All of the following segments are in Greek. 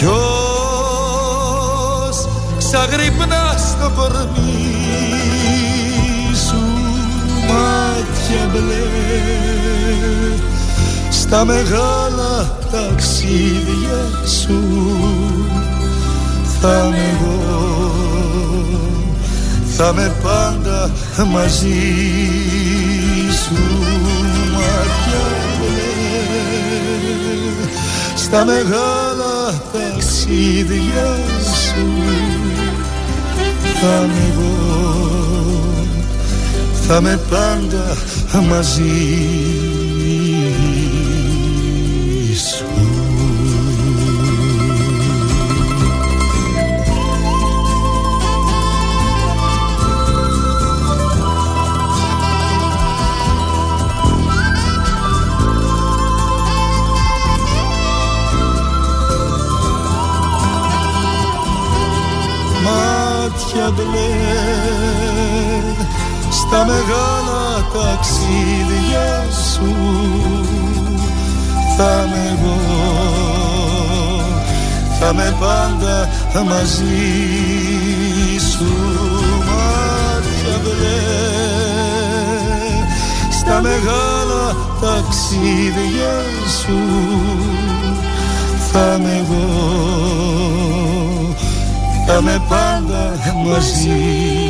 ποιος ξαγρυπνά στο κορμί σου μάτια μπλε. Στα μεγάλα ταξίδια σου θα με εγώ. Θα με πάντα μαζί σου μάτια στα μεγάλα ταξίδια σου θα με εγώ θα με πάντα μαζί μεγάλα ταξίδια σου. Θα με εγώ. Θα με πάντα μαζί σου. Μάτια μπλε. Στα μεγάλα ταξίδια σου. Θα με εγώ. Θα με πάντα μαζί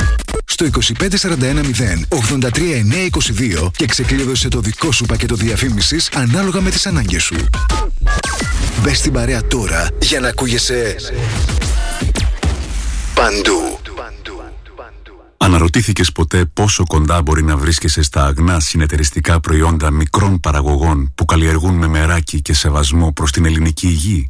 στο 25410 και ξεκλείδωσε το δικό σου πακέτο διαφήμισης ανάλογα με τις ανάγκες σου. Μπες στην παρέα τώρα για να ακούγεσαι παντού. Αναρωτήθηκες ποτέ πόσο κοντά μπορεί να βρίσκεσαι στα αγνά συνεταιριστικά προϊόντα μικρών παραγωγών που καλλιεργούν με μεράκι και σεβασμό προς την ελληνική υγεία;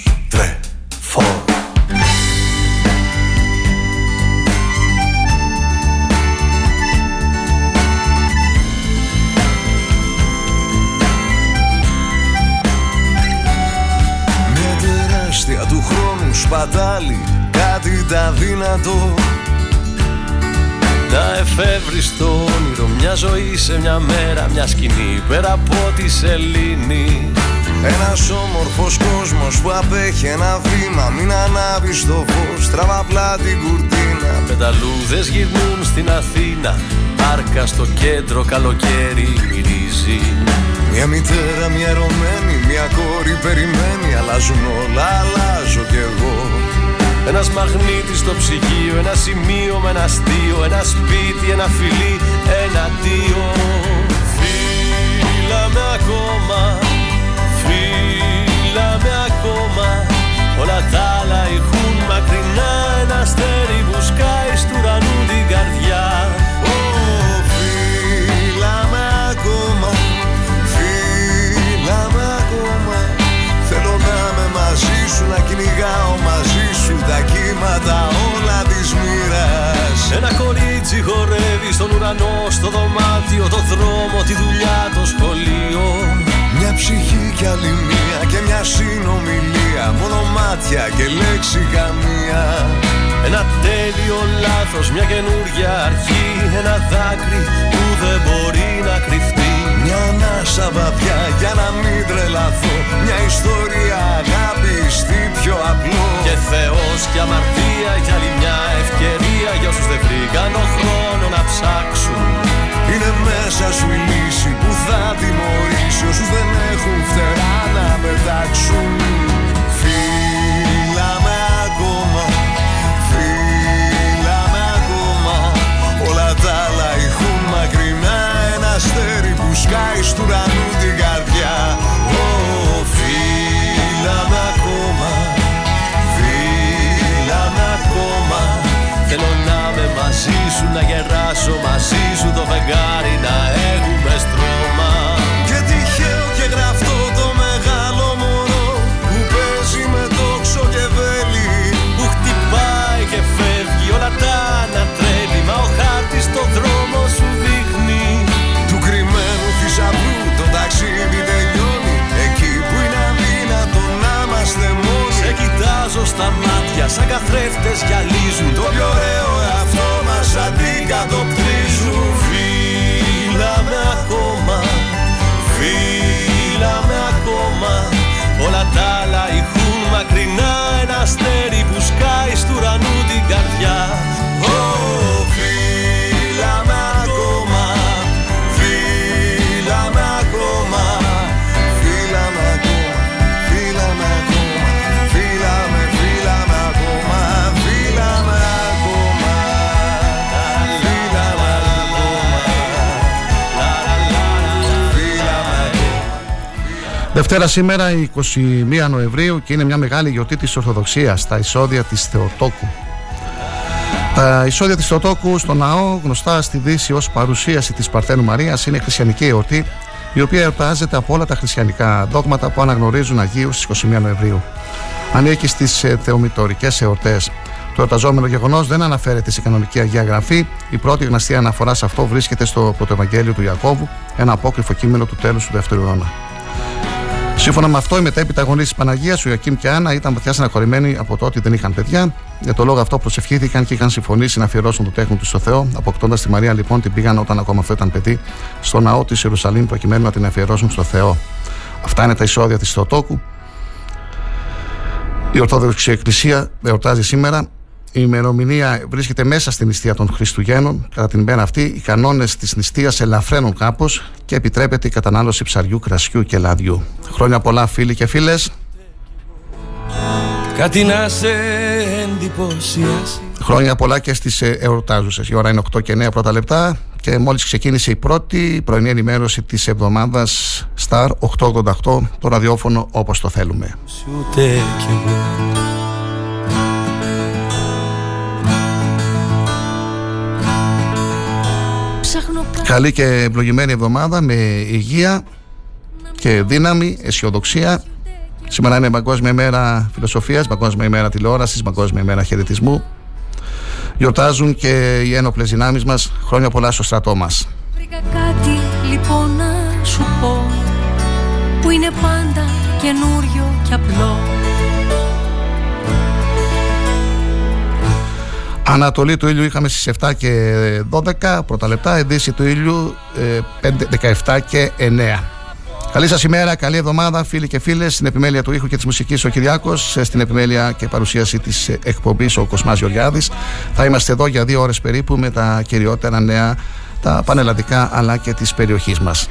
Σπατάλι κάτι τα δυνατό να εφεύρεις το όνειρο μια ζωή σε μια μέρα μια σκηνή πέρα από τη σελήνη. Ένας όμορφος κόσμος που απέχει ένα βήμα Μην ανάβεις το φως, τραβά απλά την κουρτίνα. Πεταλούδες γυρνούν στην Αθήνα Άρκα στο κέντρο καλοκαίρι μυρίζει. Μια μητέρα, μια ερωμένη, μια κόρη περιμένει Αλλάζουν όλα, αλλάζω κι εγώ ένας μαγνήτης στο ψυγείο, ένα σημείο με ένα αστείο Ένα σπίτι, ένα φιλί, ένα δύο Φύλαμε ακόμα Φύλαμε ακόμα. Όλα τα άλλα ηχούν μακρινά Ένα αστέρι που σκάει στου ουρανού την καρδιά. Φύλαμε ακόμα Φύλαμε ακόμα. Θέλω να είμαι μαζί σου Να κυνηγάω μαζί χορεύει στον ουρανό Στο δωμάτιο, το δρόμο, τη δουλειά, το σχολείο. Μια ψυχή κι άλλη μία και μια συνομιλία Μόνο μάτια και λέξη καμία. Ένα τέλειο λάθος, μια καινούργια αρχή Ένα δάκρυ που δεν μπορεί να κρυφτεί. Μια ανάσα βαθιά για να μην τρελαθώ. Μια ιστορία αγάπη στη πιο απλό. Και Θεός και αμαρτία για άλλη μια ευκαιρία Για όσους δεν βρήκαν ο χρόνο να ψάξουν. Είναι μέσα σου η λύση που θα τιμωρήσει σου, να γεράσω μαζί σου το φεγγάρι να έχουμε στρώμα. Και τυχαίο και γραφτό το μεγάλο μωρό που παίζει με τόξο και βέλη που χτυπάει και φεύγει όλα τα ανατρέλει. Μα ο χάρτης το δρόμο σου δείχνει. Του κρυμμένου θησαυρού το ταξίδι τελειώνει. Εκεί που είναι αδύνατο να είμαστε μόνοι Σε κοιτάζω στα μάτια σαν καθρέφτες γυαλίζουν το πιο ωραίο εαυτό μας pecado Δευτέρα σήμερα, η 21 Νοεμβρίου, και είναι μια μεγάλη γιορτή της Ορθοδοξίας, τα εισόδια της Θεοτόκου. Τα εισόδια της Θεοτόκου στο ναό, γνωστά στη Δύση ως παρουσίαση της Παρθένου Μαρίας, είναι χριστιανική εορτή, η οποία εορτάζεται από όλα τα χριστιανικά δόγματα που αναγνωρίζουν Αγίους στις 21 Νοεμβρίου. Ανήκει στις ε, θεομητορικές εορτές. Το εορταζόμενο γεγονός δεν αναφέρεται σε κανονική Αγία Γραφή. Η πρώτη γνωστή αναφορά σε αυτό βρίσκεται στο Πρωτοευαγγέλιο του Ιακώβου, ένα απόκριφο κείμενο του τέλους του δεύτερου αιώνα. Σύμφωνα με αυτό, οι μετέπειτα γονείς της Παναγίας, ο Ιακήμ και Άννα, ήταν βαθιά στεναχωρημένοι από το ότι δεν είχαν παιδιά. Για το λόγο αυτό προσευχήθηκαν και είχαν συμφωνήσει να αφιερώσουν το τέχνο τους στο Θεό. Αποκτώντας τη Μαρία, λοιπόν, την πήγαν όταν ακόμα αυτό ήταν παιδί, στο ναό της Ιερουσαλήμ, προκειμένου να την αφιερώσουν στο Θεό. Αυτά είναι τα εισόδια της Θεοτόκου. Η Ορθόδοξη Εκκλησία εορτάζει σήμερα. Η ημερομηνία βρίσκεται μέσα στην νηστεία των Χριστουγέννων. Κατά την ημέρα αυτή, οι κανόνες της νηστείας ελαφραίνουν κάπως και επιτρέπεται η κατανάλωση ψαριού, κρασιού και λαδιού. Χρόνια πολλά, φίλοι και φίλες. Κάτι να σε εντυπωσιάσει Χρόνια πολλά και στις εορτάζουσες. Η ώρα είναι 8 και 9 πρώτα λεπτά. και μόλις ξεκίνησε η πρώτη πρωινή ενημέρωση της εβδομάδας Star 888 το ραδιόφωνο όπως το θέλουμε. Καλή και ευλογημένη εβδομάδα με υγεία και δύναμη, αισιοδοξία. Σήμερα είναι Παγκόσμια ημέρα φιλοσοφίας, Παγκόσμια ημέρα τηλεόρασης, Παγκόσμια ημέρα χαιρετισμού. Γιορτάζουν και οι ένοπλες δυνάμεις μας. Χρόνια πολλά στο στρατό μας. Βρήκα κάτι λοιπόν να σου πω που είναι πάντα καινούριο και απλό. Ανατολή του ήλιου είχαμε στις 7 και 12 πρώτα λεπτά, δύση του ήλιου 17 ε, και 9. Καλή σας ημέρα, καλή εβδομάδα, φίλοι και φίλες. Στην επιμέλεια του ήχου και της μουσικής ο Κυριάκος, στην επιμέλεια και παρουσίαση της εκπομπής ο Κοσμάς Γεωργιάδης. Θα είμαστε εδώ για δύο ώρες περίπου με τα κυριότερα νέα, τα πανελλαδικά αλλά και της περιοχής μας.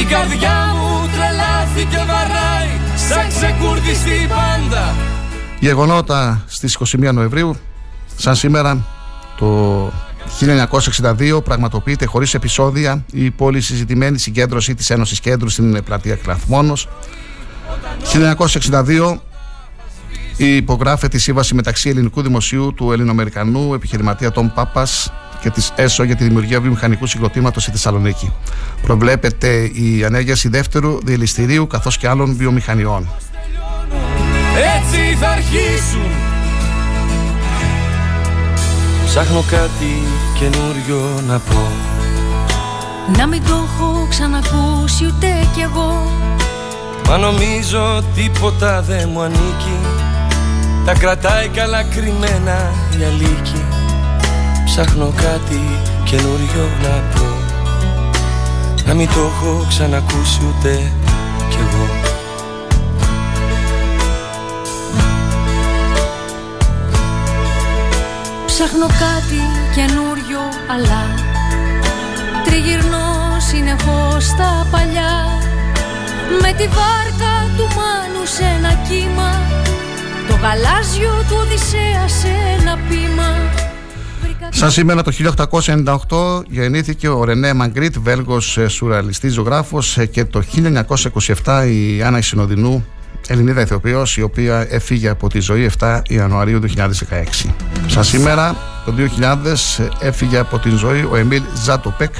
Η καρδιά μου τρελάθηκε βαράει σαν ξεκούρδιστη πάντα Γεγονότα στις 21 Νοεμβρίου σαν σήμερα το 1962 πραγματοποιείται χωρίς επεισόδια η πολύ συζητημένη συγκέντρωση της Ένωσης Κέντρου στην πλατεία Κλαθμόνος. 1962 υπογράφεται η σύμβαση μεταξύ ελληνικού δημοσίου του Ελληνοαμερικανού επιχειρηματία Τον Πάπας και της ΕΣΟ για τη δημιουργία βιομηχανικού συγκροτήματος στη Θεσσαλονίκη. Προβλέπεται η ανέγερση δεύτερου διελιστηρίου καθώς και άλλων βιομηχανιών. Έτσι θα αρχίσουν. Ψάχνω κάτι καινούριο να πω. Να μην το έχω ξανακούσει ούτε κι εγώ. Μα νομίζω τίποτα δεν μου ανήκει. Τα κρατάει καλά κρυμμένα η αλήκη Ψάχνω κάτι καινούριο να πω. Να μην το έχω ξανακούσει ούτε κι εγώ. Ψάχνω κάτι καινούριο αλλά Τριγυρνώ συνεχώς στα παλιά. Με τη βάρκα του Μάνου σε ένα κύμα Το γαλάζιο του Οδυσσέα σε ένα πείμα Σαν σήμερα το 1898 γεννήθηκε ο Ρενέ Μαγκρίτ, Βέλγος ε, σουραλιστής ζωγράφος ε, και το 1927 η Άννα Συνοδεινού, Ελληνίδα ηθοποιός η οποία έφυγε από τη ζωή 7 Ιανουαρίου 2016. Σαν σήμερα το 2000 έφυγε από τη ζωή ο Εμίλ Ζάτοπεκ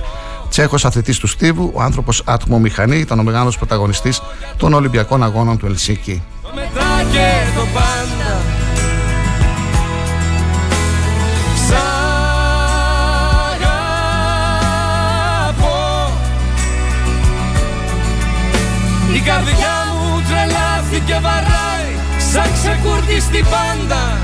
Τσέχος αθλητής του Στίβου, ο άνθρωπος ατμομηχανή, ήταν ο μεγάλος πρωταγωνιστής των Ολυμπιακών Αγώνων του Ελσίκη. Το μετά και το πάντα Η καρδιά μου τρελάθηκε βαράει Σαν ξεκουρδιστή πάντα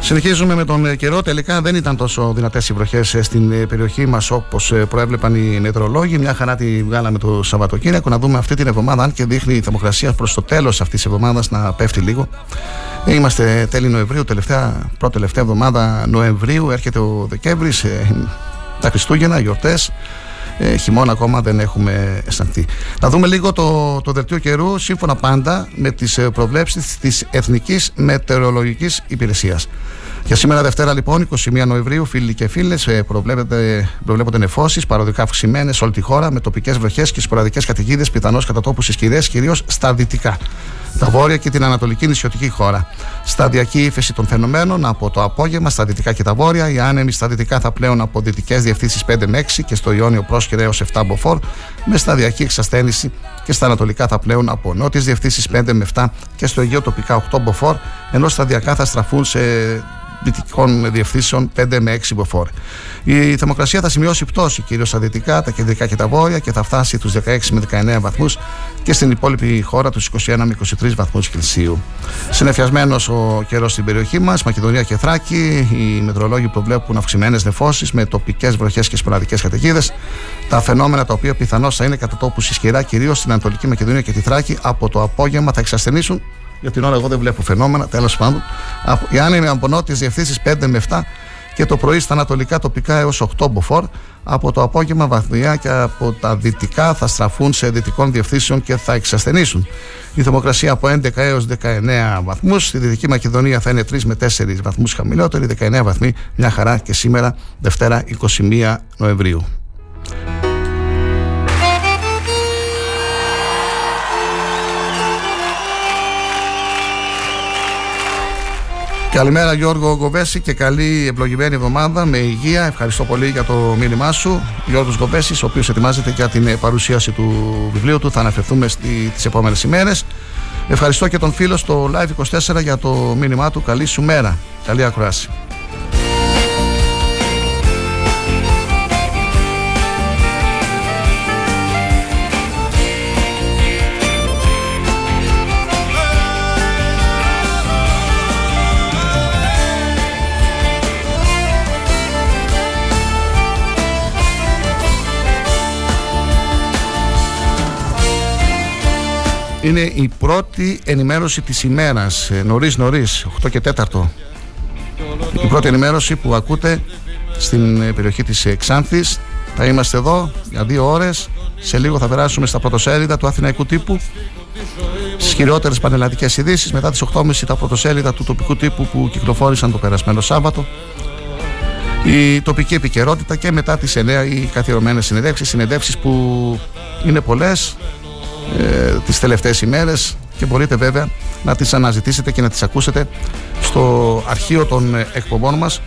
Συνεχίζουμε με τον καιρό. Τελικά δεν ήταν τόσο δυνατές οι βροχές στην περιοχή μας όπως προέβλεπαν οι μετρολόγοι. Μια χαρά τη βγάλαμε το Σαββατοκύριακο. Να δούμε αυτή την εβδομάδα, αν και δείχνει η θερμοκρασία προς το τέλος αυτής της εβδομάδας να πέφτει λίγο. Είμαστε τέλη Νοεμβρίου, τελευταία, πρώτη τελευταία εβδομάδα Νοεμβρίου. Έρχεται ο Δεκέμβρης, τα Χριστούγεννα, γιορτές ε, χειμώνα ακόμα δεν έχουμε αισθανθεί. Να δούμε λίγο το, το δελτίο καιρού σύμφωνα πάντα με τις ε, προβλέψεις της Εθνικής Μετεωρολογικής Υπηρεσίας. Για σήμερα Δευτέρα λοιπόν, 21 Νοεμβρίου, φίλοι και φίλες, προβλέπονται νεφώσεις παροδικά αυξημένες σε όλη τη χώρα με τοπικές βροχές και σποραδικές καταιγίδες, πιθανώς κατά τόπου ισχυρέ, κυρίως στα δυτικά τα βόρεια και την ανατολική νησιωτική χώρα. Σταδιακή ύφεση των φαινομένων από το απόγευμα στα δυτικά και τα βόρεια. Οι άνεμοι στα δυτικά θα πλέον από δυτικές διευθύνσεις 5 με 6 και στο Ιόνιο πρόσχερε έως 7 μποφόρ, με σταδιακή εξασθένηση και στα ανατολικά θα πλέον από νότιες διευθύνσεις 5 με 7 και στο Αιγαίο τοπικά 8 μποφόρ, ενώ σταδιακά θα στραφούν σε δυτικών διευθύνσεων 5 με 6 μποφόρ. Η θερμοκρασία θα σημειώσει πτώση κυρίως στα δυτικά, τα κεντρικά και τα βόρεια και θα φτάσει τους 16 με 19 βαθμούς και στην υπόλοιπη χώρα τους 21 με 23 βαθμούς Κελσίου. Συνεφιασμένος ο καιρός στην περιοχή μας, Μακεδονία και Θράκη, οι μετρολόγοι προβλέπουν αυξημένες νεφώσεις με τοπικές βροχές και σποραδικέ καταιγίδες. Τα φαινόμενα τα οποία πιθανώς θα είναι κατά τόπους ισχυρά κυρίως στην Ανατολική Μακεδονία και τη Θράκη από το απόγευμα θα εξασθενήσουν για την ώρα εγώ δεν βλέπω φαινόμενα, τέλος πάντων. Οι άνεμοι από νότιες διευθύνσεις 5 με 7 και το πρωί στα ανατολικά τοπικά έως 8 μποφόρ. Από το απόγευμα βαθμιά και από τα δυτικά θα στραφούν σε δυτικών διευθύνσεων και θα εξασθενήσουν. Η θερμοκρασία από 11 έως 19 βαθμούς. Στη Δυτική Μακεδονία θα είναι 3 με 4 βαθμούς χαμηλότερη, 19 βαθμοί μια χαρά και σήμερα Δευτέρα 21 Νοεμβρίου. Καλημέρα Γιώργο Γκοβέση και καλή ευλογημένη εβδομάδα με υγεία. Ευχαριστώ πολύ για το μήνυμά σου. Γιώργος Γκοβέσης, ο οποίος ετοιμάζεται για την παρουσίαση του βιβλίου του. Θα αναφερθούμε στις επόμενες ημέρες. Ευχαριστώ και τον φίλο στο Live24 για το μήνυμά του. Καλή σου μέρα. Καλή ακρόαση. Είναι η πρώτη ενημέρωση της ημέρας. Ε, Νωρίς νωρίς 8 και 4 Η πρώτη ενημέρωση που ακούτε Στην ε, περιοχή της Ξάνθης. Θα είμαστε εδώ για δύο ώρες. Σε λίγο θα περάσουμε στα πρωτοσέλιδα του Αθηναϊκού τύπου. Στι χειρότερε πανελλαδικές ειδήσεις, μετά τις 8.30 τα πρωτοσέλιδα του τοπικού τύπου που κυκλοφόρησαν το περασμένο Σάββατο, η τοπική επικαιρότητα και μετά τις 9 οι καθιερωμένες συνεντεύξεις. Συνεντεύξεις που είναι πολλές, ε, τις τελευταίες ημέρες και μπορείτε βέβαια να τις αναζητήσετε και να τις ακούσετε στο αρχείο των ε, εκπομπών μας.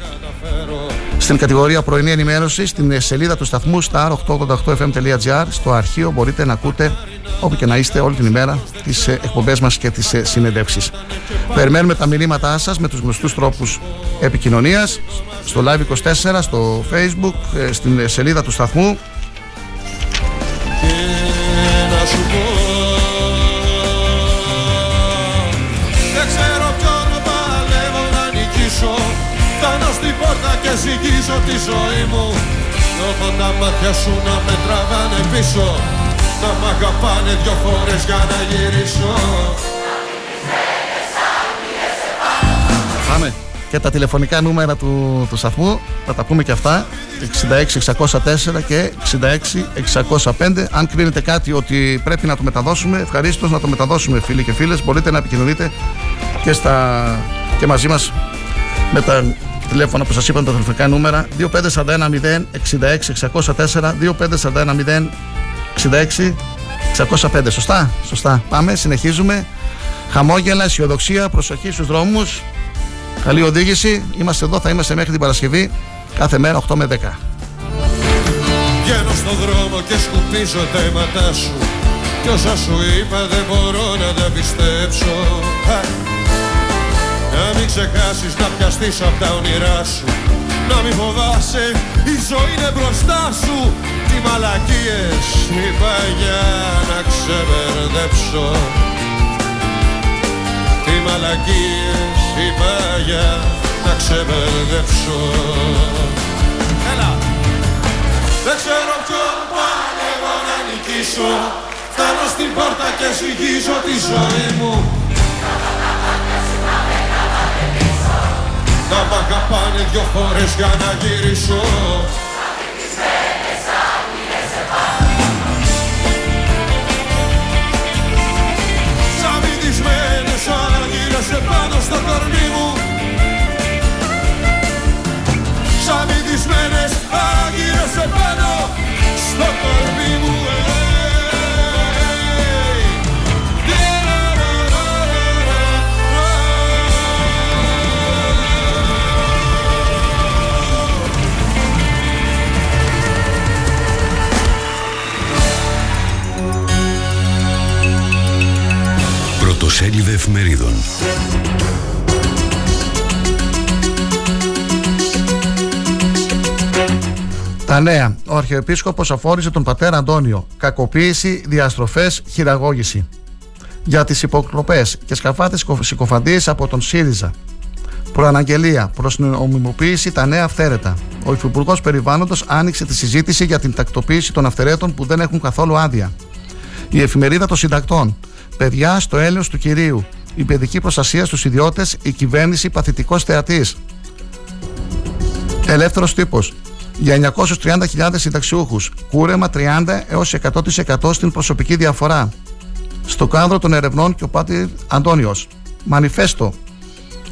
Στην κατηγορία πρωινή ενημέρωση στην ε, σελίδα του σταθμού star888fm.gr στο αρχείο μπορείτε να ακούτε όπου και να είστε όλη την ημέρα τις ε, εκπομπές μας και τις συνεντεύξεις. Περιμένουμε τα μηνύματά σας με τους γνωστούς τρόπους επικοινωνίας στο live24, στο facebook στην σελίδα του σταθμού. Και ζυγίζω τη ζωή μου. Νιώθω τα μάτια σου να με τραβάνε πίσω. Να μ' αγαπάνε δυο φορές για να γυρίσω. Πάμε. Και τα τηλεφωνικά νούμερα του, του σταθμού θα τα πούμε και αυτά. 66-604 και 66-605 αν κρίνετε κάτι ότι πρέπει να το μεταδώσουμε ευχαρίστως να το μεταδώσουμε φίλοι και φίλες. Μπορείτε να επικοινωνείτε και, στα, και μαζί μας με τα τηλέφωνα που σας είπαν τα τηλεφωνικά νούμερα 2541 604 2541 66 605 σωστά, σωστά. Πάμε, συνεχίζουμε. Χαμόγελα, αισιοδοξία, προσοχή στους δρόμους. Καλή οδήγηση. Είμαστε εδώ, θα είμαστε μέχρι την Παρασκευή κάθε μέρα 8 με 10 Βγαίνω στον δρόμο και σκουπίζω τα αίματά σου. Κι όσα σου είπα δεν μπορώ να τα πιστέψω να μην ξεχάσεις να πιαστείς απ' τα όνειρά σου. Να μην φοβάσαι, η ζωή είναι μπροστά σου. Τι μαλακίες είπα για να ξεμπερδέψω. Τι μαλακίες είπα για να ξεμπερδέψω. Έλα! Δεν ξέρω ποιον παλεύω να νικήσω. Φτάνω στην πόρτα και ζυγίζω τη ζωή μου Να μ' αγαπάνε δυο φορές για να γυρίσω. Σαν βυθισμένες άγγελες πάνω στο κορμί μου. Σαν βυθισμένες άγγελες πάνω νέα. Ο Αρχιεπίσκοπος αφόρησε τον πατέρα Αντώνιο. Κακοποίηση, διαστροφές, χειραγώγηση. Για τις υποκλοπές και σκαφάτες συκοφαντίες από τον ΣΥΡΙΖΑ. Προαναγγελία προς την ομιμοποίηση τα νέα αυθαίρετα. Ο Υφυπουργός Περιβάλλοντος άνοιξε τη συζήτηση για την τακτοποίηση των αυθαιρέτων που δεν έχουν καθόλου άδεια. Η εφημερίδα των συντακτών Παιδιά στο έλεος του κυρίου. Η παιδική προστασία στους ιδιώτες, η κυβέρνηση παθητικός θεατής. Ελεύθερος τύπος. Για 930.000 συνταξιούχους. Κούρεμα 30 έως 100% στην προσωπική διαφορά. Στο κάδρο των ερευνών και ο Πάτη Αντώνιος. Μανιφέστο.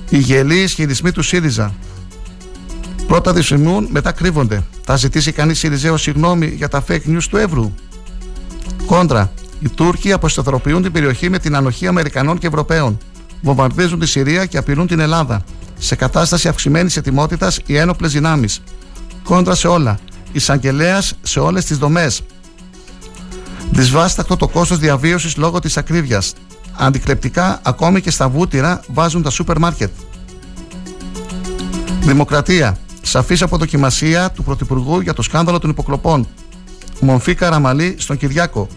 Οι γελοί ισχυρισμοί του ΣΥΡΙΖΑ. Πρώτα δυσφημούν, μετά κρύβονται. Θα ζητήσει κανείς ΣΥΡΙΖΑ συγγνώμη για τα fake news του Εύρου. Κόντρα. Οι Τούρκοι αποσταθεροποιούν την περιοχή με την ανοχή Αμερικανών και Ευρωπαίων. Βομβαρδίζουν τη Συρία και απειλούν την Ελλάδα. Σε κατάσταση αυξημένης ετοιμότητας οι ένοπλες δυνάμεις. Κόντρα σε όλα. Εισαγγελέας σε όλες τις δομές. Δυσβάστακτο το κόστος διαβίωσης λόγω της ακρίβειας. Αντικλεπτικά ακόμη και στα βούτυρα βάζουν τα σούπερ μάρκετ. Δημοκρατία. Σαφής αποδοκιμασία του Πρωθυπουργού για το σκάνδαλο των υποκλοπών. Μομφή Καραμαλή στον Κυριάκο.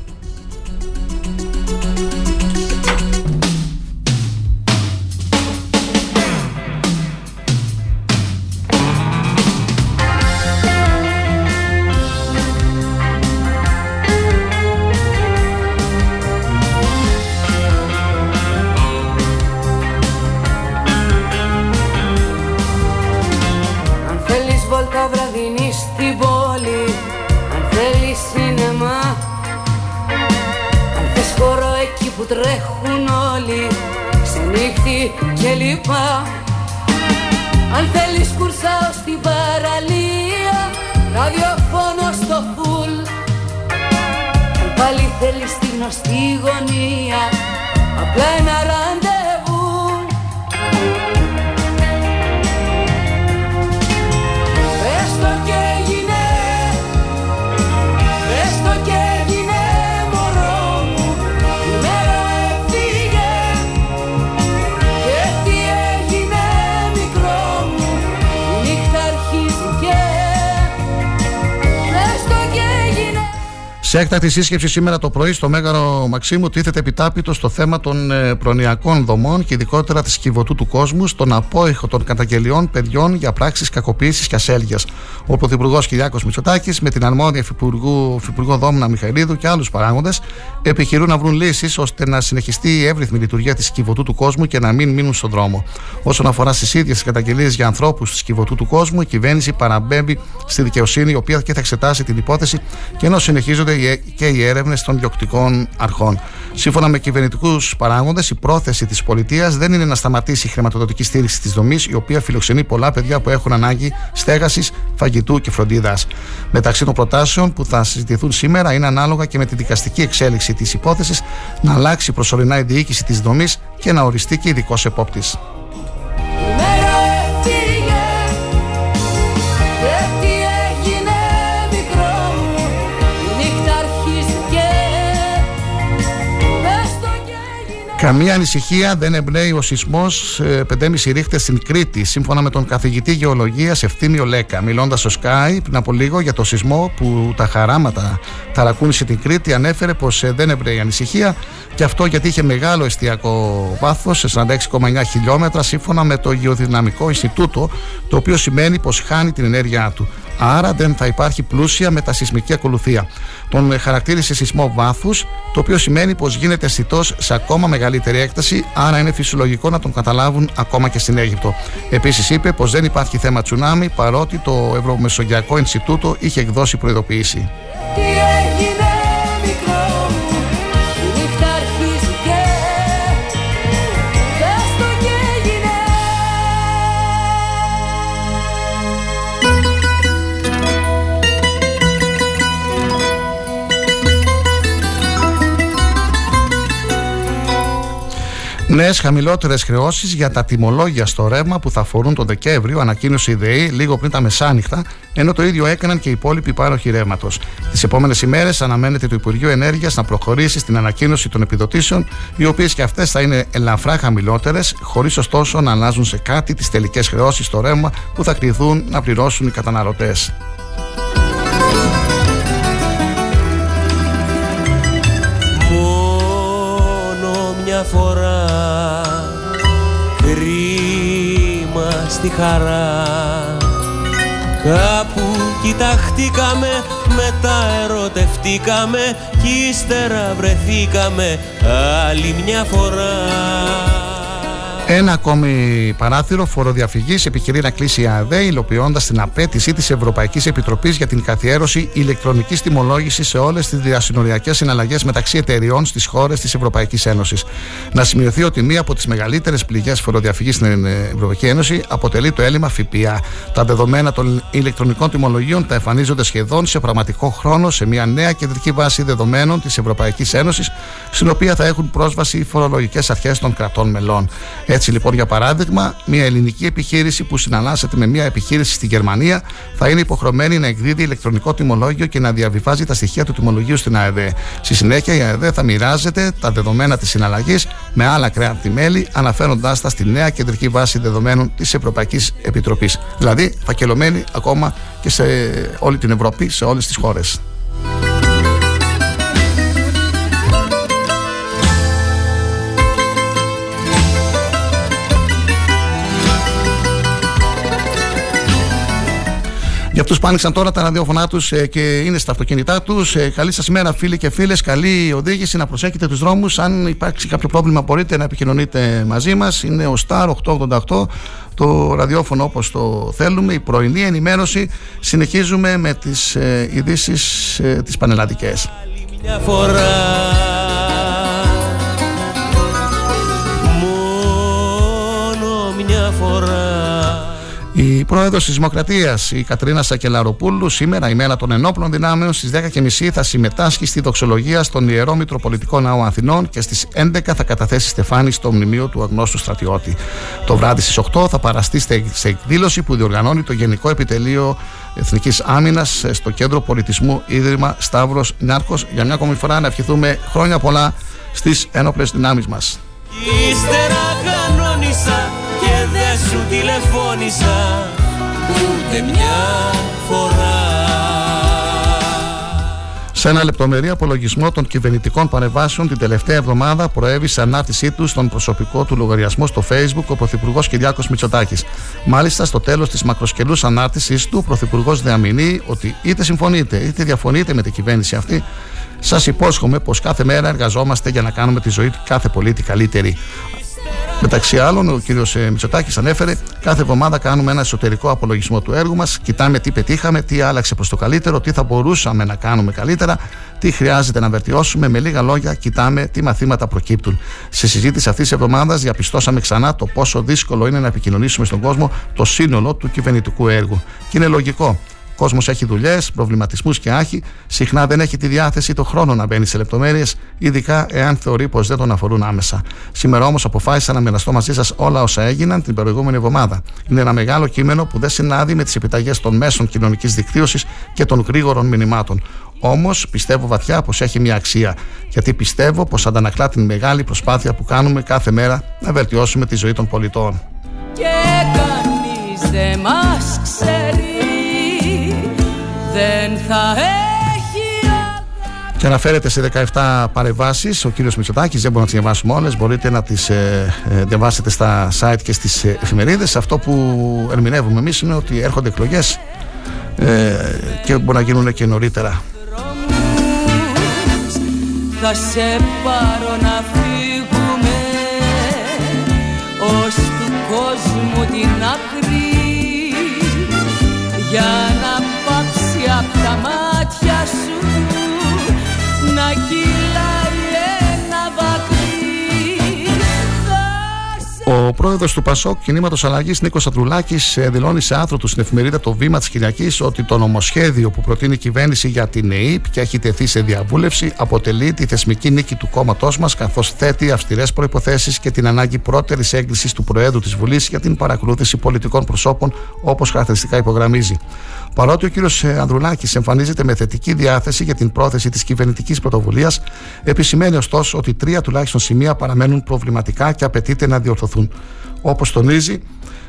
Πάλι θέλεις τη γνωστή γωνία. Απλά ένα ραντεβού Σε έκτακτη σύσκεψη σήμερα το πρωί στο Μέγαρο Μαξίμου τίθεται επιτάπητο στο θέμα των ε, προνοιακών δομών και ειδικότερα της κυβωτού του κόσμου στον απόϊχο των καταγγελιών παιδιών για πράξεις κακοποίησης και ασέλγειας. Ο Πρωθυπουργός Κυριάκος Μητσοτάκης με την αρμόδια Υφυπουργού, Υφυπουργό Δόμνα Μιχαηλίδου και άλλους παράγοντες επιχειρούν να βρουν λύσεις ώστε να συνεχιστεί η εύρυθμη λειτουργία της κυβωτού του κόσμου και να μην μείνουν στον δρόμο. Όσον αφορά στις ίδιες καταγγελίες για ανθρώπους της κυβωτού του κόσμου, η κυβέρνηση παραμπέμπει στη δικαιοσύνη, η οποία και θα εξετάσει την υπόθεση και ενώ συνεχίζονται και οι έρευνες των διοκτικών αρχών. Σύμφωνα με κυβερνητικούς παράγοντες, η πρόθεση της πολιτείας δεν είναι να σταματήσει η χρηματοδοτική στήριξη της δομής, η οποία φιλοξενεί πολλά παιδιά που έχουν ανάγκη στέγασης, φαγητού και φροντίδας. Μεταξύ των προτάσεων που θα συζητηθούν σήμερα είναι ανάλογα και με τη δικαστική εξέλιξη της υπόθεσης να αλλάξει προσωρινά η διοίκηση της δομής και να οριστεί και ειδικός επόπτης. Καμία ανησυχία δεν εμπνέει ο σεισμός 5,5 ρίχτες στην Κρήτη, σύμφωνα με τον καθηγητή γεωλογίας Ευθύμιο Λέκα. Μιλώντας στο Sky πριν από λίγο για το σεισμό που τα χαράματα ταρακούνησε την Κρήτη, ανέφερε πως ε, δεν εμπνέει ανησυχία και αυτό γιατί είχε μεγάλο εστιακό βάθος σε 46,9 χιλιόμετρα, σύμφωνα με το Γεωδυναμικό Ινστιτούτο, το οποίο σημαίνει πως χάνει την ενέργειά του. Άρα δεν θα υπάρχει πλούσια μετασυσμική ακολουθία. Τον χαρακτήρισε σεισμό βάθους, το οποίο σημαίνει πως γίνεται αισθητός σε ακόμα μεγαλύτερη έκταση, άρα είναι φυσιολογικό να τον καταλάβουν ακόμα και στην Αίγυπτο. Επίσης είπε πως δεν υπάρχει θέμα τσουνάμι, παρότι το Ευρωμεσογειακό Ινστιτούτο είχε εκδώσει προειδοποίηση. Νέε χαμηλότερες χρεώσεις για τα τιμολόγια στο ρεύμα που θα αφορούν τον Δεκέμβριο, ανακοίνωσε η ΔΕΗ λίγο πριν τα μεσάνυχτα, ενώ το ίδιο έκαναν και οι υπόλοιποι πάροχοι ρεύματος. Τις επόμενες ημέρες αναμένεται το Υπουργείο Ενέργειας να προχωρήσει στην ανακοίνωση των επιδοτήσεων, οι οποίες και αυτές θα είναι ελαφρά χαμηλότερες, χωρίς ωστόσο να αλλάζουν σε κάτι τις τελικές χρεώσεις στο ρεύμα που θα κληθούν να πληρώσουν οι καταναλωτές. Μια φορά. Κρίμα στη χαρά. Κάπου κοιταχτήκαμε, μετά ερωτευτήκαμε κι ύστερα βρεθήκαμε άλλη μια φορά Ένα ακόμη παράθυρο φοροδιαφυγής επιχειρεί να κλείσει η ΑΔΕ, υλοποιώντας την απέτηση της Ευρωπαϊκής Επιτροπής για την καθιέρωση ηλεκτρονικής τιμολόγησης σε όλες τις διασυνοριακές συναλλαγές μεταξύ εταιριών στις χώρες της Ευρωπαϊκής Ένωσης. Να σημειωθεί ότι μία από τις μεγαλύτερες πληγές φοροδιαφυγής στην Ευρωπαϊκή Ένωση αποτελεί το έλλειμμα ΦΠΑ. Τα δεδομένα των ηλεκτρονικών τιμολογίων θα εμφανίζονται σχεδόν σε πραγματικό χρόνο σε μια νέα κεντρική βάση δεδομένων της Ευρωπαϊκής Ένωσης, στην οποία θα έχουν πρόσβαση οι φορολογικές αρχές των κρατών μελών. Έτσι λοιπόν, για παράδειγμα, μια ελληνική επιχείρηση που συναλλάσσεται με μια επιχείρηση στη Γερμανία θα είναι υποχρεωμένη να εκδίδει ηλεκτρονικό τιμολόγιο και να διαβιβάζει τα στοιχεία του τιμολογίου στην ΑΕΔ. Στη συνέχεια, η ΑΕΔ θα μοιράζεται τα δεδομένα της συναλλαγής με άλλα κράτη-μέλη, αναφέροντάς τα στη νέα κεντρική βάση δεδομένων της Ευρωπαϊκής Επιτροπής. Δηλαδή, φακελωμένη ακόμα και σε όλη την Ευρώπη, σε όλες τις χώρες. Αυτούς που άνοιξαν τώρα τα ραδιόφωνά τους ε, και είναι στα αυτοκίνητά τους, ε, καλή σας ημέρα, φίλοι και φίλες. Καλή οδήγηση, να προσέχετε τους δρόμους. Αν υπάρξει κάποιο πρόβλημα, μπορείτε να επικοινωνείτε μαζί μας. Είναι ο Star 888, το ραδιόφωνο όπως το θέλουμε. Η πρωινή ενημέρωση. Συνεχίζουμε με τις ε, ειδήσεις ε, τις πανελλαδικές. Μια φορά Μόνο μια φορά Η πρόεδρος της Δημοκρατίας, η Κατρίνα Σακελαροπούλου, σήμερα, η μέρα των ενόπλων δυνάμεων, στις 10.30 θα συμμετάσχει στη δοξολογία στον Ιερό Μητροπολιτικό Ναό Αθηνών και στις 11 θα καταθέσει στεφάνι στο μνημείο του αγνώστου στρατιώτη. Το βράδυ στις 8 θα παραστεί σε εκδήλωση που διοργανώνει το Γενικό Επιτελείο Εθνικής Άμυνας στο Κέντρο Πολιτισμού Ίδρυμα Σταύρος Νιάρχος. Για μια ακόμη φορά να ευχηθούμε χρόνια πολλά στις ένοπλες δυνάμεις μας. Σου τηλεφώνησα ούτε μια φορά Σε ένα λεπτομερή απολογισμό των κυβερνητικών παρεμβάσεων την τελευταία εβδομάδα προέβη σε ανάρτησή τους στον προσωπικό του λογαριασμό στο Facebook ο Πρωθυπουργός Κυριάκος Μητσοτάκης. Μάλιστα, στο τέλος της μακροσκελούς ανάρτησής του, ο Πρωθυπουργός διαμηνύει ότι είτε συμφωνείτε είτε διαφωνείτε με την κυβέρνηση αυτή, σας υπόσχομαι πως κάθε μέρα εργαζόμαστε για να κάνουμε τη ζωή του κάθε πολίτη καλύτερη. Μεταξύ άλλων, ο κύριος Μητσοτάκης ανέφερε: Κάθε εβδομάδα κάνουμε ένα εσωτερικό απολογισμό του έργου μας. Κοιτάμε τι πετύχαμε, τι άλλαξε προς το καλύτερο, τι θα μπορούσαμε να κάνουμε καλύτερα, τι χρειάζεται να βελτιώσουμε. Με λίγα λόγια, κοιτάμε τι μαθήματα προκύπτουν. Σε συζήτηση αυτής της εβδομάδας, διαπιστώσαμε ξανά το πόσο δύσκολο είναι να επικοινωνήσουμε στον κόσμο το σύνολο του κυβερνητικού έργου. Και είναι λογικό. Ο κόσμος έχει δουλειές, προβληματισμούς και άχη. Συχνά δεν έχει τη διάθεση το χρόνο να μπαίνει σε λεπτομέρειες, ειδικά εάν θεωρεί πως δεν τον αφορούν άμεσα. Σήμερα όμως αποφάσισα να μοιραστώ μαζί σας όλα όσα έγιναν την προηγούμενη εβδομάδα. Είναι ένα μεγάλο κείμενο που δεν συνάδει με τις επιταγές των μέσων κοινωνικής δικτύωσης και των γρήγορων μηνυμάτων. Όμως πιστεύω βαθιά πως έχει μια αξία. Γιατί πιστεύω πως αντανακλά την μεγάλη προσπάθεια που κάνουμε κάθε μέρα να βελτιώσουμε τη ζωή των πολιτών. Και κανείς δεν μας ξέρει Δεν θα έχει Και αναφέρεται σε 17 παρεμβάσεις. Ο κύριος Μητσοτάκης δεν μπορούμε να τις διαβάσουμε όλες. Μπορείτε να τις ε, ε, διαβάσετε στα site και στις ε, εφημερίδες. Αυτό που ερμηνεύουμε εμείς είναι ότι έρχονται εκλογές ε, και μπορεί να γίνουν και νωρίτερα. δρόμους Θα σε πάρω να φύγουμε Ως του κόσμου την άκρη Για να πάψει απ' τα μάτια σου Να κυλάει ένα δάκρυ Θα σε Ο πρόεδρος του Πασόκ Κινήματος Αλλαγής Νίκος Αντρουλάκη δηλώνει σε άρθρο του στην εφημερίδα Το Βήμα της Κυριακής ότι το νομοσχέδιο που προτείνει η κυβέρνηση για την ΕΕΠ και έχει τεθεί σε διαβούλευση αποτελεί τη θεσμική νίκη του κόμματός μας καθώς θέτει αυστηρές προποθέσει και την ανάγκη πρώτερης έγκρισης του Προέδρου της Βουλής για την παρακολούθηση πολιτικών προσώπων όπως χαρακτηριστικά υπογραμμίζει. Παρότι ο κύριος Ανδρουλάκης εμφανίζεται με θετική διάθεση για την πρόθεση της κυβερνητικής πρωτοβουλίας, επισημαίνει ωστόσο ότι τρία τουλάχιστον σημεία παραμένουν προβληματικά και απαιτείται να διορθωθούν. Όπως τονίζει,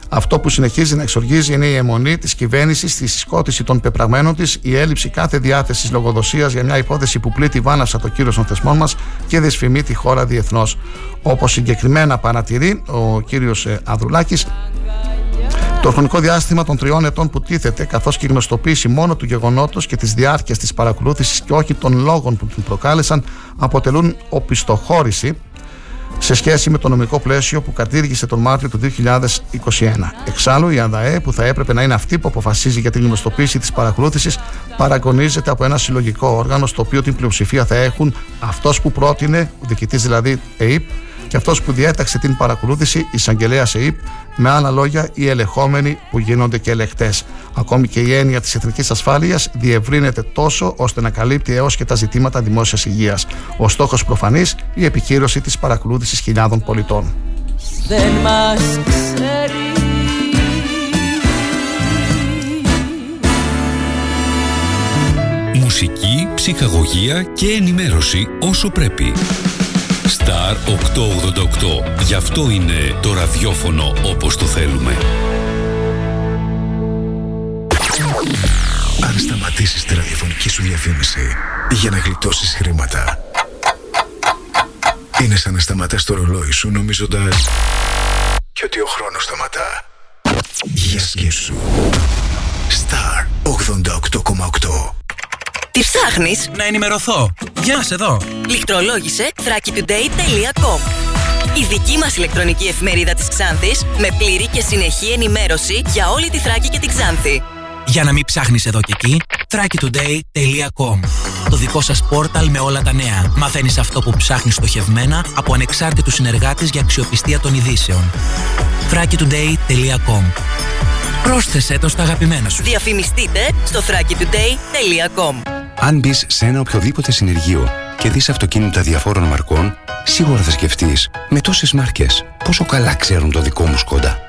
αυτό που συνεχίζει να εξοργίζει είναι η αιμονή της κυβέρνησης στη συσκότηση των πεπραγμένων της, η έλλειψη κάθε διάθεσης λογοδοσίας για μια υπόθεση που πλήττει βάναυσα το κύριο των θεσμών μας και δυσφημεί τη χώρα διεθνώς. Όπως συγκεκριμένα παρατηρεί ο κύριος Ανδρουλάκης, το χρονικό διάστημα των τριών ετών που τίθεται, καθώς και η γνωστοποίηση μόνο του γεγονότος και της διάρκειας της παρακολούθησης και όχι των λόγων που την προκάλεσαν, αποτελούν οπισθοχώρηση σε σχέση με το νομικό πλαίσιο που κατήργησε τον Μάρτιο του 2021. Εξάλλου, η ΑΔΑΕ, που θα έπρεπε να είναι αυτή που αποφασίζει για την γνωστοποίηση της παρακολούθησης, παραγωνίζεται από ένα συλλογικό όργανο, στο οποίο την πλειοψηφία θα έχουν αυτός που πρότεινε, ο διοικητής δηλαδή ΕΙΠ, και αυτός που διέταξε την παρακολούθηση, εισαγγελέα ΕΙΠ, με άλλα λόγια, οι ελεγχόμενοι που γίνονται και ελεκτέ. Ακόμη και η έννοια της εθνικής ασφάλειας διευρύνεται τόσο ώστε να καλύπτει έως και τα ζητήματα δημόσιας υγείας. Ο στόχος προφανής, η επικύρωση της παρακολούθησης χιλιάδων πολιτών. Δεν μας ξέρει Μουσική, ψυχαγωγία και ενημέρωση όσο πρέπει. Star 888. Γι' αυτό είναι το ραδιόφωνο όπως το θέλουμε. Αν σταματήσεις τη ραδιοφωνική σου διαφήμιση για να γλιτώσεις χρήματα, είναι σαν να σταματάς το ρολόι σου νομίζοντας και ότι ο χρόνος σταματά. Για σκέψου. Star 88,8 Τι ψάχνεις, Να ενημερωθώ. Γεια σε εδώ. Λιχτρολόγησε thrakitoday.com Η δική μας ηλεκτρονική εφημερίδα της Ξάνθης με πλήρη και συνεχή ενημέρωση για όλη τη Θράκη και την Ξάνθη. Για να μην ψάχνεις εδώ και εκεί, thrakitoday.com Το δικό σας πόρταλ με όλα τα νέα. Μαθαίνεις αυτό που ψάχνεις στοχευμένα από ανεξάρτητους συνεργάτες για αξιοπιστία των ειδήσεων. thrakitoday.com Πρόσθεσέ το στα αγαπημένα σου. Διαφημιστείτε στο thrakitoday.com Αν μπεις σε ένα οποιοδήποτε συνεργείο και δεις αυτοκίνητα διαφόρων μαρκών, σίγουρα θα σκεφτείς με τόσες μάρκες πόσο καλά ξέρουν το δικό μου Σκόντα.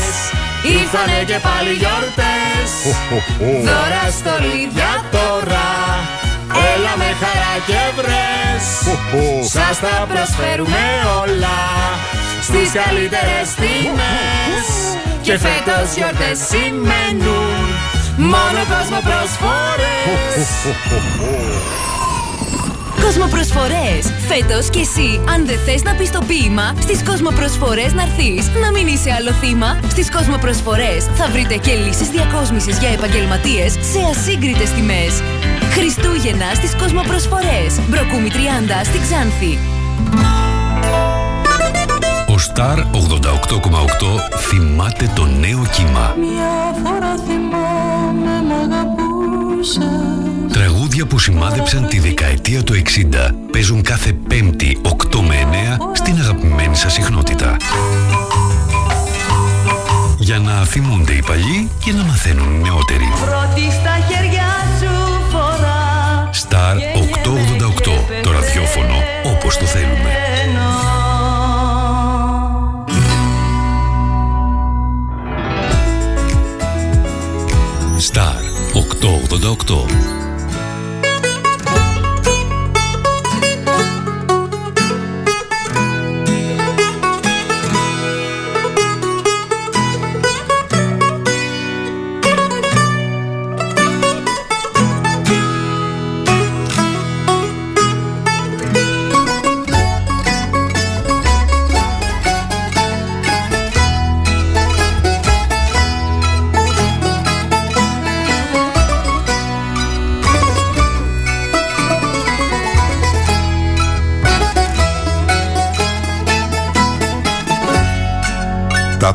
Ήρθανε και πάλι γιορτές. Δώρα στολίδια τώρα. Έλα με χαρά και βρες. Σας τα προσφέρουμε όλα. Στις καλύτερες τιμές Και φέτος γιορτές σημαίνουν. Μόνο κόσμο προσφορές Κοσμοπροσφορές. Φέτος και εσύ, αν δεν θες να πεις το ποίημα, στις Κοσμοπροσφορές να έρθεις. Να μην είσαι άλλο θύμα. Στις Κοσμοπροσφορές θα βρείτε και λύσεις διακόσμησης για επαγγελματίες σε ασύγκριτες τιμές. Χριστούγεννα στις Κοσμοπροσφορές. Μπροκούμη 30 στη Ξάνθη. Ο Star 88,8 θυμάται το νέο κύμα. Μια φορά θυμάμαι μ' αγαπούσες Τραγούδια που σημάδεψαν τη δεκαετία του 60 παίζουν κάθε Πέμπτη 8 με 9 στην αγαπημένη σας συχνότητα. Για να θυμούνται οι παλιοί και να μαθαίνουν οι νεότεροι. Πρώτη στα χέρια σου φορά Star 888, το ραδιόφωνο όπως το θέλουμε. Star 888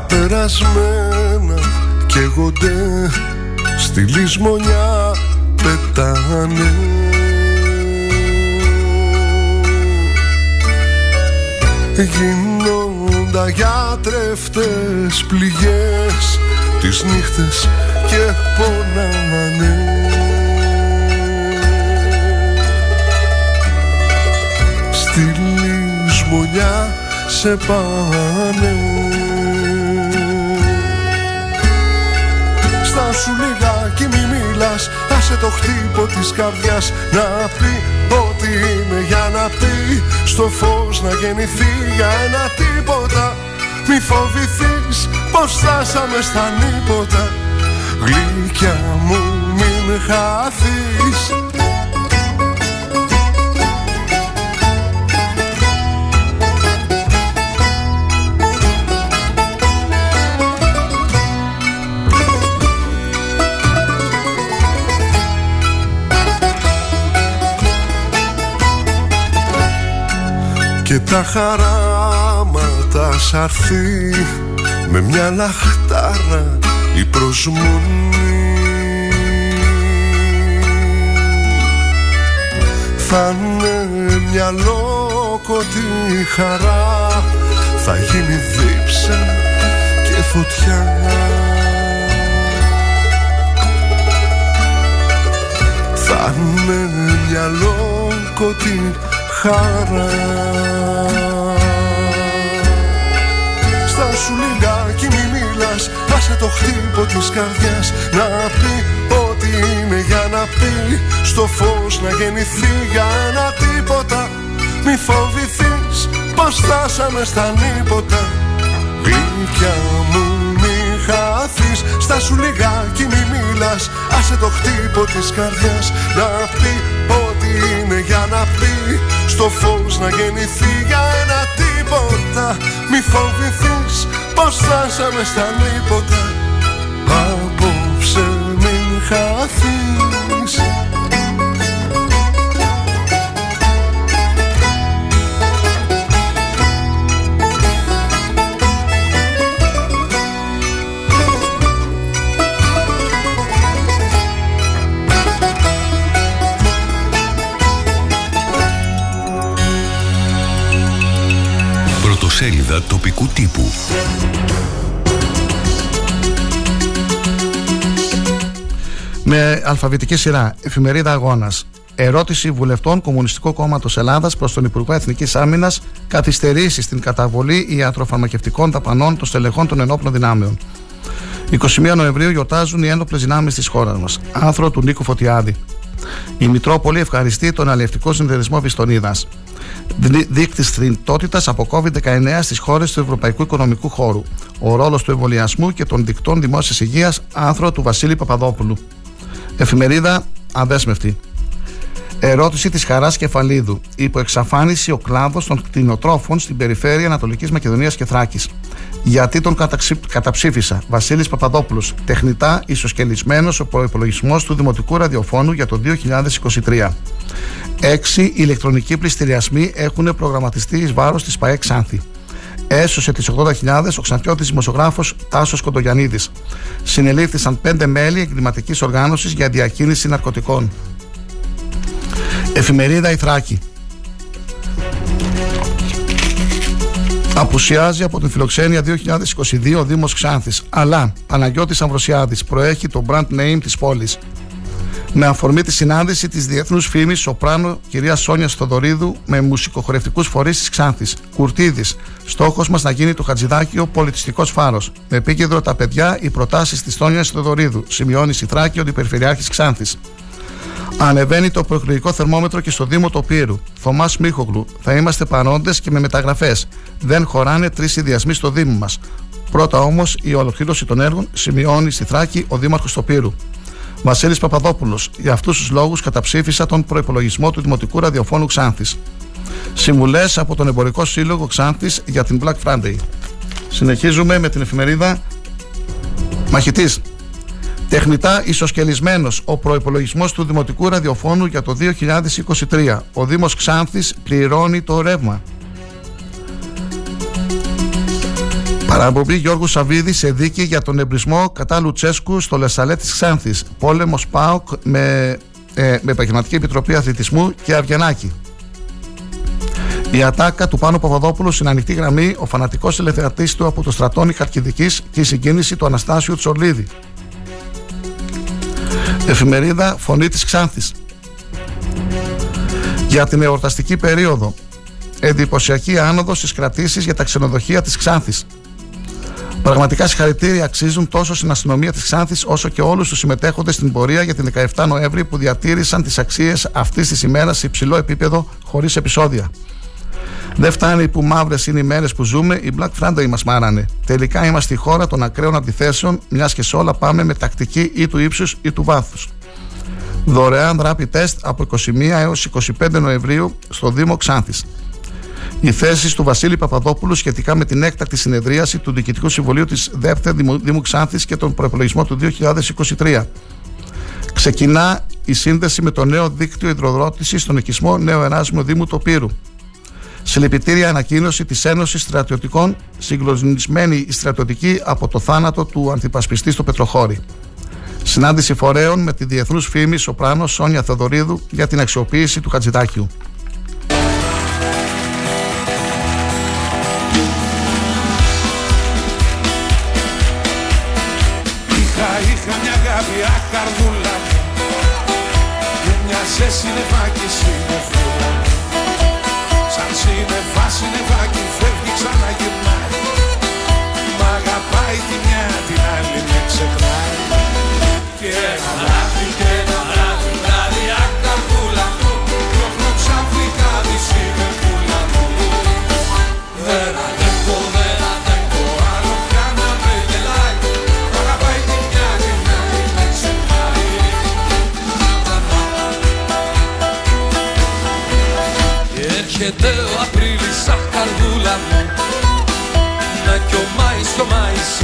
περασμένα καίγονται στη λησμονιά πετάνε. Γίνοντα για τρεφτές πληγές τις νύχτες και πονάνε Στη λησμονιά σε πάνε Στάσου λιγάκι μη μιλάς. Άσε το χτύπο της καρδιάς Να πει ότι είναι είναι για να πει. Στο φως να γεννηθεί για ένα τίποτα. Μη φοβηθείς πως φτάσαμε στα νύποτα. Γλυκιά μου μην χαθείς Και τα χαράματα σ' αρθεί. Με μια λαχτάρα η προσμονή. Θα είναι μια λόκοτη χαρά. Θα γίνει δίψα και φωτιά. Θα είναι μια λόκοτη χαρά. Στα σου λιγάκι μη μιλάς Άσε το χτύπο της καρδιάς Να πει ό,τι είναι για να πει. Στο φως να γεννηθεί για ένα τίποτα Μη φοβηθείς πως φτάσαμε στα νύποτα. Γλυκιά μου μη χαθείς Στα σου λιγάκι μη μιλάς Άσε το χτύπο της καρδιάς Να πει ό,τι είναι για να πει στο φως να γεννηθεί για ένα τίποτα. Μη φοβηθείς πως φτάσαμε στα νύποτα Απόψε μην χαθείς Με αλφαβητική σειρά, εφημερίδα Αγώνας. Ερώτηση βουλευτών Κομμουνιστικού Κόμματος Ελλάδας προς τον Υπουργό Εθνικής Άμυνας καθυστερήσεις στην καταβολή ιατροφαρμακευτικών δαπανών των στελεχών των ενόπλων δυνάμεων. 21 Νοεμβρίου γιορτάζουν οι ένοπλες δυνάμεις της χώρας μας. Άθρο του Νίκου Φωτιάδη. Η Μητρόπολη ευχαριστεί τον Αλληλευτικό Συνδεδεσμό Βιστονίδας. Δείκτης θρηντότητας από COVID-19 στις χώρες του Ευρωπαϊκού Οικονομικού Χώρου. Ο ρόλος του εμβολιασμού και των δικτών δημόσιας υγείας, άθρο του Βασίλη Παπαδόπουλου. Εφημερίδα Αδέσμευτη. Ερώτηση της Χαράς Κεφαλίδου. Υποεξαφάνιση ο κλάδος των κτηνοτρόφων στην περιφέρεια Ανατολικής Μακεδονίας και Θράκης. Γιατί τον καταψήφισα; Βασίλης Παπαδόπουλος. Τεχνητά ισοσκελισμένος ο προπολογισμό του Δημοτικού Ραδιοφώνου για το 2023. Έξι ηλεκτρονικοί πληστηριασμοί έχουν προγραμματιστεί εις βάρος της ΠαΕ Ξάνθη. Έσωσε τις 80.000 ο Ξανθιώτης δημοσιογράφος Τάσος Κοντογιανίδη. Συνελήφθησαν πέντε μέλη εγκληματικής οργάνωσης για διακίνηση ναρκωτικών. Εφημερίδα Ιθράκη. Απουσιάζει από την φιλοξένεια 2022 ο Δήμος Ξάνθης, αλλά Παναγιώτης Αμβροσιάδης προέχει το brand name της πόλης. Με αφορμή τη συνάντηση της διεθνούς φήμης Σοπράνο κυρία Σόνια Στοδωρίδου με μουσικοχορευτικούς φορείς της Ξάνθης. Κουρτίδης. Στόχος μας να γίνει το Χατζηδάκιο πολιτιστικός φάρος. Με επίκεντρο τα παιδιά οι προτάσεις της Σόνια Στοδωρίδου. Σημειώνει Σιτράκη, ο Αντιπεριφερειάρχης Ξάνθης. Ανεβαίνει το προεκλογικό θερμόμετρο και στο Δήμο Τοπύρου. Θωμάς Μίχογλου. Θα είμαστε παρόντες και με μεταγραφές. Δεν χωράνε τρεις ιδιασμοί στο Δήμο μας. Πρώτα όμως η ολοκλήρωση των έργων σημειώνει στη Θράκη ο Δήμαρχος Τοπύρου. Βασίλης Παπαδόπουλος. Για αυτούς τους λόγους καταψήφισα τον προπολογισμό του Δημοτικού Ραδιοφώνου Ξάνθης. Συμβουλές από τον Εμπορικό Σύλλογο Ξάνθης για την Black Friday. Συνεχίζουμε με την εφημερίδα Μαχητής. Τεχνητά ισοσκελισμένος ο προπολογισμό του Δημοτικού Ραδιοφώνου για το 2023. Ο Δήμος Ξάνθης πληρώνει το ρεύμα. Παραπομπή Γιώργου Σαββίδη σε δίκη για τον εμπρισμό κατά Λουτσέσκου στο Λεσσαλέ της Ξάνθης. Πόλεμος ΠΑΟΚ με, ε, με Επαγγελματική Επιτροπή Αθλητισμού και Αυγενάκη. Η ατάκα του Πάνου Παπαδόπουλου στην ανοιχτή γραμμή, ο φανατικός ελευθερατής του από το στρατόνι Χαρκιδική και η συγκίνηση του Αναστάσιου Τσορλίδη. Εφημερίδα Φωνή της Ξάνθης Για την εορταστική περίοδο Εντυπωσιακή άνοδος στις κρατήσεις για τα ξενοδοχεία της Ξάνθης Πραγματικά συγχαρητήρια αξίζουν τόσο στην αστυνομία της Ξάνθης όσο και όλους τους συμμετέχοντες στην πορεία για την 17 Νοέμβρη που διατήρησαν τις αξίες αυτής της ημέρας σε υψηλό επίπεδο χωρίς επεισόδια. Δεν φτάνει που μαύρες είναι οι μέρες που ζούμε, οι Black Friday μας μάρανε. Τελικά είμαστε η χώρα των ακραίων αντιθέσεων, μιας και σε όλα πάμε με τακτική ή του ύψους ή του βάθους. Δωρεάν rapid test από 21 έως 25 Νοεμβρίου στο Δήμο Ξάνθης. Οι θέσει του Βασίλη Παπαδόπουλου σχετικά με την έκτακτη συνεδρίαση του Διοικητικού Συμβουλίου της ΔΕΠΤΕ Δήμου Ξάνθης και τον προπολογισμό του 2023. Ξεκινά η σύνδεση με το νέο δίκτυο υδροδρότηση στον οικισμό Νέο Εράσμιο Δήμου Τοπύρου. Συλληπιτήρια ανακοίνωση της Ένωσης Στρατιωτικών, συγκλονισμένη η στρατιωτική από το θάνατο του αντιπασπιστή στο Πετροχώρι. Συνάντηση φορέων με τη διεθνούς φήμη Σοπράνο Σόνια Θεοδωρίδου για την αξιοποίηση του Χατζηδάκιου. Αγάπη αχαρδούλα και μια σε συννεφάκι συννεφούλα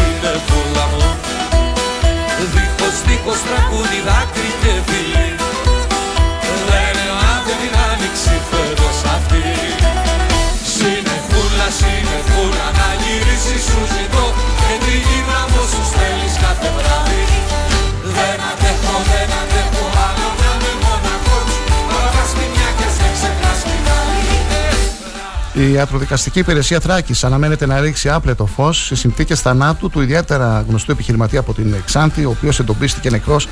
είναι βούλα μου. Δίχως δίχως τραγούδι δάκρυ και φιλί Λένε άντε την άνοιξη φέτος αυτή Συνεχούλα, συνεχούλα να γυρίσεις σου Η ιατροδικαστική υπηρεσία Θράκης αναμένεται να ρίξει άπλετο φως σε συνθήκες θανάτου του ιδιαίτερα γνωστού επιχειρηματία από την Ξάνθη, ο οποίος εντοπίστηκε νεκρός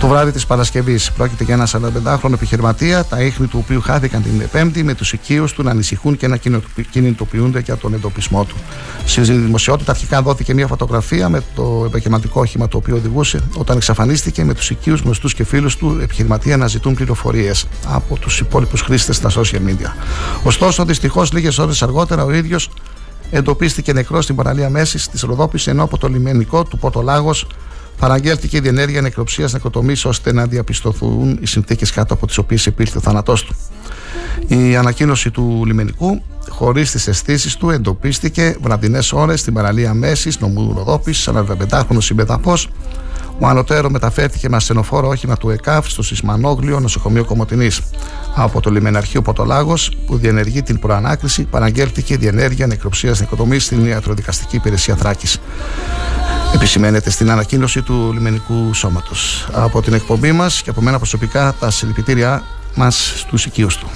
το βράδυ της Παρασκευής. Πρόκειται για ένα 45χρονο επιχειρηματία, τα ίχνη του οποίου χάθηκαν την Πέμπτη, με τους οικείους του να ανησυχούν και να κινητοποιούνται για τον εντοπισμό του. Στη δημοσιότητα αρχικά δόθηκε μια φωτογραφία με το επαγγελματικό όχημα το οποίο οδηγούσε όταν εξαφανίστηκε με τους οικείους γνωστούς και φίλους του επιχειρηματία να ζητούν πληροφορίες από τους υπόλοιπους χρήστες στα social media. Ωστόσο, δυστυχώς, λίγες ώρες αργότερα ο ίδιος εντοπίστηκε νεκρός στην παραλία Μέσης της Ροδόπης, ενώ από το λιμενικό του Πορτολάγος παραγγέλθηκε η διενέργεια νεκροψίας νεκροτομής ώστε να διαπιστωθούν οι συνθήκες κάτω από τις οποίες υπήρχε ο θάνατός του. Η ανακοίνωση του λιμενικού, χωρίς τις αισθήσεις του, εντοπίστηκε βραδινές ώρες στην παραλία Μέσης, νομού Ροδόπης, 45χρονο συμπεδαπός. Ο ανωτέρω μεταφέρθηκε με ασθενοφόρο όχημα του ΕΚΑΦ στο Σισμανόγλιο νοσοκομείο Κομωτινής. Από το λιμεναρχείο Πορτολάγο, που διενεργεί την προανάκριση, παραγγέλθηκε η διενέργεια νεκροψίας νεκροτομής στην ιατροδικαστική υπηρεσία Θράκης επισημαίνεται στην ανακοίνωση του λιμενικού σώματος. Από την εκπομπή μας και από μένα προσωπικά τα συλληπιτήριά μας στους οικείους του.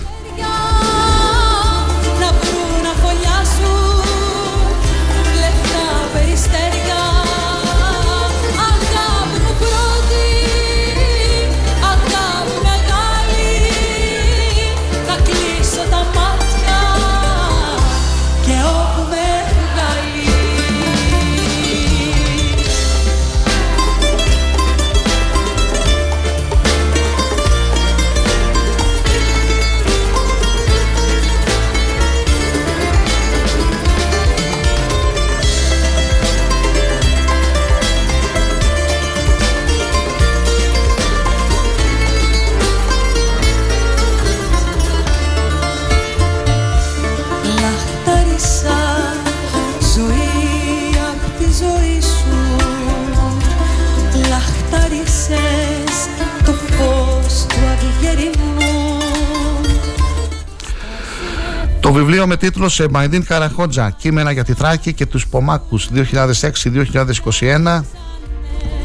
Βιβλίο με τίτλο «Σε Μαϊντίν Καραχότζα, κείμενα για τη Θράκη και τους Πομάκους 2006-2021»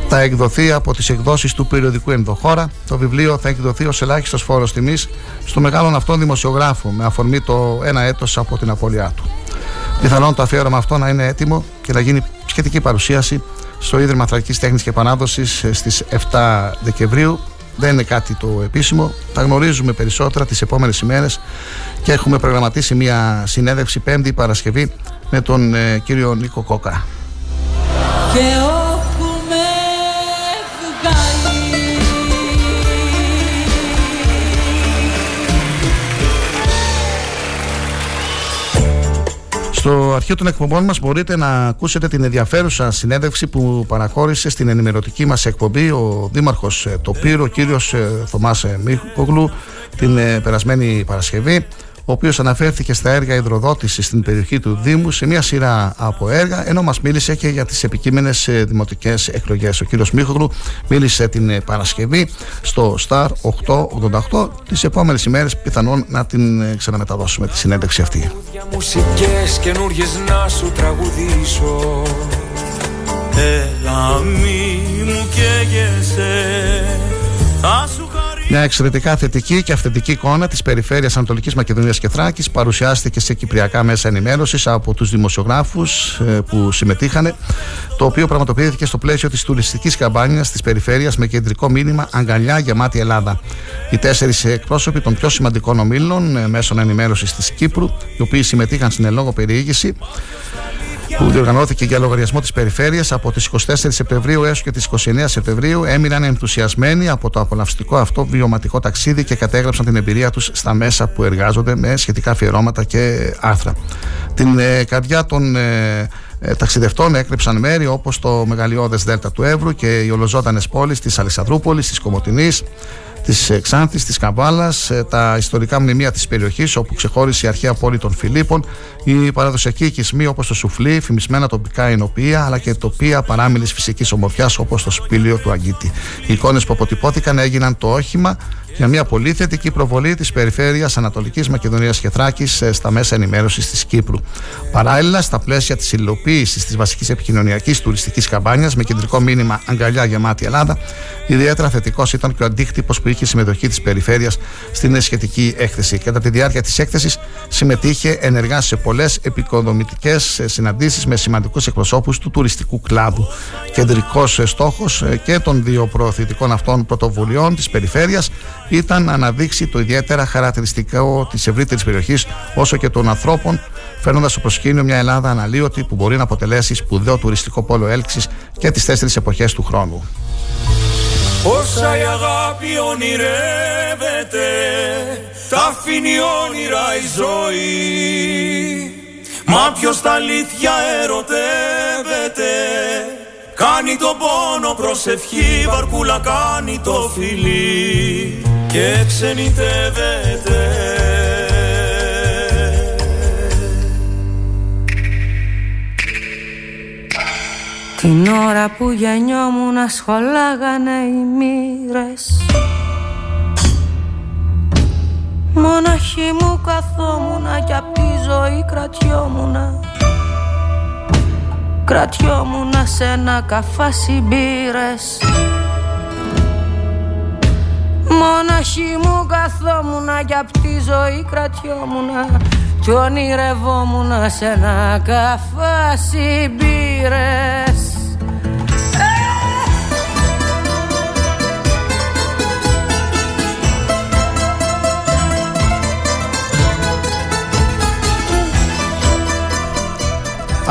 θα εκδοθεί από τις εκδόσεις του περιοδικού Ενδοχώρα. Το βιβλίο θα εκδοθεί ως ελάχιστος φόρος τιμής στο μεγάλον αυτόν δημοσιογράφο με αφορμή το ένα έτος από την απώλειά του. Πιθανόν το αφιέρωμα αυτό να είναι έτοιμο και να γίνει σχετική παρουσίαση στο Ίδρυμα Θρακικής Τέχνης και Επανάδοσης ε, στις 7 Δεκεμβρίου. Δεν είναι κάτι το επίσημο. Θα γνωρίζουμε περισσότερα τις επόμενες ημέρες και έχουμε προγραμματίσει μια συνέντευξη Πέμπτη Παρασκευή με τον ε, κύριο Νίκο Κόκα. Στο αρχείο των εκπομπών μας μπορείτε να ακούσετε την ενδιαφέρουσα συνέντευξη που παραχώρησε στην ενημερωτική μας εκπομπή ο Δήμαρχος ε, Τοπύρου, ο κύριος ε, Θωμάς ε, Μίχογλου την περασμένη Παρασκευή ο οποίος αναφέρθηκε στα έργα υδροδότησης στην περιοχή του Δήμου σε μια σειρά από έργα, ενώ μας μίλησε και για τις επικείμενες ε, δημοτικές εκλογές. Ο κύριος Μίχογλου μίλησε την ε, Παρασκευή στο Star 888. Τις επόμενες ημέρες πιθανόν να την ε, ξαναμεταδώσουμε τη συνέντευξη αυτή. Μουσικές καινούργιες να σου τραγουδήσω Έλα μη μου καίγεσαι Θα σου μια εξαιρετικά θετική και αυθεντική εικόνα της περιφέρειας Ανατολικής Μακεδονίας και Θράκης παρουσιάστηκε σε κυπριακά μέσα ενημέρωσης από τους δημοσιογράφους ε, που συμμετείχαν, το οποίο πραγματοποιήθηκε στο πλαίσιο της τουριστικής καμπάνιας της περιφέρειας με κεντρικό μήνυμα Αγκαλιά γεμάτη Ελλάδα. Οι τέσσερις εκπρόσωποι των πιο σημαντικών ομίλων ε, μέσων ενημέρωσης της Κύπρου, οι οποίοι συμμετείχαν στην ελόγω περιήγηση, που διοργανώθηκε για λογαριασμό της περιφέρειας από τις 24 Σεπτεμβρίου έως και τις 29 Σεπτεμβρίου έμειναν ενθουσιασμένοι από το απολαυστικό αυτό βιωματικό ταξίδι και κατέγραψαν την εμπειρία τους στα μέσα που εργάζονται με σχετικά αφιερώματα και άρθρα. Την ε, καρδιά των ε, ε, ταξιδευτών έκρυψαν μέρη όπως το μεγαλειώδες Δέλτα του Εύρου και οι ολοζώτανες πόλεις της Αλεξανδρούπολης, της Κομωτινής, της Ξάνθης, της Καβάλα, ε, τα ιστορικά μνημεία της περιοχής όπου ξεχώρισε η αρχαία πόλη των Φιλίππων, οι παραδοσιακοί οικισμοί όπως το Σουφλί, φημισμένα τοπικά ενοπία, αλλά και τοπία παράμιλης φυσικής ομορφιάς όπως το σπήλιο του Αγκίτη. Οι εικόνες που αποτυπώθηκαν έγιναν το όχημα για μια πολύ θετική προβολή της περιφέρειας Ανατολικής Μακεδονίας και Θράκης ε, στα μέσα ενημέρωσης της Κύπρου. Παράλληλα, στα πλαίσια της υλοποίησης της βασικής επικοινωνιακής τουριστικής καμπάνιας με κεντρικό μήνυμα Αγκαλιά γεμάτη Ελλάδα, ιδιαίτερα θετικός ήταν και ο αντίκτυπος που είχε συμμετοχή της περιφέρειας στην σχετική έκθεση. Κατά τη διάρκεια της έκθεσης, συμμετείχε ενεργά σε πολλές επικοδομητικές ε, συναντήσεις με σημαντικούς εκπροσώπους του τουριστικού κλάδου. Κεντρικός ε, στόχος και των δύο προωθητικών αυτών πρωτοβουλειών της περιφέρειας ήταν να αναδείξει το ιδιαίτερα χαρακτηριστικό της ευρύτερης περιοχής όσο και των ανθρώπων, φέρνοντας στο προσκήνιο μια Ελλάδα αναλύωτη που μπορεί να αποτελέσει σπουδαίο τουριστικό πόλο έλξης και τις τέσσερις εποχές του χρόνου. Όσα η αγάπη ονειρεύεται, τα αφήνει όνειρα η ζωή. Μα ποιος τα αλήθεια ερωτεύεται, κάνει τον πόνο προσευχή, βαρκούλα κάνει το φιλί. Και ξενιτεύεται. Την ώρα που γεννιόμουν σχολάγανε οι μοίρες Μοναχή μου καθόμουνα και απ' τη ζωή κρατιόμουνα. Κρατιόμουνα σε ένα καφάσι μπύρες Μοναχή μου καθόμουνα και απ' τη ζωή κρατιόμουνα. Κι ονειρευόμουνα σε ένα καφάσι μπύρες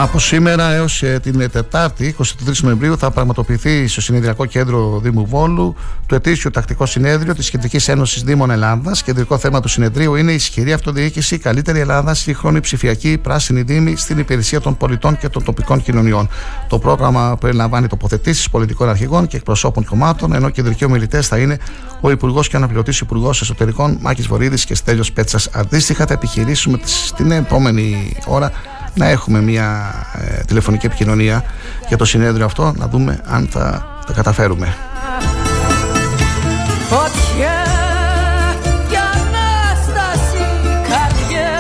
Από σήμερα έως ε, την Τετάρτη, 23 Νοεμβρίου, θα πραγματοποιηθεί στο Συνεδριακό Κέντρο Δήμου Βόλου το ετήσιο τακτικό συνέδριο της Κεντρικής Ένωσης Δήμων Ελλάδας. Κεντρικό θέμα του συνεδρίου είναι η ισχυρή αυτοδιοίκηση, καλύτερη Ελλάδα, σύγχρονη ψηφιακή πράσινη δήμη στην υπηρεσία των πολιτών και των τοπικών κοινωνιών. Το πρόγραμμα περιλαμβάνει τοποθετήσεις πολιτικών αρχηγών και εκπροσώπων κομμάτων, ενώ κεντρικοί ομιλητές θα είναι ο Υπουργός και Αναπληρωτής Υπουργός Εσωτερικών Μάκης Βορύδης και Στέλιος Πέτσας. Αντίστοιχα, θα επιχειρήσουμε στην επόμενη ώρα να έχουμε μια ε, τηλεφωνική επικοινωνία για το συνέδριο αυτό να δούμε αν θα τα καταφέρουμε. Φωτιά και Ανάσταση καρδιά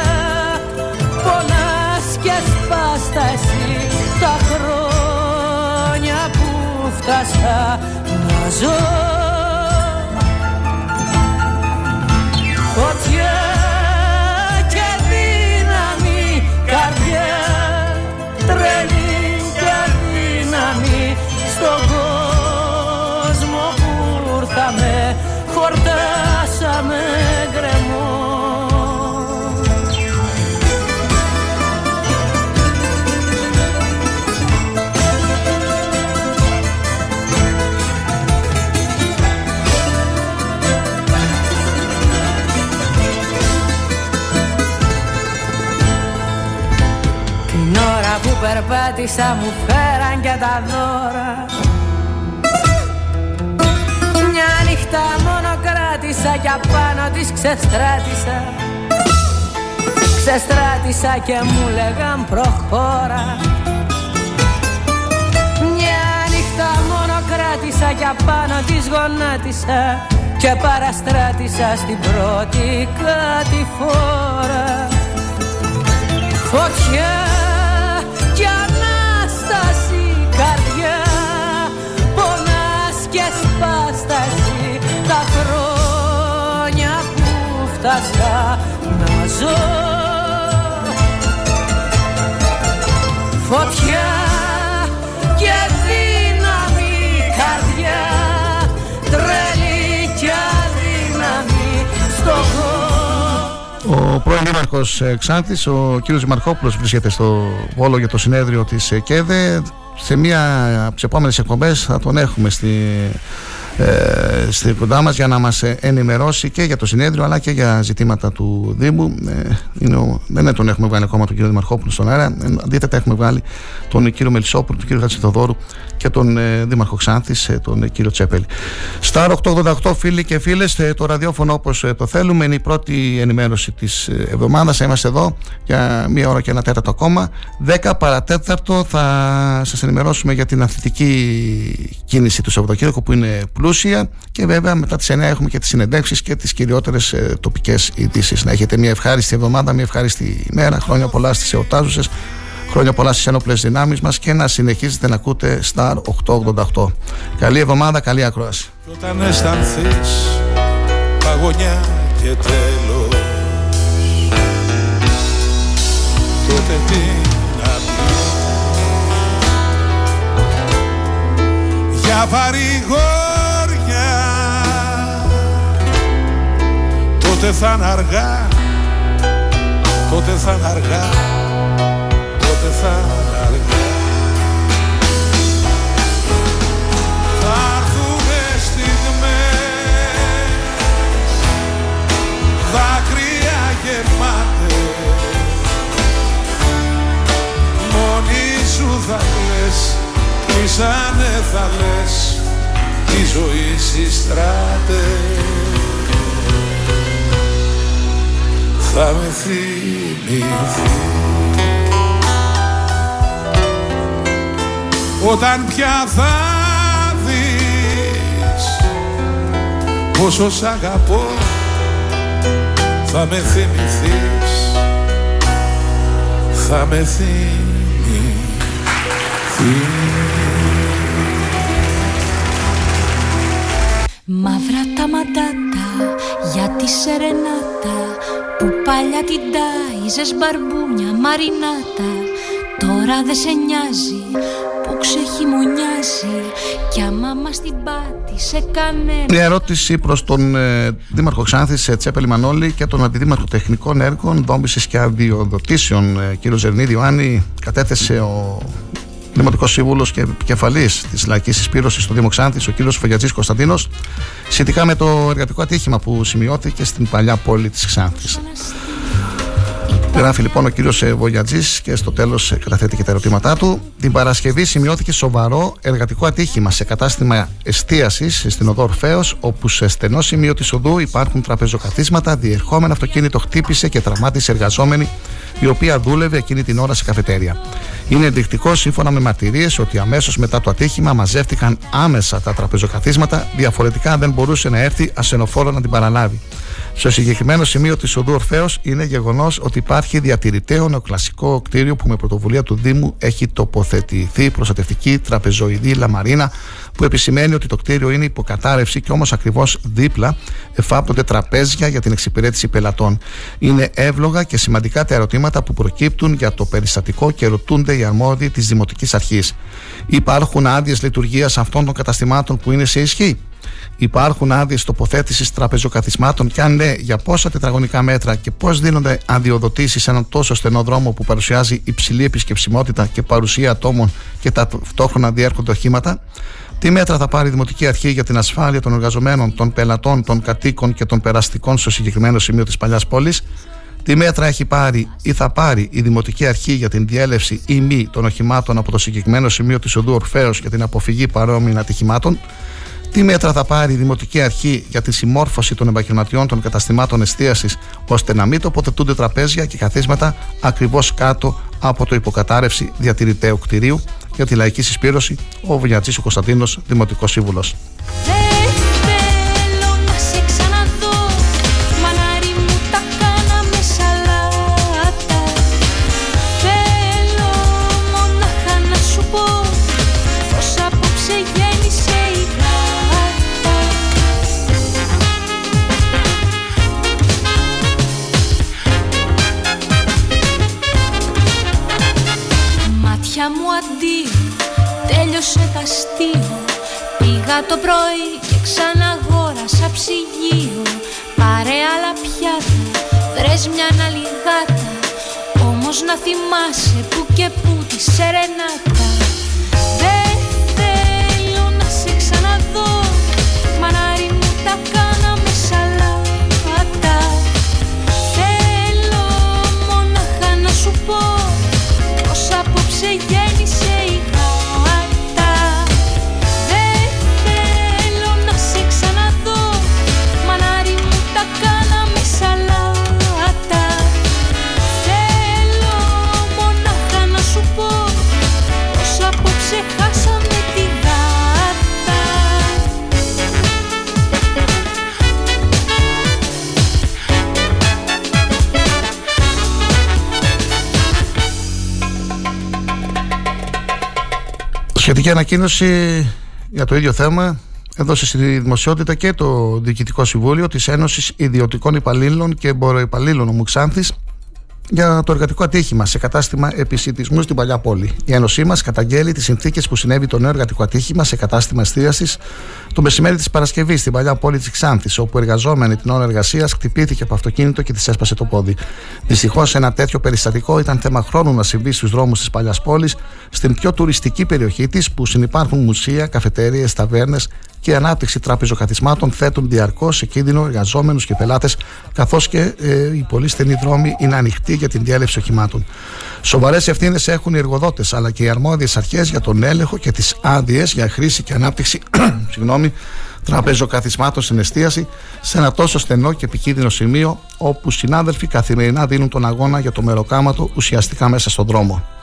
Πονάς και σπάσταση τα χρόνια που φτάσα να ζω περπάτησα μου φέραν και τα δώρα. Μια νύχτα μόνο κράτησα και απάνω της ξεστράτησα. Ξεστράτησα και μου λέγαν προχώρα. Μια νύχτα μόνο κράτησα και απάνω της γονάτισα και παραστράτησα στην πρώτη κατηφόρα Φωτιά φτάσα να ζω Φωτιά και δύναμη καρδιά Τρελή και αδύναμη στο Ο πρώην Δήμαρχος Ξάνθης, ο κ. Μαρχόπουλο, βρίσκεται στο Βόλο για το συνέδριο της ΚΕΔΕ. Σε μία από τις επόμενες εκπομπές θα τον έχουμε στη, ε, στη κοντά μας για να μας ενημερώσει και για το συνέδριο αλλά και για ζητήματα του Δήμου. Ε, είναι ο, δεν τον έχουμε βγάλει ακόμα τον κύριο Δημαρχόπουλο στον αέρα. Ε, αντίθετα έχουμε βγάλει τον κύριο Μελισσόπουλο, τον κύριο Χατσιδοδόρου και τον ε, Δήμαρχο Ξάνθης, ε, τον ε, κύριο Τσέπελη Σταρ 888 φίλοι και φίλες το ραδιόφωνο όπως το θέλουμε είναι η πρώτη ενημέρωση της εβδομάδας. Είμαστε εδώ για μία ώρα και ένα τέταρτο ακόμα. 10 παρατέταρτο θα σας ενημερώσουμε για την αθλητική κίνηση του Σαββατοκύριακου που είναι πλούσια και βέβαια μετά τις 9 έχουμε και τις συνεντεύξεις και τις κυριότερες ε, τοπικές ειδήσεις. Να έχετε μια ευχάριστη εβδομάδα, μια ευχάριστη ημέρα, χρόνια πολλά στις εορτάζουσες, χρόνια πολλά στις ενόπλες δυνάμεις μας και να συνεχίζετε να ακούτε Star 888. Καλή εβδομάδα, καλή ακρόαση. Κι όταν αισθανθείς παγωνιά και τέλος τότε τι να πεις για παρηγόρια τότε θα είναι αργά. Τότε θα είναι αργά. Τότε θα είναι αργά. Θα έρθουνε στιγμές. Δάκρυα γεμάτες. Μόνη σου θα κλαις κλείσανε θα λες. Τη ζωή συστράτες θα με θυμηθείς. Όταν πια θα δεις πόσο σ' αγαπώ θα με θυμηθείς. Θα με θυμηθείς. Μαύρα τα μαντάτα για τη σερενάτα που παλιά την τάιζες μπαρμπούνια μαρινάτα τώρα δεν σε νοιάζει που ξεχειμονιάζει κι άμα μας την πάτησε κανένα Μια ερώτηση προς τον ε, Δήμαρχο Ξάνθη, Τσέπελη Μανώλη και τον Αντιδήμαρχο Τεχνικών Έργων, Δόμησης και Αδειοδοτήσεων, ε, κύριο Ζερνίδη Ιωάννη. Κατέθεσε ο Δημοτικό Σύμβουλος και επικεφαλής της Λαϊκής Εισπήρωσης στο Δήμο Ξάνθης, ο κύριος Φαγιατζή Κωνσταντίνος, σχετικά με το εργατικό ατύχημα που σημειώθηκε στην παλιά πόλη της Ξάνθης. Γράφει λοιπόν ο κύριος Βογιατζή και στο τέλος καταθέτει και τα ερωτήματά του. Την Παρασκευή σημειώθηκε σοβαρό εργατικό ατύχημα σε κατάστημα εστίασης στην οδό Ορφαίο, όπου σε στενό σημείο της οδού υπάρχουν τραπεζοκαθίσματα. Διερχόμενο αυτοκίνητο χτύπησε και τραυμάτισε εργαζόμενη, η οποία δούλευε εκείνη την ώρα σε καφετέρια. Είναι ενδεικτικό σύμφωνα με μαρτυρίες ότι αμέσως μετά το ατύχημα μαζεύτηκαν άμεσα τα τραπεζοκαθίσματα, διαφορετικά δεν μπορούσε να έρθει ασθενοφόρο να την παραλάβει. Στο συγκεκριμένο σημείο της οδού Ορφαίο είναι γεγονός ότι υπάρχει διατηρητέο νεοκλασικό κτίριο που με πρωτοβουλία του Δήμου έχει τοποθετηθεί προστατευτική τραπεζοειδή λαμαρίνα, που επισημαίνει ότι το κτίριο είναι υποκατάρρευση και όμως ακριβώς δίπλα εφάπτονται τραπέζια για την εξυπηρέτηση πελατών. Είναι εύλογα και σημαντικά τα ερωτήματα που προκύπτουν για το περιστατικό και ρωτούνται οι αρμόδιοι της Δημοτικής Αρχής. Υπάρχουν άδειες λειτουργίας αυτών των καταστημάτων που είναι σε ισχύ; Υπάρχουν άδειες τοποθέτησης τραπεζοκαθισμάτων και αν ναι, για πόσα τετραγωνικά μέτρα και πώς δίνονται αδειοδοτήσεις σε έναν τόσο στενό δρόμο που παρουσιάζει υψηλή επισκεψιμότητα και παρουσία ατόμων και ταυτόχρονα διέρχονται οχήματα. Τι μέτρα θα πάρει η Δημοτική Αρχή για την ασφάλεια των εργαζομένων, των πελατών, των κατοίκων και των περαστικών στο συγκεκριμένο σημείο της παλιάς πόλης; Τι μέτρα έχει πάρει ή θα πάρει η Δημοτική Αρχή για την διέλευση ή μη των οχημάτων από το συγκεκριμένο σημείο της οδού Ορφαίο για την αποφυγή παρόμοιων ατυχημάτων; Τι μέτρα θα πάρει η Δημοτική Αρχή για τη συμμόρφωση των επαγγελματιών των καταστημάτων εστίασης ώστε να μην τοποθετούνται τραπέζια και καθίσματα ακριβώς κάτω από το υποκατάρρευση διατηρηταίου κτηρίου. Για τη λαϊκή συσπήρωση, ο Βουλιατζή Κωνσταντίνος, Δημοτικός Σύμβουλος. Πιάτα, βρες μια άλλη γάτα Όμως να θυμάσαι που και που τη σερενάτα. Δεν θέλω να σε ξαναδώ Μανάρι μου τα κάναμε σαλάτα. Θέλω μονάχα να σου πω Σχετική ανακοίνωση για το ίδιο θέμα. Έδωσε στη δημοσιότητα και το Διοικητικό Συμβούλιο της Ένωσης Ιδιωτικών Υπαλλήλων και Εμποροϊπαλλήλων Ομουξάνθης για το εργατικό ατύχημα σε κατάστημα επισητισμού στην παλιά πόλη. Η Ένωσή μας καταγγέλει τις συνθήκες που συνέβη το νέο εργατικό ατύχημα σε κατάστημα εστίασης το μεσημέρι της Παρασκευής στην παλιά πόλη της Ξάνθης, όπου εργαζόμενη την ώρα εργασίας χτυπήθηκε από αυτοκίνητο και τη έσπασε το πόδι. Δυστυχώς, ένα τέτοιο περιστατικό ήταν θέμα χρόνου να συμβεί στους δρόμους της παλιάς πόλης, στην πιο τουριστική περιοχή της, που συνεπάρχουν μουσεία, καφετέρειες, ταβέρνες και η ανάπτυξη τραπεζοκαθισμάτων θέτουν διαρκώς σε κίνδυνο εργαζόμενους και πελάτες, καθώς και ε, οι πολύ στενοί δρόμοι είναι ανοιχτοί για την διέλευση οχημάτων. Σοβαρές ευθύνες έχουν οι εργοδότες αλλά και οι αρμόδιες αρχές για τον έλεγχο και τις άδειες για χρήση και ανάπτυξη συγγνώμη, τραπεζοκαθισμάτων στην εστίαση σε ένα τόσο στενό και επικίνδυνο σημείο όπου συνάδελφοι καθημερινά δίνουν τον αγώνα για το μεροκάματο ουσιαστικά μέσα στον δρόμο.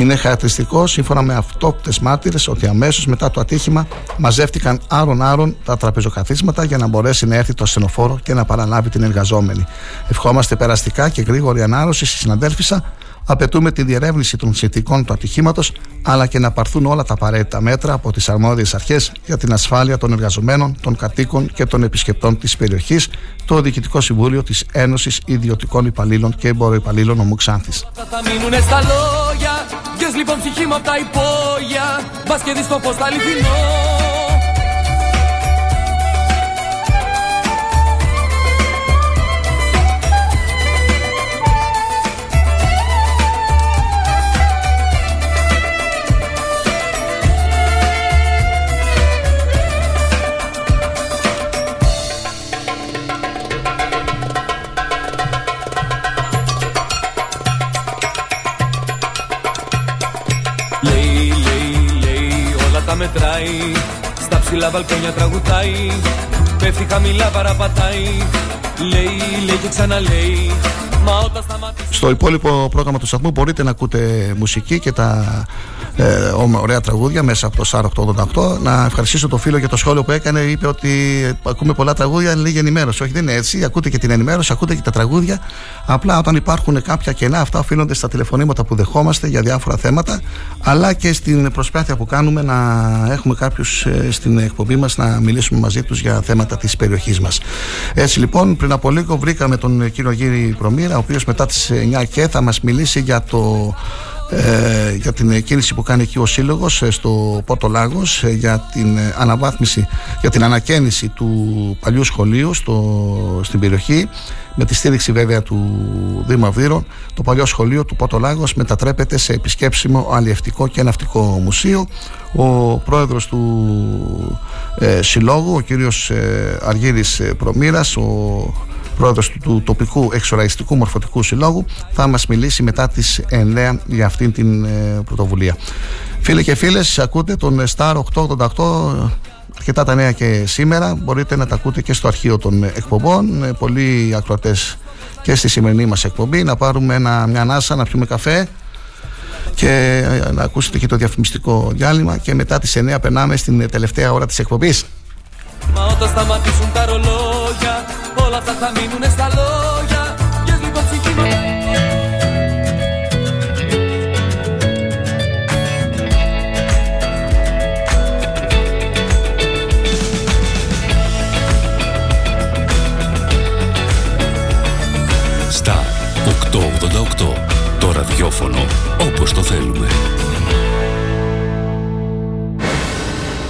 Είναι χαρακτηριστικό, σύμφωνα με αυτόπτες μάρτυρες, ότι αμέσως μετά το ατύχημα μαζεύτηκαν άρον-άρον τα τραπεζοκαθίσματα για να μπορέσει να έρθει το ασθενοφόρο και να παραλάβει την εργαζόμενη. Ευχόμαστε περαστικά και γρήγορη ανάρρωση στη συναδέλφισσα. Απαιτούμε τη διερεύνηση των συνθηκών του ατυχήματος, αλλά και να πάρθουν όλα τα απαραίτητα μέτρα από τις αρμόδιες αρχές για την ασφάλεια των εργαζομένων, των κατοίκων και των επισκεπτών της περιοχής, το Διοικητικό Συμβούλιο της Ένωσης Ιδιωτικών Υπαλλήλων και Εμποροϊπαλλήλων Ομού Ξάνθης. Θα μείνουνε στα λόγια, βγες λοιπόν ψυχή μου απ' τα υπόγεια, μπας και δεις το φως θα αληθινό. Μετράει. Στα ψηλά βαλκόνια τραγουδάει. Πέφτει χαμηλά παραπατάει. Λέει, λέει και ξαναλέει. Μα όταν σταματήσει Στο υπόλοιπο πρόγραμμα του σταθμού μπορείτε να ακούτε μουσική και τα ε, ωραία τραγούδια μέσα από το ΣΑΡ 888. Να ευχαριστήσω το φίλο για το σχόλιο που έκανε. Είπε ότι ακούμε πολλά τραγούδια, είναι λίγη ενημέρωση. Όχι, δεν είναι έτσι. Ακούτε και την ενημέρωση, ακούτε και τα τραγούδια. Απλά όταν υπάρχουν κάποια κενά, αυτά οφείλονται στα τηλεφωνήματα που δεχόμαστε για διάφορα θέματα, αλλά και στην προσπάθεια που κάνουμε να έχουμε κάποιους στην εκπομπή μας να μιλήσουμε μαζί τους για θέματα της περιοχής μας. Έτσι λοιπόν, πριν από λίγο βρήκαμε τον κύριο Γύρι Προμήρα, ο οποίος μετά τις 9 και θα μας μιλήσει για το ε, για την κίνηση που κάνει εκεί ο Σύλλογος ε, στο Πότο Λάγος ε, για την ε, αναβάθμιση, για την ανακαίνιση του παλιού σχολείου στο, στην περιοχή με τη στήριξη βέβαια του Δήμου Αυδείρων το παλιό σχολείο του Πότο Λάγος μετατρέπεται σε επισκέψιμο αλλιευτικό και ναυτικό μουσείο. Ο πρόεδρος του ε, Συλλόγου ο κύριος ε, Αργύρης Προμήρας ο πρόεδρος του, τοπικού εξοραϊστικού μορφωτικού συλλόγου, θα μας μιλήσει μετά τις 9 για αυτήν την ε, πρωτοβουλία. Φίλοι και φίλες, ακούτε τον Star 888 αρκετά τα νέα και σήμερα. Μπορείτε να τα ακούτε και στο αρχείο των εκπομπών. Ε, πολλοί ακροατές και στη σημερινή μας εκπομπή. Να πάρουμε ένα, μια ανάσα, να πιούμε καφέ και ε, να ακούσετε και το διαφημιστικό διάλειμμα και μετά τις 9 περνάμε στην τελευταία ώρα της εκπομπής. Μα όταν σταματήσουν τα ρολόγια όλα αυτά θα μείνουν στα λόγια. Star 888 Το ραδιόφωνο όπως το θέλουμε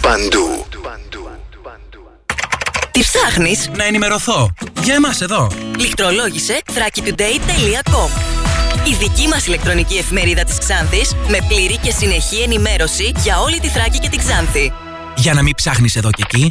παντού. Τι ψάχνεις; Να ενημερωθώ. Για εμάς εδώ. Λιχτρολόγησε thrakitoday.com Η δική μας ηλεκτρονική εφημερίδα της Ξάνθης με πλήρη και συνεχή ενημέρωση για όλη τη Θράκη και την Ξάνθη. Για να μην ψάχνεις εδώ και εκεί,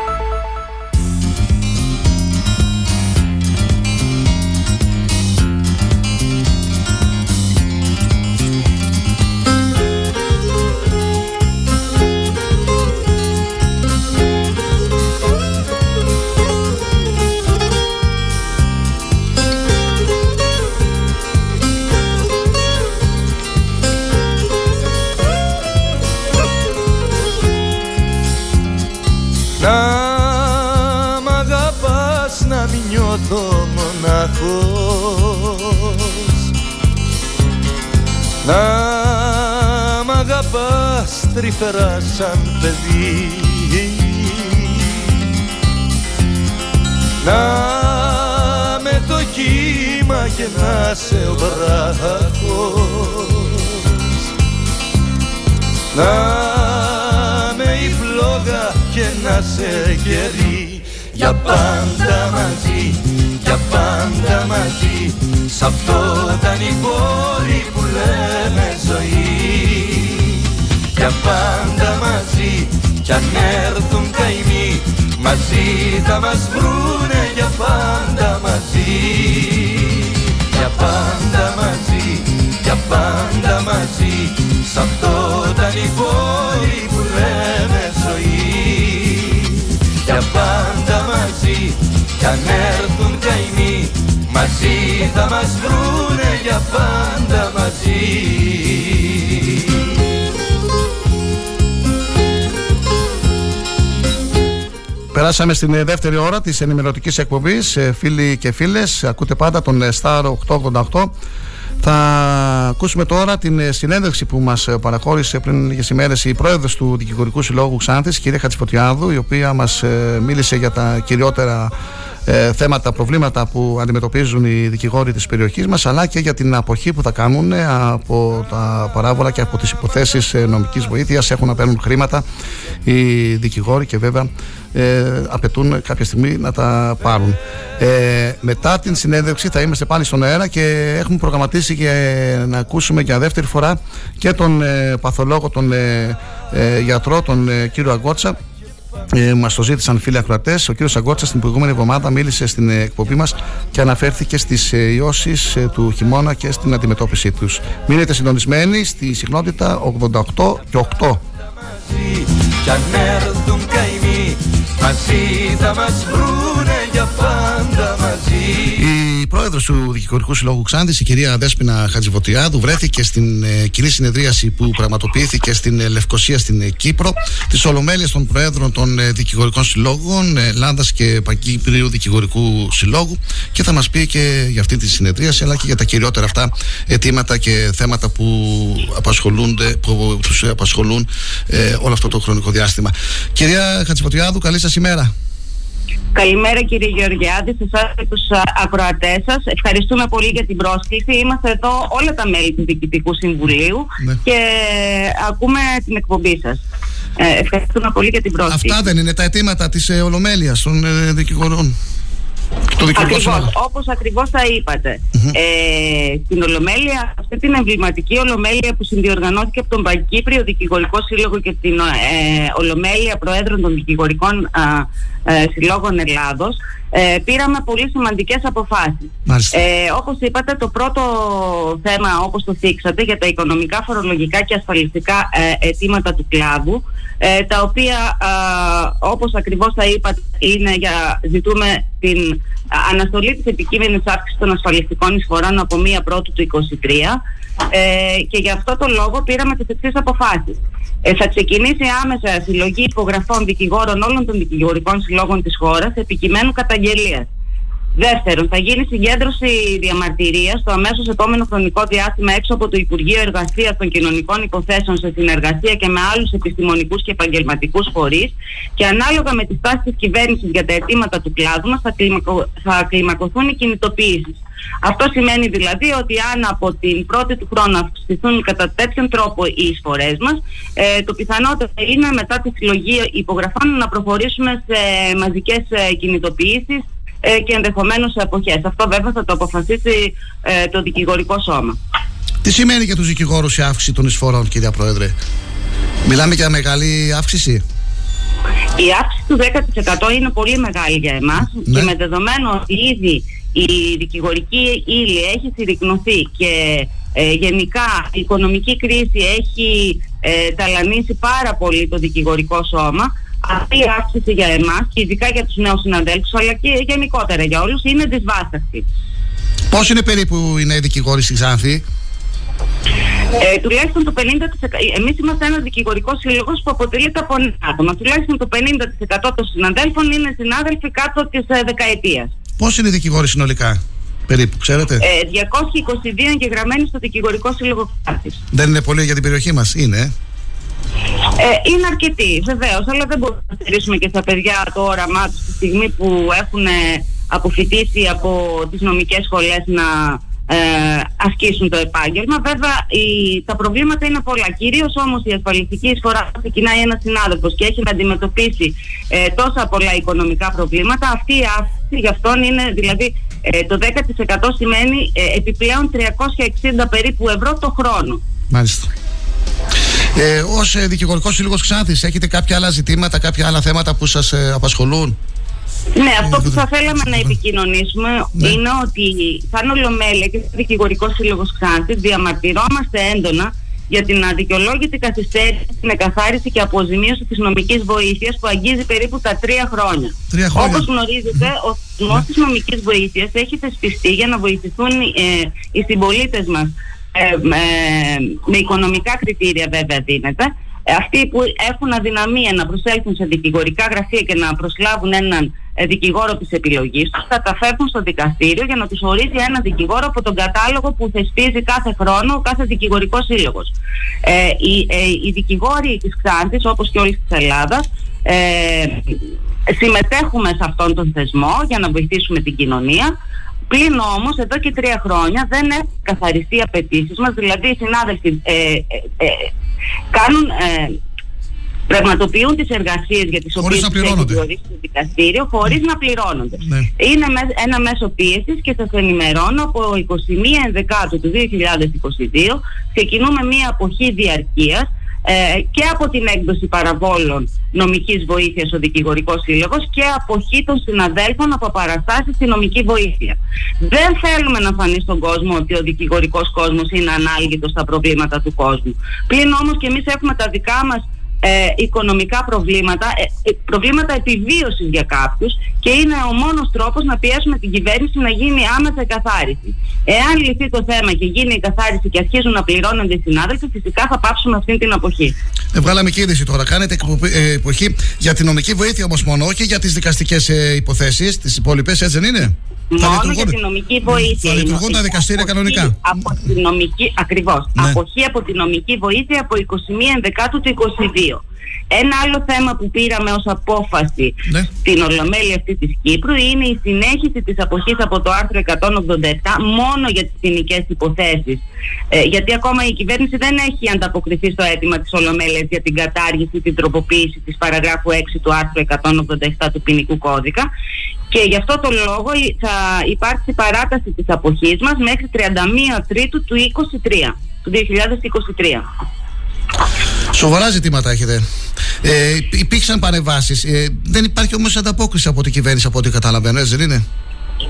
Τρυφερά σαν παιδί. Να με το κύμα και να σε ο βράχος. Να με η φλόγα και να σε γερί Για πάντα μαζί, για πάντα μαζί. Σ' αυτό τα νυχόρι που λέμε ζωή για πάντα μαζί. Κι αν έρθουν καημοί μαζί θα μας βρούνε για πάντα μαζί. Για πάντα μαζί, για πάντα μαζί. Σ' αυτό τα νηφόρι που λέμε ζωή. Για πάντα μαζί κι αν έρθουν καημοί μαζί θα μας βρούνε για πάντα μαζί Περάσαμε στην ε, δεύτερη ώρα της ενημερωτικής εκπομπής ε, Φίλοι και φίλες, ακούτε πάντα τον ε, Star 888 θα ακούσουμε τώρα την συνέντευξη που μας παραχώρησε πριν λίγες ημέρες η πρόεδρος του Δικηγορικού Συλλόγου Ξάνθης, κυρία Χατσιφωτιάδου, η οποία μας μίλησε για τα κυριότερα ε, θέματα, προβλήματα που αντιμετωπίζουν οι δικηγόροι της περιοχής μας αλλά και για την αποχή που θα κάνουν από τα παράβολα και από τις υποθέσεις νομικής βοήθειας έχουν να παίρνουν χρήματα οι δικηγόροι και βέβαια ε, απαιτούν κάποια στιγμή να τα πάρουν. Ε, μετά την συνέντευξη θα είμαστε πάλι στον αέρα και έχουμε προγραμματίσει και να ακούσουμε για δεύτερη φορά και τον ε, παθολόγο, τον ε, ε, γιατρό, τον κύριο Αγκότσα ε, μας το ζήτησαν φίλοι ακροατές. Ο κύριος Αγκότσα την προηγούμενη εβδομάδα μίλησε στην εκπομπή μας και αναφέρθηκε στις ε, ιώσεις ε, του χειμώνα και στην αντιμετώπιση τους. Μείνετε συντονισμένοι στη συχνότητα 88 και 8. Κι αν έρθουν καημοί μαζί θα μας βρούνε για πάντα μαζί η πρόεδρος του Δικηγορικού Συλλόγου Ξάντη, η κυρία Δέσπινα Χατζηβοτιάδου, βρέθηκε στην ε, κοινή συνεδρίαση που πραγματοποιήθηκε στην ε, Λευκοσία στην ε, Κύπρο, τη Ολομέλεια των Προέδρων των ε, Δικηγορικών Συλλόγων, Ελλάδας και Παγκύπριου Δικηγορικού Συλλόγου και θα μας πει και για αυτή τη συνεδρίαση, αλλά και για τα κυριότερα αυτά αιτήματα και θέματα που, απασχολούνται, που τους απασχολούν όλο αυτό το χρονικό διάστημα. Κυρία Χατζηβοτιάδου, καλή σας ημέρα. Καλημέρα κύριε Γεωργιάδη, σε εσάς και τους ακροατές σας. Ευχαριστούμε πολύ για την πρόσκληση. Είμαστε εδώ όλα τα μέλη του Διοικητικού Συμβουλίου ναι. και ακούμε την εκπομπή σας. Ε, ευχαριστούμε πολύ για την πρόσκληση. Αυτά δεν είναι τα αιτήματα της ε, Ολομέλειας των ε, δικηγορών. Ακριβώς, όπως ακριβώς θα είπατε. Ε, στην Ολομέλεια, αυτή την εμβληματική Ολομέλεια που συνδιοργανώθηκε από τον Παγκύπριο Δικηγορικό Σύλλογο και την ε, Ολομέλεια Προέδρων των Δικηγορικών ε, Συλλόγων Ελλάδος, ε, πήραμε πολύ σημαντικές αποφάσεις. Ε, όπως είπατε, το πρώτο θέμα, όπως το θίξατε, για τα οικονομικά, φορολογικά και ασφαλιστικά ε, αιτήματα του κλάδου, ε, τα οποία, ε, όπως ακριβώς θα είπατε, είναι για, ζητούμε την αναστολή της επικείμενης αύξησης των ασφαλιστικών εισφορών από 1 πρώτου του 2023 ε, και γι' αυτό το λόγο πήραμε τις εξής αποφάσεις. Ε, θα ξεκινήσει άμεσα συλλογή υπογραφών δικηγόρων όλων των δικηγορικών συλλόγων της χώρας επικειμένου καταγγελίας. Δεύτερον, θα γίνει συγκέντρωση διαμαρτυρίας στο αμέσως επόμενο χρονικό διάστημα έξω από το Υπουργείο Εργασίας των Κοινωνικών Υποθέσεων σε συνεργασία και με άλλους επιστημονικούς και επαγγελματικούς φορείς και ανάλογα με τη στάση της κυβέρνησης για τα αιτήματα του κλάδου μας θα, κλιμακω... θα κλιμακωθούν οι κινητοποιήσεις. Αυτό σημαίνει δηλαδή ότι αν από την πρώτη του χρόνου αυξηθούν κατά τέτοιον τρόπο οι εισφορές μας, ε, το πιθανότερο είναι μετά τη συλλογή υπογραφών να προχωρήσουμε σε μαζικές ε, κινητοποιήσεις ε, και ενδεχομένως σε εποχέ. Αυτό βέβαια θα το αποφασίσει ε, το δικηγορικό σώμα. Τι σημαίνει για τους δικηγόρους η αύξηση των εισφορών, κυρία Πρόεδρε; Μιλάμε για μεγάλη αύξηση; Η αύξηση του 10% είναι πολύ μεγάλη για εμάς ναι. και με δεδομένο ότι ήδη η δικηγορική ύλη έχει συρρυκνωθεί και ε, γενικά η οικονομική κρίση έχει ε, ταλανίσει πάρα πολύ το δικηγορικό σώμα αυτή η αύξηση για εμάς και ειδικά για τους νέους συναδέλφους, αλλά και γενικότερα για όλους, είναι δυσβάσταχτη. Πώς είναι περίπου οι νέοι δικηγόροι στη Ξάνθη, ε, τουλάχιστον το 50%. Εμείς είμαστε ένας δικηγορικός σύλλογος που αποτελείται από άτομα. Τουλάχιστον το 50% των συναδέλφων είναι συνάδελφοι κάτω της ε, δεκαετία. Πώ είναι οι δικηγόροι συνολικά, περίπου, ξέρετε; Ε, 222 εγγεγραμμένοι στο δικηγορικό σύλλογο Ξάνθης. Δεν είναι πολύ για την περιοχή μας, είναι. Ε, είναι αρκετοί, βεβαίως, αλλά δεν μπορούμε να στηρίσουμε και στα παιδιά το όραμά τους τη στιγμή που έχουν αποφυτίσει από τις νομικές σχολές να ε, ασκήσουν το επάγγελμα. Βέβαια, η, τα προβλήματα είναι πολλά. Κυρίως όμως η ασφαλιστική εισφορά ξεκινάει ένας συνάδελφος και έχει να αντιμετωπίσει ε, τόσα πολλά οικονομικά προβλήματα. Αυτή η αύξηση γι' αυτόν είναι δηλαδή ε, το 10% σημαίνει ε, επιπλέον 360 περίπου ευρώ το χρόνο. Μάλιστα. Ε, Ω ε, δικηγορικός σύλλογος Ξάνθης, έχετε κάποια άλλα ζητήματα, κάποια άλλα θέματα που σας ε, απασχολούν; Ναι, αυτό που θα θέλαμε να επικοινωνήσουμε ναι. είναι ότι σαν Ολομέλεια και σαν Δικηγορικός Σύλλογος Ξάνθη διαμαρτυρόμαστε έντονα για την αδικαιολόγητη καθυστέρηση, την εκαθάριση και αποζημίωση της νομικής βοήθειας που αγγίζει περίπου τα τρία χρόνια. χρόνια. Όπως γνωρίζετε, ο θεσμό ναι. της νομικής βοήθειας έχει θεσπιστεί για να βοηθηθούν ε, οι συμπολίτες μας ε, με οικονομικά κριτήρια βέβαια δίνεται. Ε, αυτοί που έχουν αδυναμία να προσέλθουν σε δικηγορικά γραφεία και να προσλάβουν έναν ε, δικηγόρο της επιλογής τους θα τα φέρουν στο δικαστήριο για να τους ορίζει ένα δικηγόρο από τον κατάλογο που θεσπίζει κάθε χρόνο κάθε δικηγορικός σύλλογος. Ε, οι, ε, οι δικηγόροι της Ξάνθης όπως και όλης της Ελλάδας ε, συμμετέχουμε σε αυτόν τον θεσμό για να βοηθήσουμε την κοινωνία Πλην όμως, εδώ και τρία χρόνια δεν έχουν καθαριστεί οι απαιτήσεις μας, δηλαδή οι συνάδελφοι ε, ε, ε κάνουν, ε, πραγματοποιούν τις εργασίες για τις οποίες έχει διορίσει το δικαστήριο χωρίς να πληρώνονται. Ναι. Είναι ένα μέσο πίεσης και σας ενημερώνω από 21 Ενδεκάτου του 2022 ξεκινούμε μία αποχή διαρκείας ε, και από την έκδοση παραβόλων νομικής βοήθειας ο Δικηγορικός Σύλλογος και αποχή των συναδέλφων από παραστάσεις στη νομική βοήθεια. Δεν θέλουμε να φανεί στον κόσμο ότι ο δικηγορικός κόσμος είναι ανάλγητος στα προβλήματα του κόσμου. Πλην όμως και εμείς έχουμε τα δικά μας ε, οικονομικά προβλήματα, ε, ε, προβλήματα επιβίωσης για κάποιους και είναι ο μόνος τρόπος να πιέσουμε την κυβέρνηση να γίνει άμεσα καθάριση. Εάν λυθεί το θέμα και γίνει η καθάριση και αρχίζουν να πληρώνονται οι συνάδελφοι, φυσικά θα πάψουμε αυτή την αποχή. Ε, βγάλαμε και είδηση τώρα. Κάνετε ε, εποχή για την νομική βοήθεια όμως μόνο, όχι για τις δικαστικές ε, υποθέσεις, τις υπόλοιπες, έτσι δεν είναι; Μόνο για την νομική βοήθεια. Θα λειτουργούν τα δικαστήρια κανονικά. Από τη νομική, ακριβώς. Ναι. Αποχή από τη νομική βοήθεια από 21 Ενδεκάτου του 22. Ένα άλλο θέμα που πήραμε ως απόφαση ναι. στην Ολομέλεια αυτή της Κύπρου είναι η συνέχιση της αποχής από το άρθρο 187 μόνο για τις ποινικές υποθέσεις. Ε, γιατί ακόμα η κυβέρνηση δεν έχει ανταποκριθεί στο αίτημα της Ολομέλειας για την κατάργηση, την τροποποίηση της παραγράφου 6 του άρθρου 187 του ποινικού κώδικα και γι' αυτό το λόγο θα υπάρξει παράταση της αποχής μας μέχρι 31 Τρίτου του 2023, του 2023. Σοβαρά ζητήματα έχετε. Ε, υπήρξαν παρεμβάσεις. Ε, δεν υπάρχει όμως ανταπόκριση από την κυβέρνηση, από ό,τι καταλαβαίνω, έτσι δεν είναι;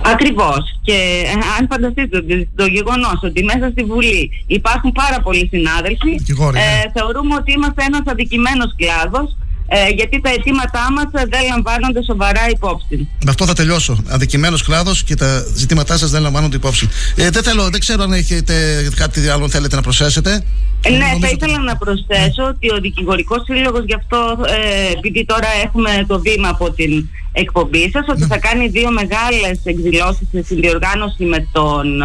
Ακριβώς. Και ε, αν φανταστείτε το γεγονός ότι μέσα στη Βουλή υπάρχουν πάρα πολλοί συνάδελφοι, ε, ναι. θεωρούμε ότι είμαστε ένας αδικημένος κλάδος ε, γιατί τα αιτήματά μας δεν λαμβάνονται σοβαρά υπόψη. Με αυτό θα τελειώσω. Αδικημένος κλάδος και τα ζητήματά σας δεν λαμβάνονται υπόψη. Ε, δεν, θέλω, δεν ξέρω αν έχετε κάτι άλλο θέλετε να προσθέσετε. Ε, ναι, θα ήθελα να προσθέσω ότι ο Δικηγορικός Σύλλογος, γι' αυτό ε, επειδή τώρα έχουμε το βήμα από την εκπομπή σας, ότι ναι. θα κάνει δύο μεγάλες εκδηλώσεις σε συνδιοργάνωση με τον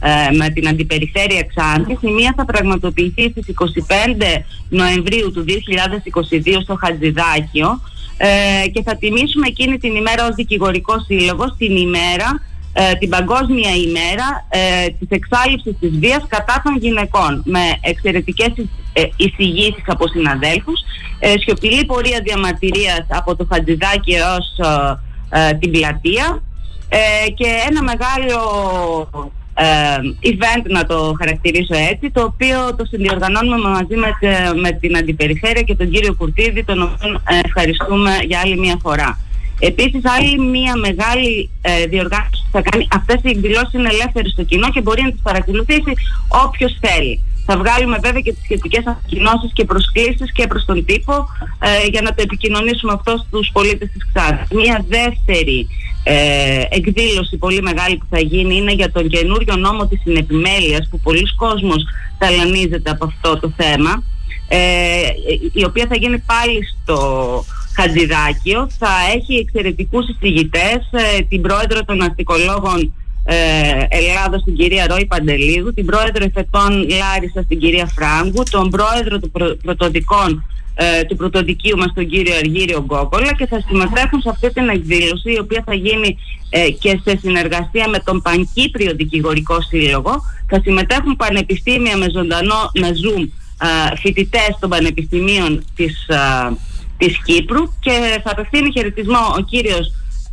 ε, με την Αντιπεριφέρεια Ξάνθης. Η μία θα πραγματοποιηθεί στις 25 Νοεμβρίου του 2022 στο Χατζηδάκιο ε, και θα τιμήσουμε εκείνη την ημέρα ως δικηγορικός σύλλογος την ημέρα ε, την παγκόσμια ημέρα ε, της εξάλληψης της βίας κατά των γυναικών με εξαιρετικές ε, εισηγήσεις από συναδέλφους, ε, σιωπηλή πορεία διαμαρτυρίας από το Χατζηδάκι έως ε, την πλατεία και ένα μεγάλο ε, event να το χαρακτηρίσω έτσι, το οποίο το συνδιοργανώνουμε μαζί με, με την Αντιπεριφέρεια και τον κύριο Κουρτίδη, τον οποίο ε, ευχαριστούμε για άλλη μια φορά. Επίσης άλλη μια μεγάλη ε, διοργάνωση που θα κάνει, αυτές οι εκδηλώσεις είναι ελεύθερες στο κοινό και μπορεί να τις παρακολουθήσει όποιος θέλει. Θα βγάλουμε βέβαια και τις σχετικές ανακοινώσεις και προσκλήσεις και προς τον τύπο ε, για να το επικοινωνήσουμε αυτό στους πολίτες της Ξάρας. Μια δεύτερη ε, εκδήλωση πολύ μεγάλη που θα γίνει είναι για τον καινούριο νόμο της συνεπιμέλειας που πολλοί κόσμος ταλανίζεται από αυτό το θέμα ε, η οποία θα γίνει πάλι στο Χατζηδάκιο. Θα έχει εξαιρετικούς εισηγητές ε, την πρόεδρο των αστικολόγων ε, Ελλάδος την κυρία Ρόη Παντελίδου την πρόεδρο εφετών Λάρισα την κυρία Φράγκου τον πρόεδρο των πρωτοδικών ε, του πρωτοδικίου μας τον κύριο Αργύριο Γκόκολα και θα συμμετέχουν σε αυτή την εκδήλωση η οποία θα γίνει ε, και σε συνεργασία με τον Πανκύπριο Δικηγορικό Σύλλογο. Θα συμμετέχουν πανεπιστήμια με ζωντανό, με Zoom ε, φοιτητές των πανεπιστημίων της, ε, της Κύπρου και θα απευθύνει χαιρετισμό ο κύριος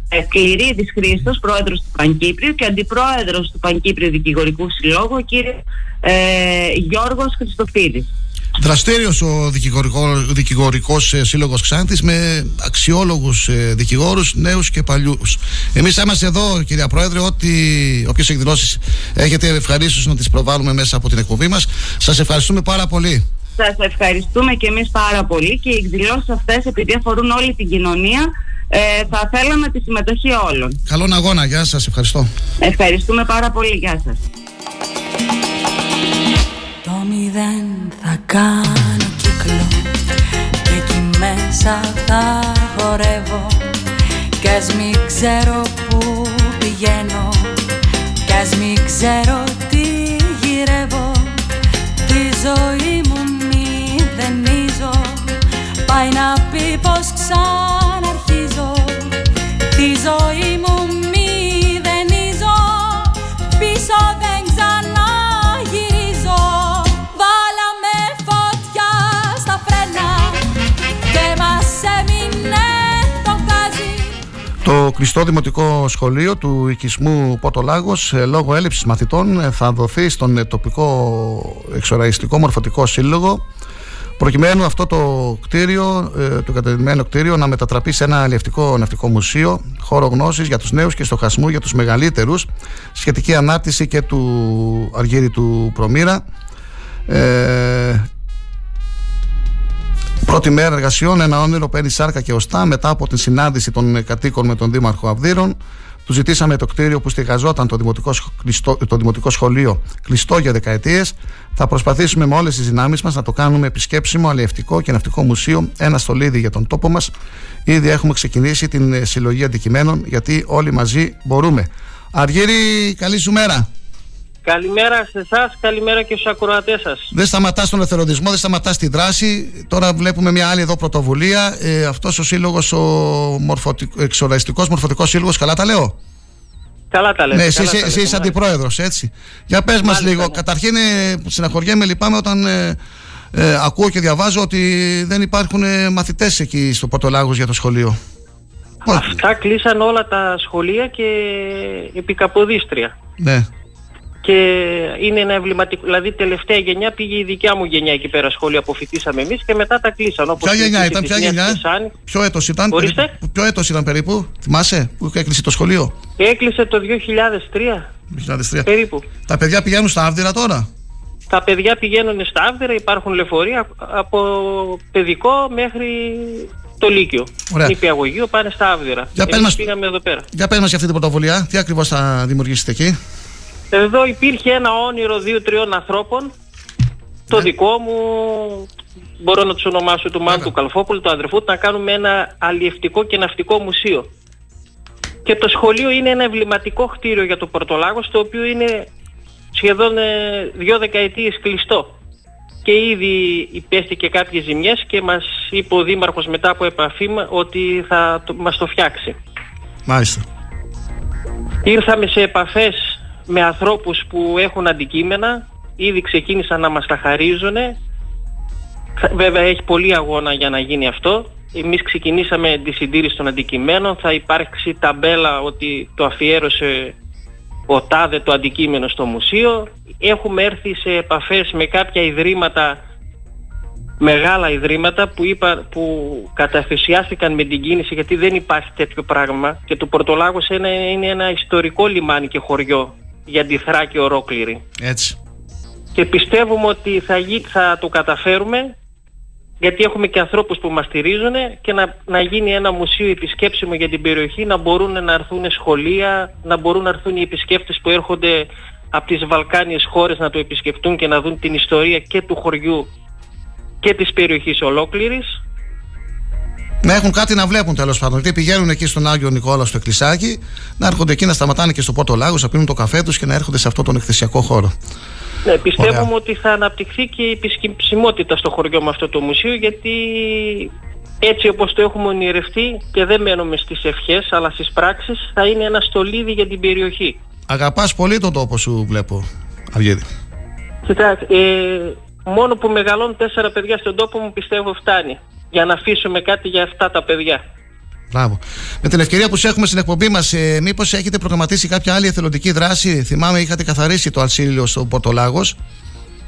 ε, Κληρίδης Χρήστος, πρόεδρος του Πανκύπριου και αντιπρόεδρος του Πανκύπριου Δικηγορικού Συλλόγου, ο κύριος ε, Γιώργος Χριστοφίδης. Δραστήριος ο δικηγορικό, δικηγορικός ε, σύλλογος Ξάνθης με αξιόλογους ε, δικηγόρους νέους και παλιούς. Εμείς θα είμαστε εδώ κυρία Πρόεδρε ότι όποιες εκδηλώσεις έχετε ευχαρίστως να τις προβάλλουμε μέσα από την εκπομπή μας. Σας ευχαριστούμε πάρα πολύ. Σας ευχαριστούμε και εμείς πάρα πολύ και οι εκδηλώσεις αυτές επειδή αφορούν όλη την κοινωνία ε, θα θέλαμε τη συμμετοχή όλων. Καλό αγώνα, γεια σας, ευχαριστώ. Ευχαριστούμε πάρα πολύ, γεια σας. Το μηδέν θα κάνω κύκλο και εκεί μέσα θα χορεύω κι ας μην ξέρω που πηγαίνω κι ας μην ξέρω τι γυρεύω τη ζωή Το κλειστό δημοτικό σχολείο του οικισμού Πότο ε, λόγω έλλειψης μαθητών ε, θα δοθεί στον ε, τοπικό εξοραϊστικό μορφωτικό σύλλογο Προκειμένου αυτό το κτίριο, ε, το κατεδημένο κτίριο, να μετατραπεί σε ένα αλλιευτικό ναυτικό μουσείο, χώρο γνώσης για τους νέους και στοχασμού για τους μεγαλύτερους, σχετική ανάρτηση και του Αργύρι του Προμήρα. Ε, Πρώτη μέρα εργασιών, ένα όνειρο παίρνει σάρκα και οστά μετά από την συνάντηση των κατοίκων με τον Δήμαρχο Αυδείρων. Του ζητήσαμε το κτίριο που στεγαζόταν το δημοτικό, το δημοτικό σχολείο κλειστό για δεκαετίες. Θα προσπαθήσουμε με όλες τις δυνάμεις μας να το κάνουμε επισκέψιμο, αλλιευτικό και ναυτικό μουσείο, ένα στολίδι για τον τόπο μας. Ήδη έχουμε ξεκινήσει την ε, συλλογή αντικειμένων, γιατί όλοι μαζί μπορούμε. Αργύρι, καλή σου μέρα. Καλημέρα σε εσάς, καλημέρα και στους ακροατές σας. Δεν σταματάς τον εθελοντισμό, δεν σταματάς τη δράση. Τώρα βλέπουμε μια άλλη εδώ πρωτοβουλία. Ε, Αυτός ο σύλλογος, ο μορφωτικ... εξοραϊστικός μορφωτικός σύλλογος, καλά τα λέω; Καλά τα λέτε. Ναι, εσύ, εσύ είσαι αντιπρόεδρος, έτσι. Για πες μας λίγο. Ναι. Καταρχήν, ε, συναχωριέμαι, λυπάμαι όταν ε, ε, ακούω και διαβάζω ότι δεν υπάρχουν ε, μαθητές εκεί στο Πορτολάγος για το σχολείο. Αυτά κλείσαν όλα τα σχολεία και επί Ναι και είναι ένα εμβληματικό. Δηλαδή, τελευταία γενιά πήγε η δικιά μου γενιά εκεί πέρα σχολείο, αποφυτίσαμε εμείς και μετά τα κλείσαν. Όπως ποια γενιά ήταν, ποια γενιά, ποιο έτος ήταν, Ορίστε; ποιο έτος ήταν περίπου, θυμάσαι που έκλεισε το σχολείο; Έκλεισε το 2003. 2003. Περίπου. Τα παιδιά πηγαίνουν στα Άβδηρα τώρα; Τα παιδιά πηγαίνουν στα Άβδηρα, υπάρχουν λεωφορεία από παιδικό μέχρι το Λύκειο. Ωραία. Νηπιαγωγείο πάνε στα Άβδηρα. Για πες μας, πήγαμε εδώ πέρα. Για πες μας για αυτή την πρωτοβουλία, τι ακριβώς θα δημιουργήσετε εκεί; Εδώ υπήρχε ένα όνειρο δύο-τριών ανθρώπων. Το ναι. δικό μου, μπορώ να τους ονομάσω του Μάντου Καλφόπουλου, του αδερφού του, να κάνουμε ένα αλλιευτικό και ναυτικό μουσείο. Και το σχολείο είναι ένα εμβληματικό κτίριο για το Πορτολάγος, το οποίο είναι σχεδόν ε, δύο δεκαετίες κλειστό. Και ήδη υπέστηκε κάποιες ζημιές και μας είπε ο Δήμαρχος μετά από επαφή ότι θα το, μας το φτιάξει. Μάλιστα. Ήρθαμε σε επαφές με ανθρώπους που έχουν αντικείμενα, ήδη ξεκίνησαν να μας τα χαρίζουν. Βέβαια έχει πολύ αγώνα για να γίνει αυτό. Εμείς ξεκινήσαμε τη συντήρηση των αντικειμένων, θα υπάρξει ταμπέλα ότι το αφιέρωσε ο τάδε το αντικείμενο στο μουσείο. Έχουμε έρθει σε επαφές με κάποια ιδρύματα, μεγάλα ιδρύματα που, είπα, που καταφυσιάστηκαν με την κίνηση γιατί δεν υπάρχει τέτοιο πράγμα και το Πορτολάγος είναι ένα ιστορικό λιμάνι και χωριό για τη Θράκη ολόκληρη. Έτσι. Και πιστεύουμε ότι θα, θα το καταφέρουμε γιατί έχουμε και ανθρώπους που μας στηρίζουν και να, να γίνει ένα μουσείο επισκέψιμο για την περιοχή, να μπορούν να έρθουν σχολεία, να μπορούν να έρθουν οι επισκέπτες που έρχονται από τις Βαλκάνιες χώρες να το επισκεφτούν και να δουν την ιστορία και του χωριού και της περιοχής ολόκληρης να έχουν κάτι να βλέπουν τέλος πάντων. Γιατί πηγαίνουν εκεί στον Άγιο Νικόλα στο εκκλησάκι, να έρχονται εκεί να σταματάνε και στο Πόρτο Λάγος, να πίνουν το καφέ τους και να έρχονται σε αυτόν τον εκθεσιακό χώρο. Ναι, πιστεύουμε Ωραία. ότι θα αναπτυχθεί και η επισκεψιμότητα στο χωριό με αυτό το μουσείο, γιατί έτσι όπως το έχουμε ονειρευτεί και δεν μένουμε στις ευχές αλλά στις πράξεις θα είναι ένα στολίδι για την περιοχή. Αγαπάς πολύ τον τόπο σου βλέπω, Αργίδη. Κοιτάξτε, ε, μόνο που μεγαλώνουν τέσσερα παιδιά στον τόπο μου πιστεύω φτάνει για να αφήσουμε κάτι για αυτά τα παιδιά. Μπράβο. Με την ευκαιρία που σε έχουμε στην εκπομπή μας, ε, μήπως έχετε προγραμματίσει κάποια άλλη εθελοντική δράση; Θυμάμαι, είχατε καθαρίσει το Αλσίλιο στο Πορτολάγος.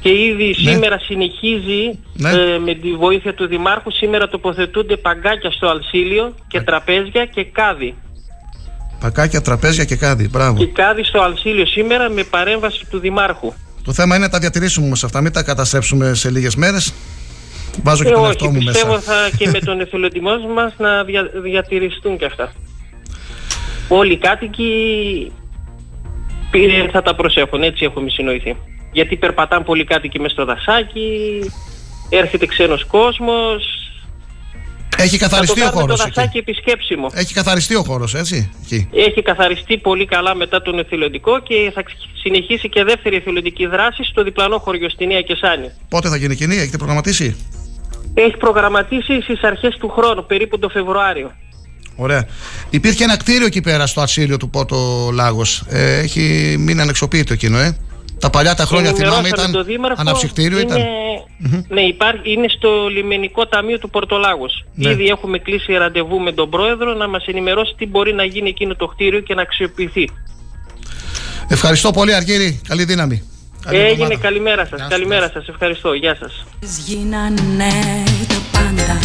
Και ήδη ναι. σήμερα συνεχίζει ναι. ε, με τη βοήθεια του Δημάρχου. Σήμερα τοποθετούνται παγκάκια στο Αλσίλιο και τραπέζια και κάδι. Παγκάκια, τραπέζια και κάδι. Μπράβο. Και κάδι στο Αλσίλιο σήμερα με παρέμβαση του Δημάρχου. Το θέμα είναι να τα διατηρήσουμε όμως αυτά, μην τα καταστρέψουμε σε λίγες μέρες. Βάζω και ε, τον εαυτό μου μέσα. Πιστεύω θα και με τον εθελοντισμό μας να δια, διατηρηστούν και αυτά. Όλοι οι κάτοικοι θα τα προσέχουν, έτσι έχουμε συνοηθεί. Γιατί περπατάνε πολλοί κάτοικοι μέσα στο δασάκι, έρχεται ξένος κόσμος, έχει καθαριστεί ο χώρος. επισκέψιμο. Έχει καθαριστεί ο χώρος, έτσι. Εκεί. Έχει καθαριστεί πολύ καλά μετά τον εθελοντικό και θα συνεχίσει και δεύτερη εθελοντική δράση στο διπλανό χωριό στη Νέα Κεσάνη. Πότε θα γίνει κοινή, έχετε προγραμματίσει; Έχει προγραμματίσει στις αρχές του χρόνου, περίπου το Φεβρουάριο. Ωραία. Υπήρχε ένα κτίριο εκεί πέρα στο Ατσίλιο του Πότο Λάγος. Ε, έχει μείνει ανεξοπίτητο εκείνο, ε. Τα παλιά τα χρόνια θυμάμαι ήταν αναψυκτήριο. Είναι, Ναι, υπάρχει, είναι στο λιμενικό ταμείο του Πορτολάγος. Ναι. Ήδη έχουμε κλείσει ραντεβού με τον πρόεδρο να μας ενημερώσει τι μπορεί να γίνει εκείνο το κτίριο και να αξιοποιηθεί. Ευχαριστώ πολύ Αργύρη. Καλή δύναμη. Έγινε, καλημέρα σας, καλημέρα σας, ευχαριστώ, γεια σας. Γίνανε το πάντα,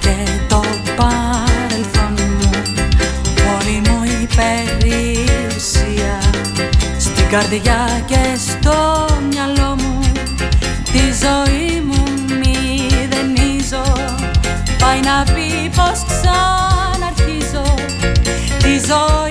και το παρελθόν μου, όλη μου η περιουσία, στην καρδιά και στο μυαλό μου, τη ζωή μου μηδενίζω, πάει να πει πως ξαναρχίζω, τη ζωή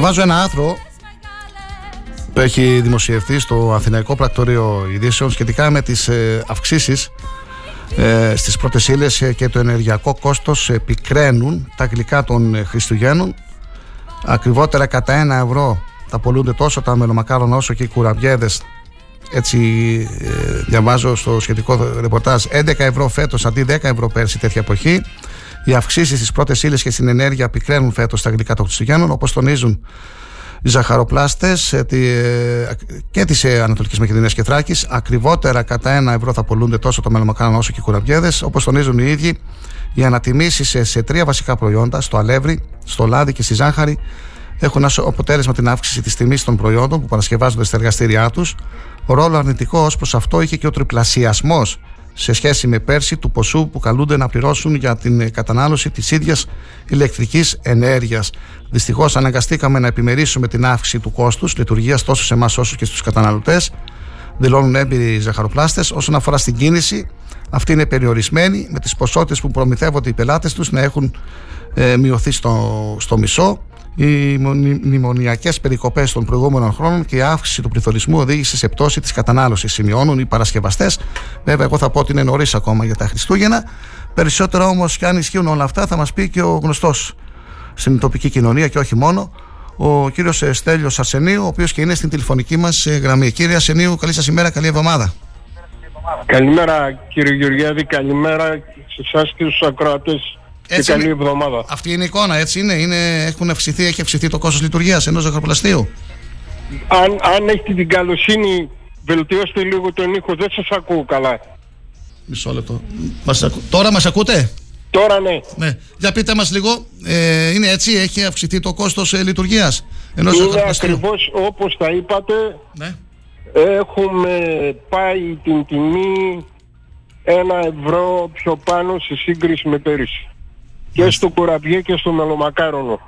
Διαβάζω ένα άθρο που έχει δημοσιευθεί στο Αθηναϊκό Πρακτορείο Ειδήσεων σχετικά με τις ε, αυξήσεις ε, στις πρώτες ύλες και το ενεργειακό κόστος επικραίνουν τα γλυκά των Χριστουγέννων. Ακριβότερα κατά ένα ευρώ τα πολλούνται τόσο τα μελομακάρονα όσο και οι κουραμπιέδες. Έτσι ε, διαβάζω στο σχετικό ρεπορτάζ. 11 ευρώ φέτος αντί 10 ευρώ πέρσι τέτοια εποχή οι αυξήσεις στις πρώτες ύλες και στην ενέργεια πικραίνουν φέτος στα γλυκά των Χριστουγέννων, όπως τονίζουν οι ζαχαροπλάστες ε, ε, και τη ε, Ανατολική Μακεδονίας και Θράκης. Ακριβότερα κατά ένα ευρώ θα πολλούνται τόσο το μελομακάρονα όσο και οι κουραμπιέδες. Όπως τονίζουν οι ίδιοι, οι ανατιμήσεις σε τρία βασικά προϊόντα, στο αλεύρι, στο λάδι και στη ζάχαρη, έχουν ως αποτέλεσμα την αύξηση της τιμής των προϊόντων που παρασκευάζονται στα εργαστήριά τους. Ρόλο αρνητικό ως προς αυτό είχε και ο τριπλασιασμός σε σχέση με πέρσι του ποσού που καλούνται να πληρώσουν για την κατανάλωση της ίδιας ηλεκτρικής ενέργειας. Δυστυχώς αναγκαστήκαμε να επιμερίσουμε την αύξηση του κόστους λειτουργίας τόσο σε εμάς όσο και στους καταναλωτές δηλώνουν έμπειροι ζαχαροπλάστες όσον αφορά στην κίνηση αυτή είναι περιορισμένη με τις ποσότητες που προμηθεύονται οι πελάτες τους να έχουν ε, μειωθεί στο, στο μισό οι μνημονιακές περικοπές των προηγούμενων χρόνων και η αύξηση του πληθωρισμού οδήγησε σε πτώση της κατανάλωσης. Σημειώνουν οι παρασκευαστές. Βέβαια, εγώ θα πω ότι είναι νωρίς ακόμα για τα Χριστούγεννα. Περισσότερο όμως, και αν ισχύουν όλα αυτά, θα μας πει και ο γνωστός στην τοπική κοινωνία και όχι μόνο, ο κύριος Στέλιος Αρσενίου, ο οποίος και είναι στην τηλεφωνική μας ε, γραμμή. Κύριε Αρσενίου, καλή σας ημέρα, καλή εβδομάδα. Καλημέρα κύριε Γεωργιάδη, καλημέρα σε εσάς και στους ακροατές έτσι καλή εβδομάδα. Αυτή είναι η εικόνα, έτσι είναι. είναι έχουν αυξηθεί, έχει αυξηθεί το κόστος λειτουργίας ενός ζαχαροπλαστείου. Αν, αν έχετε την καλοσύνη, βελτιώστε λίγο τον ήχο. Δεν σας ακούω καλά. Μισό λεπτό. Μας ακου... Τώρα μας ακούτε; Τώρα ναι. ναι. Για πείτε μας λίγο, ε, είναι έτσι, έχει αυξηθεί το κόστος ε, λειτουργίας ενός Είναι ακριβώς όπως τα είπατε. Ναι. Έχουμε πάει την τιμή ένα ευρώ πιο πάνω σε σύγκριση με πέρυσι και στο κουραμπιέ και στο μελομακάρονο.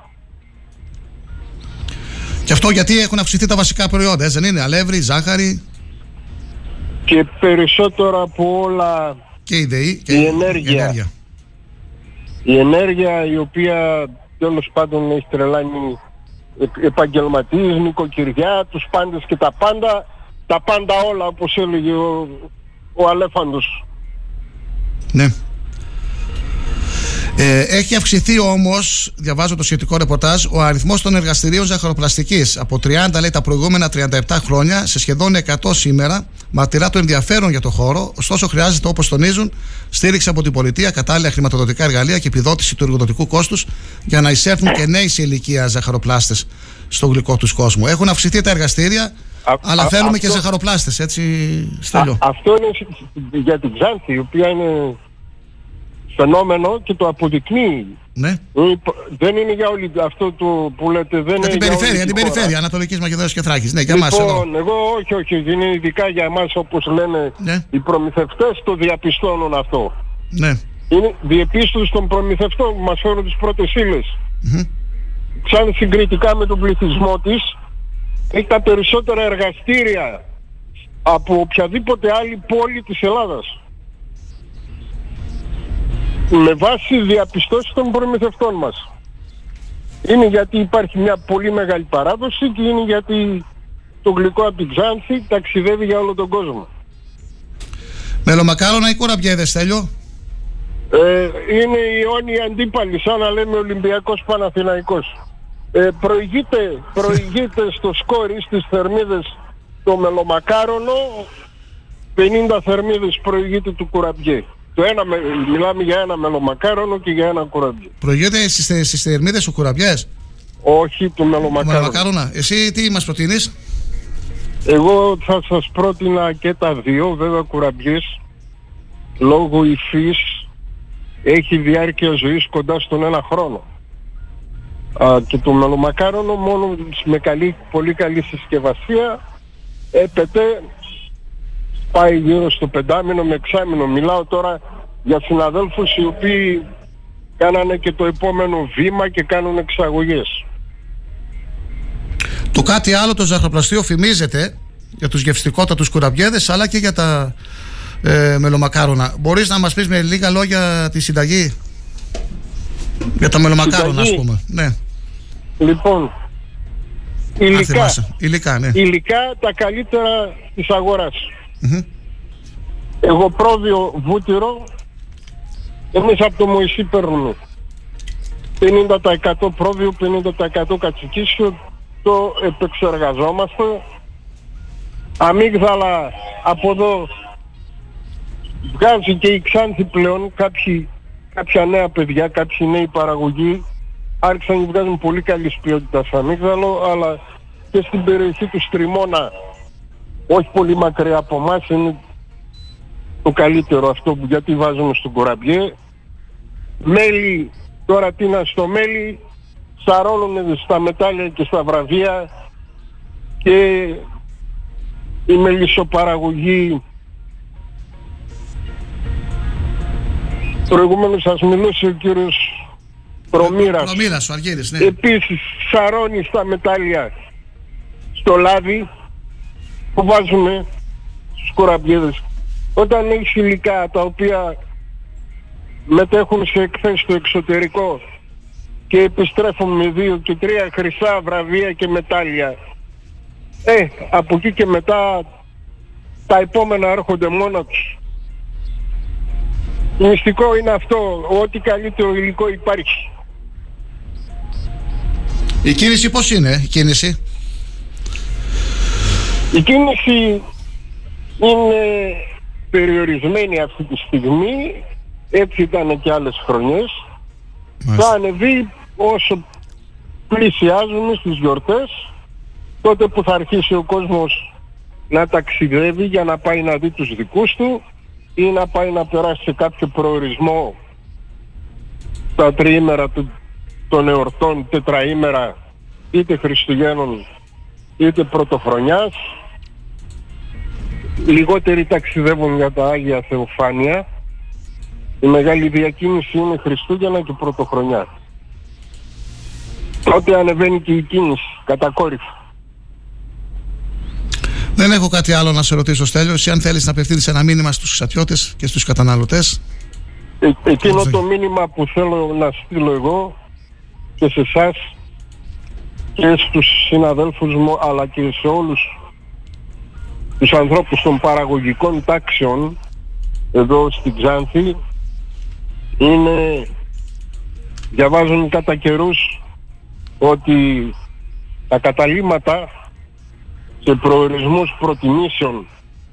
Και αυτό γιατί έχουν αυξηθεί τα βασικά προϊόντα, δεν είναι, αλεύρι, ζάχαρη. Και περισσότερο από όλα και η, ΔΕΗ, και η, ενέργεια. η ενέργεια. Η ενέργεια η οποία τέλος πάντων έχει τρελάνει επαγγελματίες, νοικοκυριά, τους πάντες και τα πάντα, τα πάντα όλα όπως έλεγε ο, ο Αλέφαντος. Ναι. Ε, έχει αυξηθεί όμως, διαβάζω το σχετικό ρεπορτάζ, ο αριθμός των εργαστηρίων ζαχαροπλαστικής. Από 30 λέει τα προηγούμενα 37 χρόνια σε σχεδόν 100 σήμερα. Μαρτυρά το ενδιαφέρον για το χώρο. Ωστόσο, χρειάζεται, όπως τονίζουν, στήριξη από την πολιτεία, κατάλληλα χρηματοδοτικά εργαλεία και επιδότηση του εργοδοτικού κόστους για να εισέλθουν και νέοι σε ηλικία ζαχαροπλάστες στο γλυκό τους κόσμου. Έχουν αυξηθεί τα εργαστήρια. αλλά θέλουμε και ζαχαροπλάστες, έτσι Στέλιο. αυτό είναι για την Ξάνθη, η οποία είναι φαινόμενο και το αποδεικνύει. Ναι. Ε, δεν είναι για όλη αυτό το που λέτε. Δεν για την περιφέρεια, για την περιφέρεια Ανατολικής Μακεδονία και Θράκης. Ναι, για λοιπόν, εδώ. εγώ όχι, όχι. Είναι ειδικά για εμάς όπως λένε ναι. οι προμηθευτές το διαπιστώνουν αυτό. Ναι. Είναι διεπίστωση των προμηθευτών που μας φέρουν τις πρώτες ύλες. Mm-hmm. Σαν συγκριτικά με τον πληθυσμό της, έχει τα περισσότερα εργαστήρια από οποιαδήποτε άλλη πόλη της Ελλάδας με βάση διαπιστώσεις των προμηθευτών μας. Είναι γιατί υπάρχει μια πολύ μεγάλη παράδοση και είναι γιατί το γλυκό από την Ξάνθη ταξιδεύει για όλο τον κόσμο. Μελομακάρονα ή κουραμπιέδες, Στέλιο; Ε, είναι οι αιώνιοι αντίπαλοι, σαν να λέμε Ολυμπιακός Παναθηναϊκός. Ε, προηγείται, προηγείται στο σκόρ ή στις θερμίδες το μελομακάρονο, 50 θερμίδες προηγείται του κουραμπιέ. Το ένα, με- μιλάμε για ένα μελομακάρονο και για ένα κουραμπιέ. Προηγείται στις, στις θερμίδες ο κουραμπιές. Όχι του μελομακάρονα. Μελομακάρονα. Εσύ τι μας προτείνεις; Εγώ θα σας πρότεινα και τα δύο, βέβαια κουραμπιές, λόγω υφής, έχει διάρκεια ζωής κοντά στον ένα χρόνο. Α, και το μελομακάρονο μόνο με καλή, πολύ καλή συσκευασία έπεται πάει γύρω στο πεντάμινο με εξάμινο. Μιλάω τώρα για συναδέλφους οι οποίοι κάνανε και το επόμενο βήμα και κάνουν εξαγωγές. Το κάτι άλλο το ζαχαροπλαστείο φημίζεται για τους γευστικότατους κουραμπιέδες αλλά και για τα ε, μελομακάρονα. Μπορείς να μας πεις με λίγα λόγια τη συνταγή; Για τα μελομακάρονα ας Συνταγή. πούμε. Ναι. Λοιπόν, Αν υλικά, θυμάσαι. Υλικά, ναι. υλικά τα καλύτερα της αγοράς. Εγώ πρόβιο βούτυρο, εμείς από το Μωυσή παίρνουμε 50% πρόβιο, 50% κατσικίσιο, το επεξεργαζόμαστε. Αμύγδαλα από εδώ βγάζει και η Ξάνθη πλέον κάποιοι, κάποια νέα παιδιά, κάποιοι νέοι παραγωγοί άρχισαν να βγάζουν πολύ καλής ποιότητας αμύγδαλο αλλά και στην περιοχή του Στριμώνα όχι πολύ μακριά από εμάς είναι το καλύτερο αυτό που γιατί βάζουμε στον κοραμπιέ μέλι τώρα τι να στο μέλι σαρώνουν στα μετάλλια και στα βραβεία. Και η μελισσοπαραγωγή. Προηγουμένως σας μιλούσε ο κύριος Προμήρας. Προμήρας, ο Αργύρης, ναι. επίσης σαρώνει στα μετάλλια στο λάδι που βάζουμε στους κοραμπιέδες όταν έχεις υλικά τα οποία μετέχουν σε εκθέσεις στο εξωτερικό και επιστρέφουν με δύο και τρία χρυσά βραβεία και μετάλλια ε, από εκεί και μετά τα επόμενα έρχονται μόνα τους μυστικό είναι αυτό ό,τι καλύτερο υλικό υπάρχει Η κίνηση πώς είναι, η κίνηση; Η κίνηση είναι περιορισμένη αυτή τη στιγμή, έτσι ήταν και άλλες χρονιές. Θα ανεβεί όσο πλησιάζουμε στις γιορτές, τότε που θα αρχίσει ο κόσμος να ταξιδεύει για να πάει να δει τους δικούς του ή να πάει να περάσει σε κάποιο προορισμό τα τριήμερα του, των εορτών, τετραήμερα, είτε Χριστουγέννων είτε πρωτοχρονιάς λιγότεροι ταξιδεύουν για τα Άγια Θεοφάνεια η μεγάλη διακίνηση είναι Χριστούγεννα και Πρωτοχρονιά τότε ανεβαίνει και η κίνηση κατακόρυφα Δεν έχω κάτι άλλο να σε ρωτήσω, Στέλιος. Εσύ, αν θέλεις να απευθύνεις ένα μήνυμα στους εξατιώτες και στους καταναλωτές. Ε, εκείνο το μήνυμα που θέλω να στείλω εγώ και σε εσάς και στους συναδέλφους μου αλλά και σε όλους τους ανθρώπους των παραγωγικών τάξεων εδώ στην Ξάνθη είναι διαβάζουν κατά καιρούς ότι τα καταλήμματα σε προορισμούς προτιμήσεων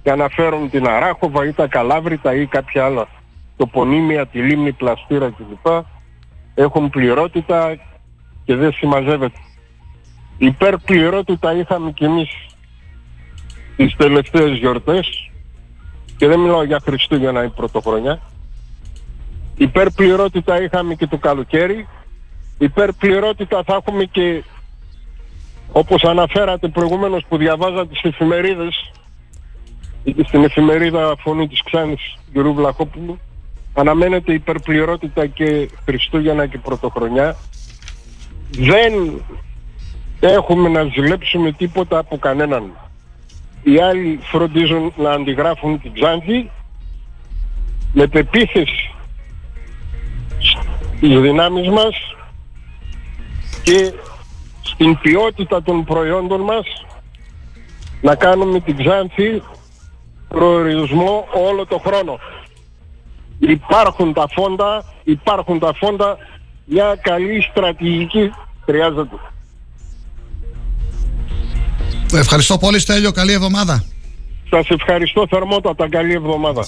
και αναφέρουν την Αράχοβα ή τα Καλάβρητα ή κάποια άλλα τοπονύμια, τη Λίμνη, Πλαστήρα κλπ. έχουν πληρότητα και δεν συμμαζεύεται. Υπερπληρότητα είχαμε κι εμείς τις τελευταίες γιορτές και δεν μιλάω για Χριστούγεννα ή Πρωτοχρονιά. Υπερπληρότητα είχαμε και το καλοκαίρι. Υπερπληρότητα θα έχουμε και όπως αναφέρατε προηγουμένως που διαβάζατε στις εφημερίδες είτε στην εφημερίδα Φωνή της Ξάνης κ. Βλαχόπουλου αναμένεται υπερπληρότητα και Χριστούγεννα και Πρωτοχρονιά δεν έχουμε να ζηλέψουμε τίποτα από κανέναν οι άλλοι φροντίζουν να αντιγράφουν την Ξάνθη με πεποίθηση στις δυνάμεις μας και στην ποιότητα των προϊόντων μας να κάνουμε την Ξάνθη προορισμό όλο το χρόνο. Υπάρχουν τα φόντα, υπάρχουν τα φόντα, μια καλή στρατηγική χρειάζεται. Ευχαριστώ πολύ Στέλιο, καλή εβδομάδα. Σας ευχαριστώ θερμότατα, καλή εβδομάδα.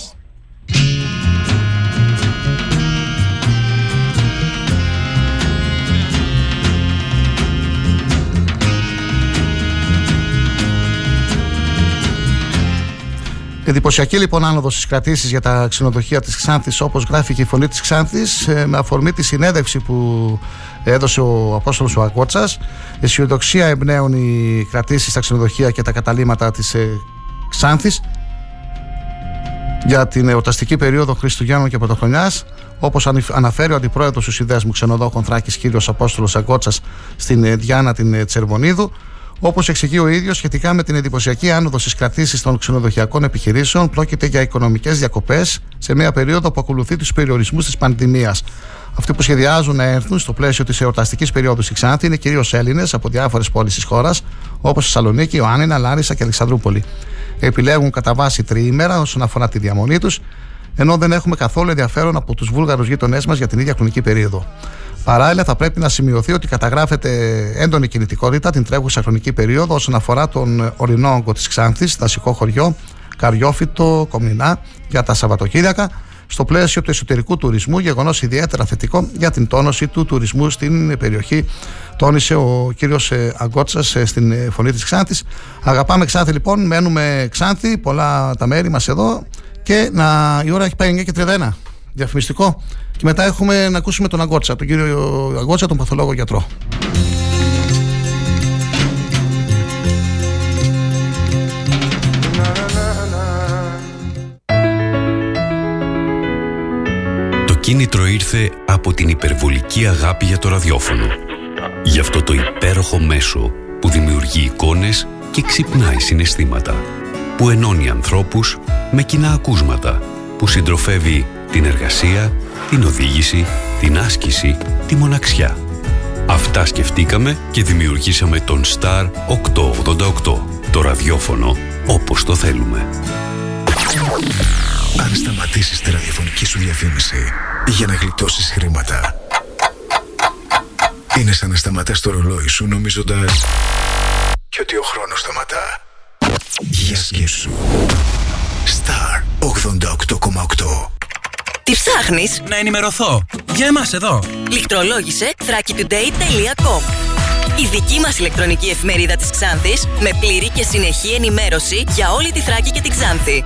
Εντυπωσιακή λοιπόν άνοδος στι κρατήσει για τα ξενοδοχεία της Ξάνθης, όπως γράφει και η φωνή της Ξάνθης, ε, με αφορμή τη συνέντευξη που έδωσε ο Απόστολος ο Αγκότσα. Αισιοδοξία εμπνέουν οι κρατήσεις στα ξενοδοχεία και τα καταλήμματα της ε, Ξάνθης για την εορταστική περίοδο Χριστουγέννων και Πρωτοχρονιάς. Όπως αναφέρει ο αντιπρόεδρος του Συνδέσμου Ξενοδόχων Θράκης, κ. Απόστολος Αγκότσα, στην ε, Διάνα την Τσερμονίδου, Όπως εξηγεί ο ίδιος, σχετικά με την εντυπωσιακή άνοδο στις κρατήσεις των ξενοδοχειακών επιχειρήσεων, πρόκειται για οικονομικές διακοπές σε μια περίοδο που ακολουθεί τους περιορισμούς της πανδημίας. Αυτοί που σχεδιάζουν να έρθουν στο πλαίσιο της εορταστικής περίοδου στη Ξάνθη είναι κυρίως Έλληνες από διάφορες πόλεις της χώρας, όπως Θεσσαλονίκη, Ιωάννινα, Λάρισα και Αλεξανδρούπολη. Επιλέγουν κατά βάση τριήμερα όσον αφορά τη διαμονή τους, ενώ δεν έχουμε καθόλου ενδιαφέρον από τους Βούλγαρους γείτονές μας για την ίδια χρονική περίοδο. Παράλληλα, θα πρέπει να σημειωθεί ότι καταγράφεται έντονη κινητικότητα την τρέχουσα χρονική περίοδο όσον αφορά τον ορεινό όγκο της Ξάνθης, δασικό χωριό, Καριόφυτο, Κομινά για τα Σαββατοκύριακα, στο πλαίσιο του εσωτερικού τουρισμού, γεγονός ιδιαίτερα θετικό για την τόνωση του τουρισμού στην περιοχή, τόνισε ο κύριος ε, Αγκότσας ε, στην ε, φωνή της Ξάνθης. Αγαπάμε Ξάνθη λοιπόν, μένουμε Ξάνθη, πολλά τα μέρη μας εδώ και να, η ώρα έχει πάει 9 και 31. Διαφημιστικό. Και μετά έχουμε να ακούσουμε τον Αγκότσα, τον κύριο Αγκότσα, τον παθολόγο γιατρό. Το κίνητρο ήρθε από την υπερβολική αγάπη για το ραδιόφωνο. Γι' αυτό το υπέροχο μέσο που δημιουργεί εικόνες και ξυπνάει συναισθήματα. Που ενώνει ανθρώπους με κοινά ακούσματα. Που συντροφεύει την εργασία, την οδήγηση, την άσκηση, τη μοναξιά. Αυτά σκεφτήκαμε και δημιουργήσαμε τον Star 888, το ραδιόφωνο όπως το θέλουμε. Αν σταματήσεις τη ραδιοφωνική σου διαφήμιση για να γλιτώσεις χρήματα, είναι σαν να σταματάς το ρολόι σου νομίζοντας και ότι ο χρόνος σταματά. Για σκέψου. Star 88,8 τι ψάχνεις; Να ενημερωθώ. Για εμάς εδώ. Λιχτρολόγησε thrakitoday.com η δική μας ηλεκτρονική εφημερίδα της Ξάνθης με πλήρη και συνεχή ενημέρωση για όλη τη Θράκη και την Ξάνθη.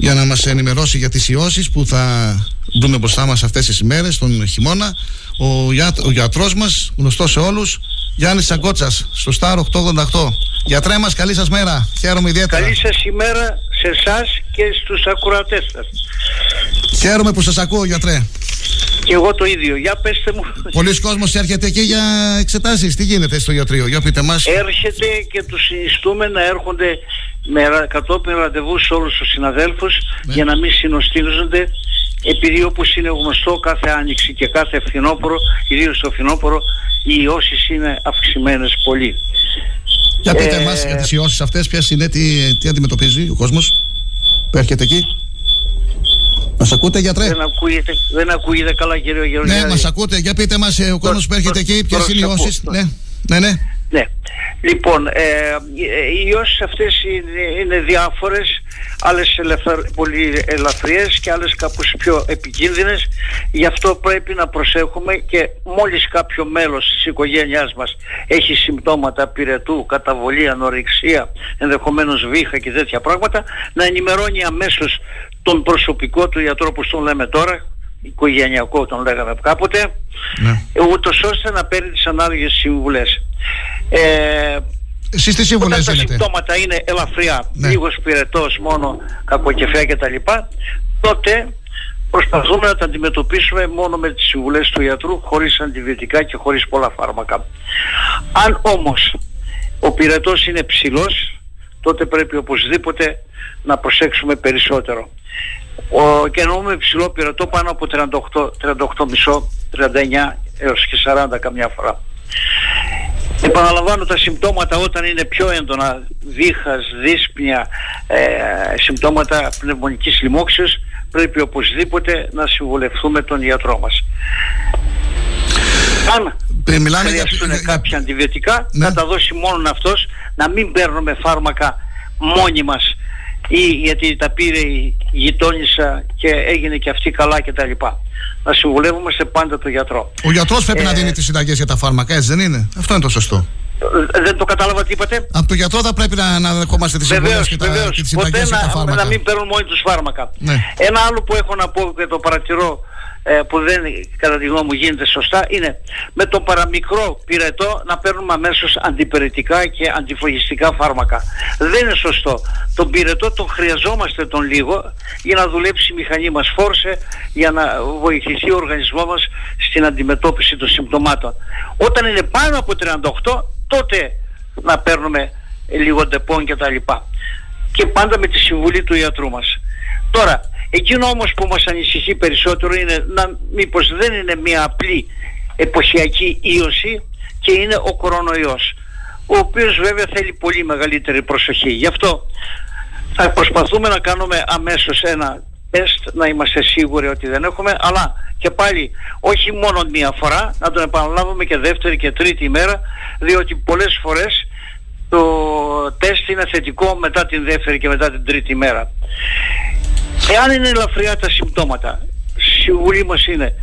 για να μας ενημερώσει για τις ιώσεις που θα δούμε μπροστά μας αυτές τις ημέρες, τον χειμώνα. Ο, για, ο γιατρός μας, γνωστός σε όλους, Γιάννης Σαγκότσας, στο Star 888. Γιατρέ μας, καλή σας μέρα. Χαίρομαι ιδιαίτερα. Καλή σας ημέρα σε εσάς και στους ακουρατές σας. Χαίρομαι που σας ακούω, γιατρέ. Και εγώ το ίδιο. Για πέστε μου. Πολλοί κόσμος έρχεται εκεί για εξετάσεις. Τι γίνεται στο γιατρείο, για πείτε μας. Έρχεται και τους συνιστούμε να έρχονται με κατόπιν ραντεβού σε όλους τους συναδέλφους Ναι. για να μην συνοστίζονται επειδή όπως είναι γνωστό κάθε άνοιξη και κάθε φθινόπωρο, ιδίως το φθινόπωρο, οι ιώσεις είναι αυξημένες πολύ. Για πείτε Ε, μας για τις ιώσεις αυτές, ποιες είναι, τι, τι αντιμετωπίζει ο κόσμος που έρχεται εκεί. Μας ακούτε γιατρέ; Δεν ακούγεται, δεν ακούγεται καλά κύριε Γεωργιάδη. Ναι, μας ακούτε. Για πείτε μας ε, ο κόσμος που έρχεται εκεί, ποιες είναι οι προς- ιώσεις; Ναι, ναι, ναι. Ναι. Λοιπόν, ε, οι ιώσεις αυτές είναι, είναι διάφορες, άλλες πολύ ελαφριές και άλλες κάπως πιο επικίνδυνες. Γι' αυτό πρέπει να προσέχουμε και μόλις κάποιο μέλος της οικογένειάς μας έχει συμπτώματα πυρετού, καταβολή, ανορεξία, ενδεχομένως βήχα και τέτοια πράγματα, να ενημερώνει αμέσως τον προσωπικό του γιατρό όπως τον λέμε τώρα, οικογενειακό τον λέγαμε κάποτε, ναι. ούτως ώστε να παίρνει τις ανάλογες συμβουλές. Ε, εσείς τι συμβουλές Όταν τα συμπτώματα είναι ελαφριά, ναι. λίγος πυρετός μόνο, κακοκεφιά κτλ. Τότε προσπαθούμε να τα αντιμετωπίσουμε μόνο με τις συμβουλές του γιατρού χωρίς αντιβιωτικά και χωρίς πολλά φάρμακα. Αν όμως ο πυρετός είναι ψηλός, τότε πρέπει οπωσδήποτε να προσέξουμε περισσότερο. Ο, και εννοούμε ψηλό πυρετό πάνω από 38, 38 μισό, 39 έως και 40 καμιά φορά. Επαναλαμβάνω τα συμπτώματα όταν είναι πιο έντονα, δίχας, δύσπνοια, ε, συμπτώματα πνευμονικής λοιμόξεως, πρέπει οπωσδήποτε να συμβουλευτούμε τον ιατρό μας. Αν ε, Μιλάμε χρειαστούν για... κάποια αντιβιωτικά, ναι. να τα δώσει μόνο αυτός, να μην παίρνουμε φάρμακα μόνοι μας ή γιατί τα πήρε η γειτόνισσα και έγινε και αυτή καλά κτλ. Να συμβουλεύομαστε πάντα τον γιατρό. Ο γιατρός πρέπει να ε, δίνει τις συνταγές για τα φάρμακα, έτσι δεν είναι; Αυτό είναι το σωστό. Ε, δεν το κατάλαβα τι είπατε. Από τον γιατρό θα πρέπει να, να δεχόμαστε τις συμβουλές και, τα, και τις συνταγές για τα φάρμακα. Να μην παίρνουν μόνοι τους φάρμακα. Ναι. Ένα άλλο που έχω να πω και το παρατηρώ ε, που δεν κατά τη γνώμη μου γίνεται σωστά είναι με το παραμικρό πυρετό να παίρνουμε αμέσως αντιπηρετικά και αντιφογιστικά φάρμακα. Δεν είναι σωστό. Τον πυρετό τον χρειαζόμαστε τον λίγο για να δουλέψει η μηχανή μας φόρσε, για να βοηθηθεί ο οργανισμός μας στην αντιμετώπιση των συμπτωμάτων. Όταν είναι πάνω από 38 τότε να παίρνουμε λίγο Depon και τα λοιπά. Και πάντα με τη συμβουλή του ιατρού μας. Τώρα, Εκείνο όμως που μας ανησυχεί περισσότερο είναι να μήπως δεν είναι μια απλή εποχιακή ίωση και είναι ο κορονοϊός ο οποίος βέβαια θέλει πολύ μεγαλύτερη προσοχή. Γι' αυτό θα προσπαθούμε να κάνουμε αμέσως ένα τεστ να είμαστε σίγουροι ότι δεν έχουμε αλλά και πάλι όχι μόνο μία φορά να τον επαναλάβουμε και δεύτερη και τρίτη ημέρα διότι πολλές φορές το τεστ είναι θετικό μετά την δεύτερη και μετά την τρίτη ημέρα. Εάν είναι ελαφριά τα συμπτώματα, συμβουλή μας είναι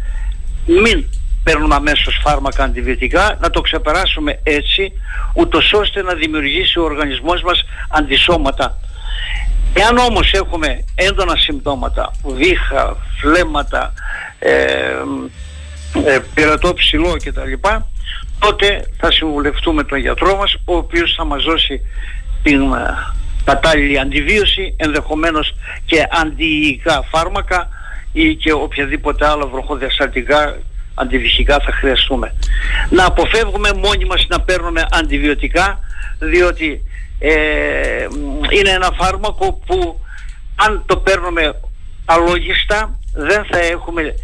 μην παίρνουμε αμέσως φάρμακα αντιβιωτικά, να το ξεπεράσουμε έτσι, ούτως ώστε να δημιουργήσει ο οργανισμός μας αντισώματα. Εάν όμως έχουμε έντονα συμπτώματα, βήχα, φλέμματα, ε, ε, πειρατό ψηλό κτλ, τότε θα συμβουλευτούμε τον γιατρό μας, ο οποίος θα μας δώσει την κατάλληλη αντιβίωση, ενδεχομένως και αντιϊκά φάρμακα ή και οποιαδήποτε άλλα βροχοδιαστατικά αντιβυχικά θα χρειαστούμε. Να αποφεύγουμε μόνοι μας να παίρνουμε αντιβιωτικά διότι ε, είναι ένα φάρμακο που αν το παίρνουμε αλόγιστα δεν θα έχουμε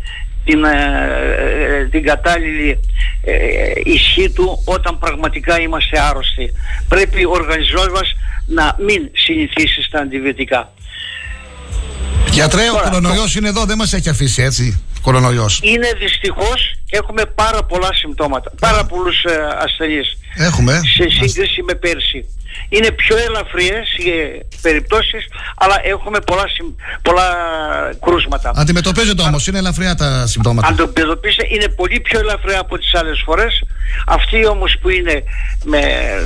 την, ε, την κατάλληλη ε, ισχύ του όταν πραγματικά είμαστε άρρωστοι. Πρέπει ο οργανισμός μας να μην συνηθίσεις στα αντιβιωτικά. Γιατρέ, ο κορονοϊός είναι εδώ, δεν μας έχει αφήσει έτσι, κορονοϊός. Είναι δυστυχώς, έχουμε πάρα πολλά συμπτώματα, πάρα πολλούς ε, ασθενείς. Έχουμε. Σε σύγκριση με πέρσι. Είναι πιο ελαφριές οι περιπτώσεις, αλλά έχουμε πολλά, πολλά κρούσματα. Αντιμετωπίζεται όμως, είναι ελαφριά τα συμπτώματα. Αντιμετωπίζεται, είναι πολύ πιο ελαφριά από τις άλλες φορές. Αυτοί όμως που είναι με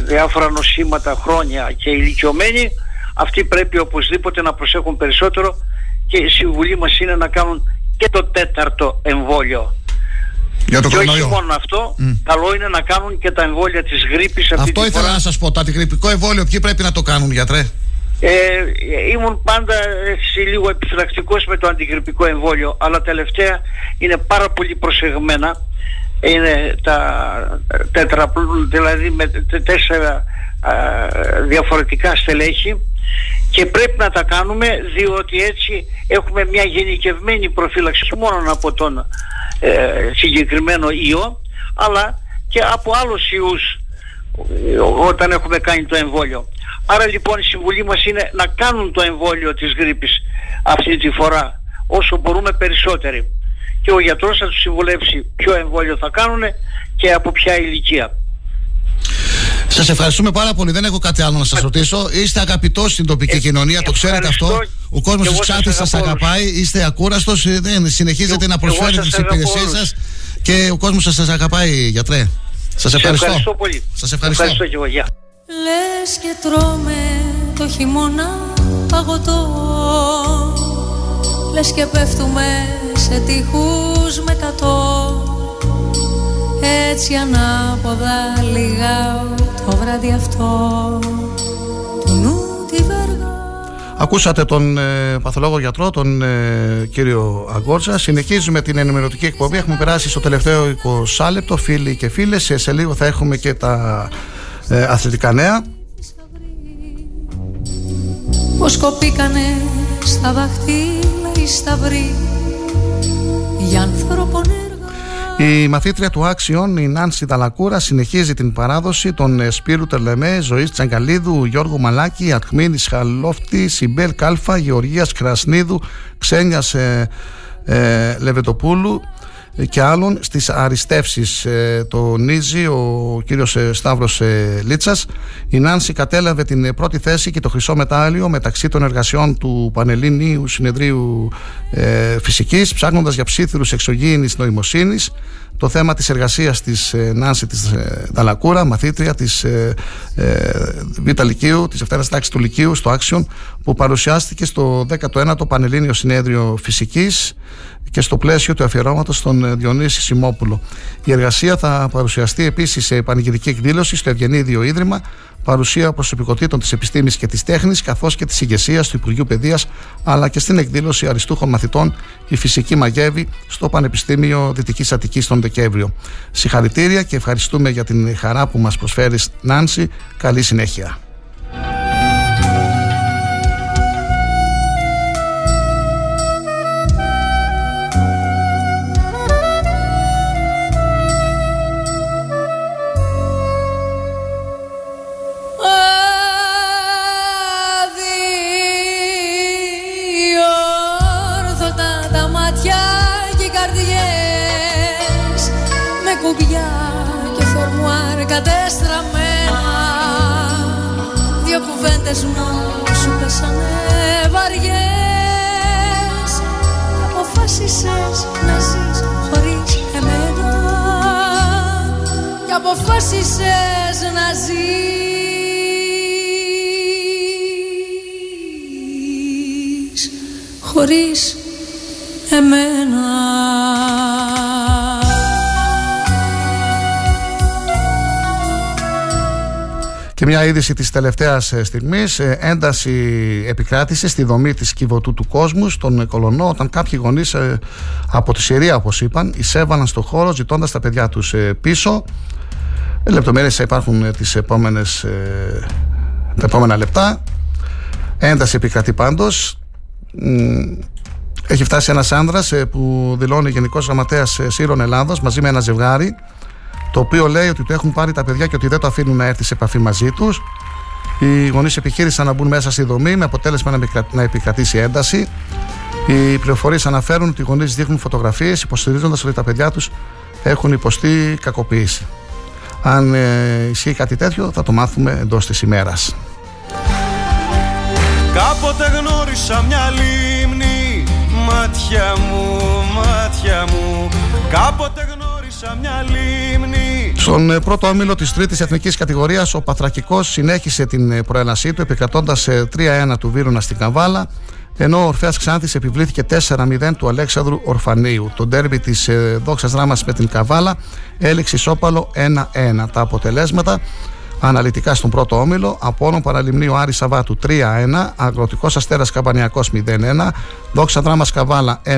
διάφορα νοσήματα, χρόνια και ηλικιωμένοι, αυτοί πρέπει οπωσδήποτε να προσέχουν περισσότερο και η συμβουλή μας είναι να κάνουν και το τέταρτο εμβόλιο. Για το και όχι μόνο αυτό, καλό είναι να κάνουν και τα εμβόλια της γρήπης αυτή Αυτό ήθελα να σας πω, το αντιγρυπικό εμβόλιο ποιοι πρέπει να το κάνουν γιατρέ; Ε, ήμουν πάντα έτσι λίγο επιφυλακτικός με το αντιγρυπικό εμβόλιο αλλά τελευταία είναι πάρα πολύ προσεγμένα είναι τα τετρα, δηλαδή με τέσσερα α, διαφορετικά στελέχη και πρέπει να τα κάνουμε διότι έτσι έχουμε μια γενικευμένη προφύλαξη μόνο από τον ε, συγκεκριμένο ιό αλλά και από άλλους ιούς όταν έχουμε κάνει το εμβόλιο. Άρα λοιπόν η συμβουλή μας είναι να κάνουν το εμβόλιο της γρήπης αυτή τη φορά όσο μπορούμε περισσότεροι και ο γιατρός θα τους συμβουλεύσει ποιο εμβόλιο θα κάνουν και από ποια ηλικία. Σας ευχαριστούμε πάρα πολύ. Δεν έχω κάτι άλλο να σας ρωτήσω. Είστε αγαπητός στην τοπική ε, κοινωνία, το ξέρετε αυτό. Ο κόσμος της Ξάνθη σας αγαπάει. Είστε ακούραστος. Ε, συνεχίζετε να προσφέρετε τις υπηρεσίες σας και ο κόσμος σας αγαπάει, γιατρέ. Σας ευχαριστώ. ευχαριστώ πολύ. Σας ευχαριστώ. ευχαριστώ και εγώ. Λες και τρώμε το χειμώνα παγωτό. Λες και πέφτουμε σε τείχους με κατώ έτσι ανάποδα λίγα το βράδυ αυτό του νου τη βεργά Ακούσατε τον ε, παθολόγο γιατρό, τον ε, κύριο Αγκόρτσα. Συνεχίζουμε την ενημερωτική εκπομπή. Έχουμε περάσει στο τελευταίο 20 λεπτό, φίλοι και φίλες. Σε, σε λίγο θα έχουμε και τα ε, αθλητικά νέα. Πως κοπήκανε στα δαχτύλα οι σταυροί για ανθρώπων η μαθήτρια του Άξιον, η Νάνση Δαλακούρα, συνεχίζει την παράδοση των ε, Σπύρου Τερλεμέ, Ζωής Τσαγκαλίδου, Γιώργου Μαλάκη, Ατχμίνη Χαλόφτη, Σιμπέλ Κάλφα, Γεωργίας Κρασνίδου, Ξένιας ε, ε, Λεβετοπούλου, και άλλων στις αριστεύσεις ε, το νίζει ο κύριος ε, Σταύρος ε, Λίτσας. Η Νάνση κατέλαβε την πρώτη θέση και το χρυσό μετάλλιο μεταξύ των εργασιών του Πανελλήνιου Συνεδρίου Φυσικής ψάχνοντας για ψήθυρους εξωγήινης νοημοσύνης. Το θέμα της εργασίας της Νάνση της Δαλακούρα, μαθήτρια της Β' Λυκείου, της Δευτέρας Τάξης του Λυκείου στο Άξιον που παρουσιάστηκε στο 19ο Πανελλήνιο Συνέδριο Φυσικής και στο πλαίσιο του αφιερώματος στον ε, Διονύση Σιμόπουλο. Η εργασία θα παρουσιαστεί επίσης σε πανηγυρική εκδήλωση στο Ευγενίδιο Ίδρυμα, παρουσία προσωπικότητων της επιστήμης και της τέχνης, καθώς και της ηγεσίας του Υπουργείου Παιδείας, αλλά και στην εκδήλωση αριστούχων μαθητών Η Φυσική Μαγεύη στο Πανεπιστήμιο Δυτικής Αττικής τον Δεκέμβριο. Συγχαρητήρια και ευχαριστούμε για την χαρά που μας προσφέρεις, Νάνση. Καλή συνέχεια. Κουβέντες μου σου πέσανε βαριές. Και αποφάσισες να ζεις χωρίς εμένα. Και αποφάσισες να ζεις χωρίς εμένα Και μια είδηση της τελευταίας ε, στιγμής, ε, ένταση επικράτησε στη δομή της κυβωτού του κόσμου στον Κολονό όταν κάποιοι γονείς ε, από τη Συρία όπως είπαν εισέβαλαν στο χώρο ζητώντας τα παιδιά τους πίσω. Λεπτομέρειες θα υπάρχουν τις επόμενες, τα επόμενα λεπτά. Ένταση επικρατεί πάντως. Έχει φτάσει ένας άνδρας που δηλώνει Γενικός Γραμματέας Σύρων Ελλάδος μαζί με ένα ζευγάρι το οποίο λέει ότι το έχουν πάρει τα παιδιά και ότι δεν το αφήνουν να έρθει σε επαφή μαζί τους. Οι γονείς επιχείρησαν να μπουν μέσα στη δομή με αποτέλεσμα να επικρατήσει ένταση. Οι πληροφορίες αναφέρουν ότι οι γονείς δείχνουν φωτογραφίες υποστηρίζοντας ότι τα παιδιά τους έχουν υποστεί κακοποίηση. Αν ε, ισχύει κάτι τέτοιο, θα το μάθουμε εντός της ημέρας. Κάποτε γνώρισα μια λίμνη, μάτια μου, μάτια μου. Κάποτε γνώρισα μια λίμνη στον ε, πρώτο όμιλο της τρίτης εθνικής κατηγορίας, ο Παθρακικός συνέχισε την ε, προέλασή του, επικρατώντας 3-1 του Βίρουνα στην Καβάλα, ενώ ο Ορφαία Ξάνθης επιβλήθηκε 4-0 του Αλέξανδρου Ορφανίου. Το ντέρμπι της ε, Δόξας Δράμα με την Καβάλα έληξε ισόπαλο 1-1. Τα αποτελέσματα αναλυτικά στον πρώτο όμιλο. Απόλων Παραλιμνίου Άρη Σαββάτου 3-1, Αγροτικός Αστέρας Καμπανιακός 0-1, Δόξα Δράμα Καβάλα 1-1,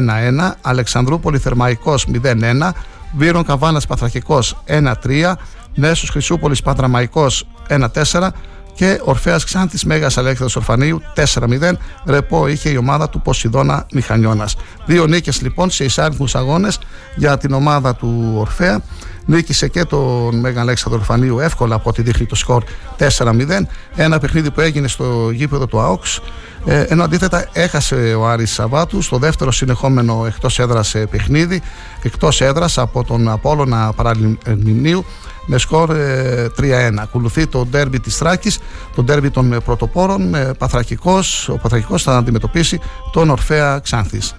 Αλεξανδρούπολη Θερμαϊκός 0-1, Βύρον Καβάνα Παθρακικός 1-3, Νέσος Χρυσούπολης Πατραμαϊκό 1-4 και Ορφαία Ξάνθης Μέγας Αλέκτρο Ορφανίου 4-0. Ρεπό είχε η ομάδα του Ποσειδώνα Μηχανιώνας. Δύο νίκες λοιπόν σε εισάριθμους αγώνες για την ομάδα του Ορφαία. Νίκησε και τον Μέγαν Αλέξανδρο Φανίου εύκολα από ό,τι δείχνει το σκορ 4-0. Ένα παιχνίδι που έγινε στο γήπεδο του ΑΟΚΣ. Ε, ενώ αντίθετα έχασε ο Άρης Σαββάτου στο δεύτερο συνεχόμενο εκτός έδρας ε, παιχνίδι, εκτός έδρας από τον Απόλλωνα Παραλιμνίου με σκορ 3-1. Ε, Ακολουθεί το ντέρμπι της Θράκης, το ντέρμπι των πρωτοπόρων. Παθρακικός, ο Παθρακικός θα αντιμετωπίσει τον Ορφέα Ξάνθης.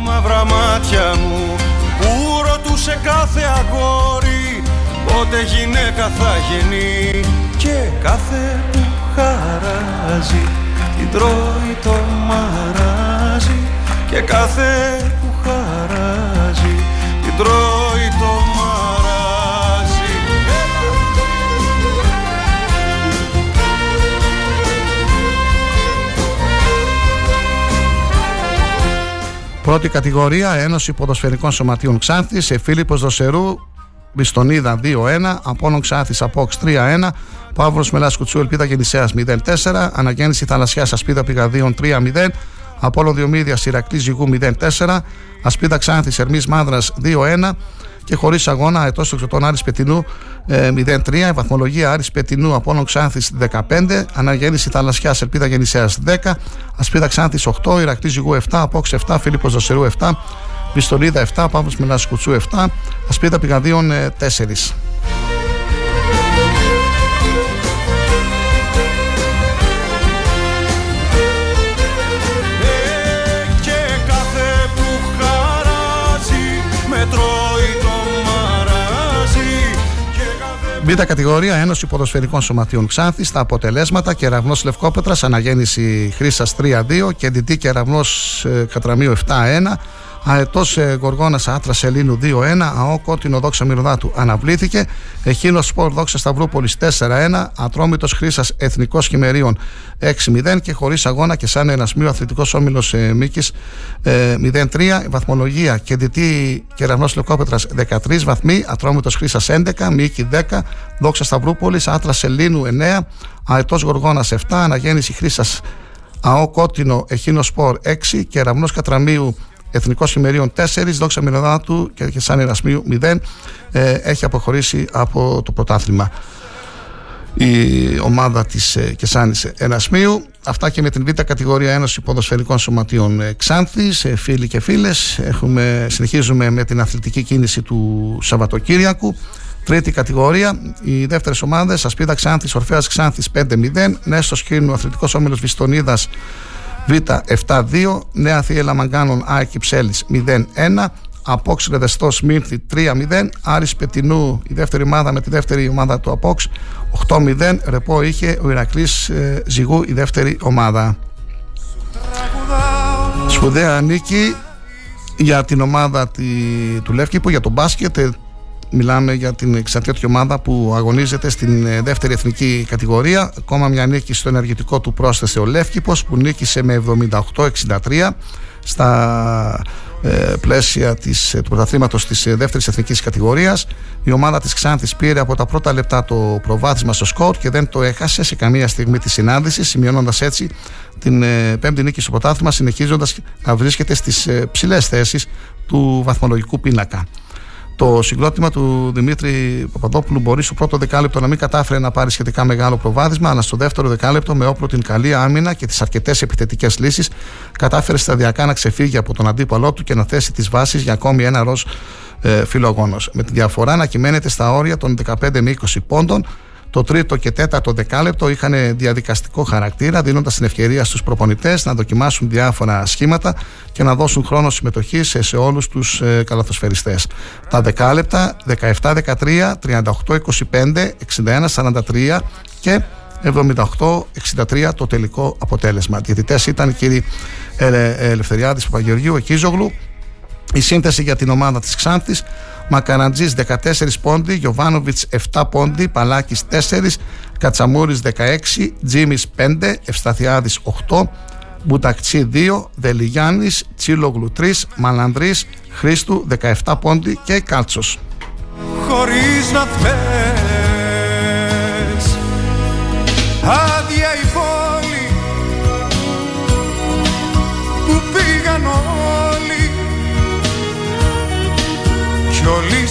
Μαύρα μάτια μου που ρωτούσε κάθε αγόρι πότε γυναίκα θα γεννεί. Και κάθε που χαράζει την τρώει το μαράζι. Και κάθε Πρώτη κατηγορία Ένωση Ποδοσφαιρικών Σωματείων Ξάνθης σε Φίλιππος Δοσερού Μπιστονίδα 2-1, Απόλλων Ξάθης Απόξ 3-1, Παύρο Μελάς Κουτσού Ελπίδα Γεννησέα 0-4, Αναγέννηση Θαλασσιάς Ασπίδα Πηγαδίων 3-0, Απόλο Διομήδια Ηρακλή Ζυγού 0-4, Ασπίδα Ξάνθης Ερμής Μάνδρα 2-1 και χωρίς αγώνα ετό στο ξωτών Άρης Πετινού 0-3, ε, βαθμολογία Άρης Πετινού Απόλο Ξάνθης 15, Αναγέννηση Θαλασσιάς Ελπίδα Γεννησέα 10, Ασπίδα Ξάνθης 8, Ηρακλή Ζυγού 7, Απόξ 7, Φίλιππος Δοσερού 7, Πιστολίδα 7, Παύλος Μελά Κουτσού 7, Ασπίδα Πηγαδίων 4. Β' κατηγορία Ένωση Ποδοσφαιρικών Σωματείων Ξάνθης. Τα αποτελέσματα Κεραυνός Λευκόπετρας, Αναγέννηση Χρήσα 3-2 και Ντιτή Κεραυνός ε, Κατραμίου 7-1. Αετός ε, Γοργόνας Άτρα Ελλήνου 2-1. ΑΟ Κότινο Δόξα Μυρωδάτου αναβλήθηκε. Εχίνος Σπορ Δόξα Σταυρούπολης 4-1. Ατρόμητος Χρήσας Εθνικός Χιμερίων 6-0. Και χωρίς αγώνα και σαν ένας μείο αθλητικός όμιλος ε, Μίκη 0-3. Βαθμολογία Κεντητή Κεραυνός Λευκόπετρας 13 βαθμοί. Ατρόμητος Χρήσας 11. Μίκη 10. Δόξα Σταυρούπολης Άτρα Ελλήνου 9. Αετός Γοργόνας 7. Αναγέννηση Χρήσας ΑΟ Κότινο Εχίνος Σπορ 6. Κεραυνός Κατραμίου Εθνικός Χειμερίων 4, Δόξα Μυροδάτου και, και Σαν Ερασμίου 0 ε, έχει αποχωρήσει από το πρωτάθλημα. Η ομάδα της ε, Κεσάνης Ερασμίου αυτά και με την β' κατηγορία Ένωση Ποδοσφαιρικών Σωματείων ε, Ξάνθης ε, φίλοι και φίλες. Έχουμε, συνεχίζουμε με την αθλητική κίνηση του Σαββατοκύριακου. Τρίτη κατηγορία, οι δεύτερες ομάδες Ασπίδα Ξάνθης, Ορφαία Ξάνθης 5-0, Νέστος Κίνου, Αθλητικός Όμιλος Βιστονίδας Β 7-2, Νέα Θεία Μαγκάνων Άκη Ψέλης 0-1, Απόξ Ρεδεστό Μύρθη 3-0, Άρης Πετινού η δεύτερη ομάδα με τη δεύτερη ομάδα του Απόξ 8-0, ρεπό είχε ο Ηρακλής ε, Ζυγού η δεύτερη ομάδα. Σπουδαία νίκη για την ομάδα τη, του Λεύκηπου, για τον μπάσκετ Μιλάμε για την εξαρτήτη ομάδα που αγωνίζεται στην ε, δεύτερη εθνική κατηγορία. Ακόμα μια νίκη στο ενεργητικό του πρόσθεσε ο Λεύκηπος που νίκησε με 78-63 στα ε, πλαίσια της, ε, του πρωταθλήματος της δεύτερης εθνικής κατηγορίας. Η ομάδα της Ξάνθης πήρε από τα πρώτα λεπτά το προβάδισμα στο σκορ και δεν το έχασε σε καμία στιγμή τη συνάντηση, σημειώνοντας έτσι την πέμπτη νίκη στο πρωτάθλημα, συνεχίζοντας να βρίσκεται στις ψηλές θέσεις του βαθμολογικού πίνακα. Το συγκρότημα του Δημήτρη Παπαδόπουλου μπορεί στο πρώτο δεκάλεπτο να μην κατάφερε να πάρει σχετικά μεγάλο προβάδισμα, αλλά στο δεύτερο δεκάλεπτο, με όπλο την καλή άμυνα και τις αρκετές επιθετικές λύσεις, κατάφερε σταδιακά να ξεφύγει από τον αντίπαλό του και να θέσει τις βάσεις για ακόμη ένα ροζ ε, φιλογόνος. Με τη διαφορά να κυμαίνεται στα όρια των 15 με 20 πόντων, το τρίτο και τέταρτο δεκάλεπτο είχαν διαδικαστικό χαρακτήρα, δίνοντας την ευκαιρία στους προπονητές να δοκιμάσουν διάφορα σχήματα και να δώσουν χρόνο συμμετοχή σε, σε όλους τους ε, καλαθοσφαιριστές. Τα δεκάλεπτα 17-13, 38-25, 61-43 και 78-63 το τελικό αποτέλεσμα. Διαιτητές ήταν οι κύριοι Ελευθεριάδης Παπαγεωργίου, Εκίζογλου. Η σύνθεση για την ομάδα της Ξάνθης Μακαραντζής 14 πόντι, Γιωβάνοβιτς 7 πόντι, Παλάκης 4, Κατσαμούρης 16, Τζίμις 5, Ευσταθιάδης 8, Μπουτακτσί 2, Δελιγιάννης, Τσίλογλου 3, Μαλανδρής, Χρήστου 17 πόντι και Κάλτσος. Χωρίς να θες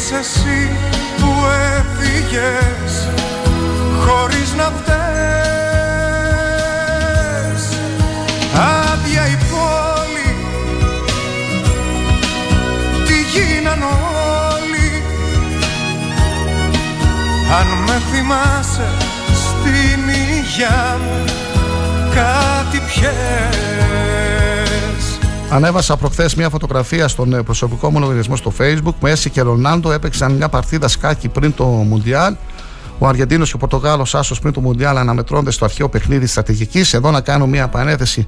όλοι κι όλοι εσύ έφυγες χωρίς να φταίς. Άδεια η πόλη Τι γίναν όλοι. Αν με θυμάσαι στην υγειά μου κάτι πιες Ανέβασα προχθές μια φωτογραφία στον ε, προσωπικό μου λογαριασμό στο Facebook. Μέση και Ρονάλντο έπαιξαν μια παρτίδα σκάκι πριν το Μουντιάλ. Ο Αργεντίνος και ο Πορτογάλος άσος πριν το Μουντιάλ αναμετρώνται στο αρχαίο παιχνίδι στρατηγικής. Εδώ να κάνω μια επανέθεση.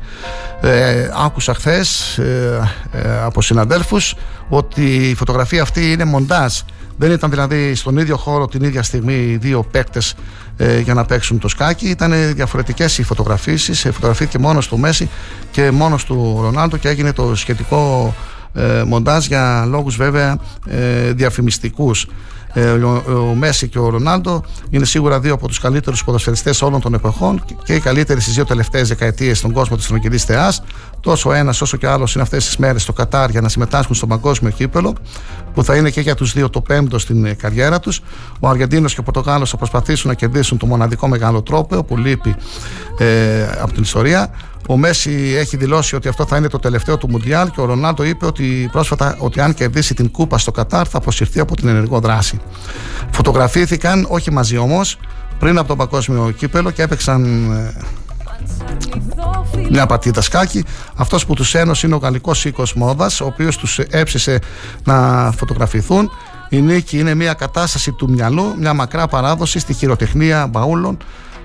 Ε, άκουσα χθες ε, ε, από συναδέλφους ότι η φωτογραφία αυτή είναι μοντάζ. Δεν ήταν δηλαδή στον ίδιο χώρο την ίδια στιγμή οι δύο παίκτες ε, για να παίξουν το σκάκι. Ήταν διαφορετικές οι φωτογραφίσει. Φωτογραφήθηκε μόνος του Μέση και μόνος του Ρονάλντο και έγινε το σχετικό ε, μοντάζ για λόγους βέβαια ε, διαφημιστικούς ε, ο, ο Μέση και ο Ρονάλντο είναι σίγουρα δύο από τους καλύτερους ποδοσφαιριστές όλων των εποχών και οι καλύτεροι στις δύο τελευταίες δεκαετίες στον κόσμο της τρομοκρατική θεάς. Τόσο ένας όσο και άλλος είναι αυτές τις μέρες στο Κατάρ για να συμμετάσχουν στο παγκόσμιο κύπελο, που θα είναι και για τους δύο το πέμπτο στην ε, καριέρα τους. Ο Αργεντίνος και ο Πορτογάλος θα προσπαθήσουν να κερδίσουν το μοναδικό μεγάλο τρόπαιο που λείπει ε, από την ιστορία. Ο Μέση έχει δηλώσει ότι αυτό θα είναι το τελευταίο του Μουντιάλ και ο Ρονάλντο είπε ότι πρόσφατα ότι αν κερδίσει την κούπα στο Κατάρ θα αποσυρθεί από την ενεργό δράση. Φωτογραφήθηκαν, όχι μαζί όμως, πριν από το παγκόσμιο κύπελο και έπαιξαν ε, μια πατήτα σκάκι. Αυτός που τους ένωσε είναι ο γαλλικός οίκος μόδας, ο οποίος τους έψησε να φωτογραφηθούν. Η νίκη είναι μια κατάσταση του μυαλού, μια μακρά παράδοση στη χειροτεχνία μπαούλων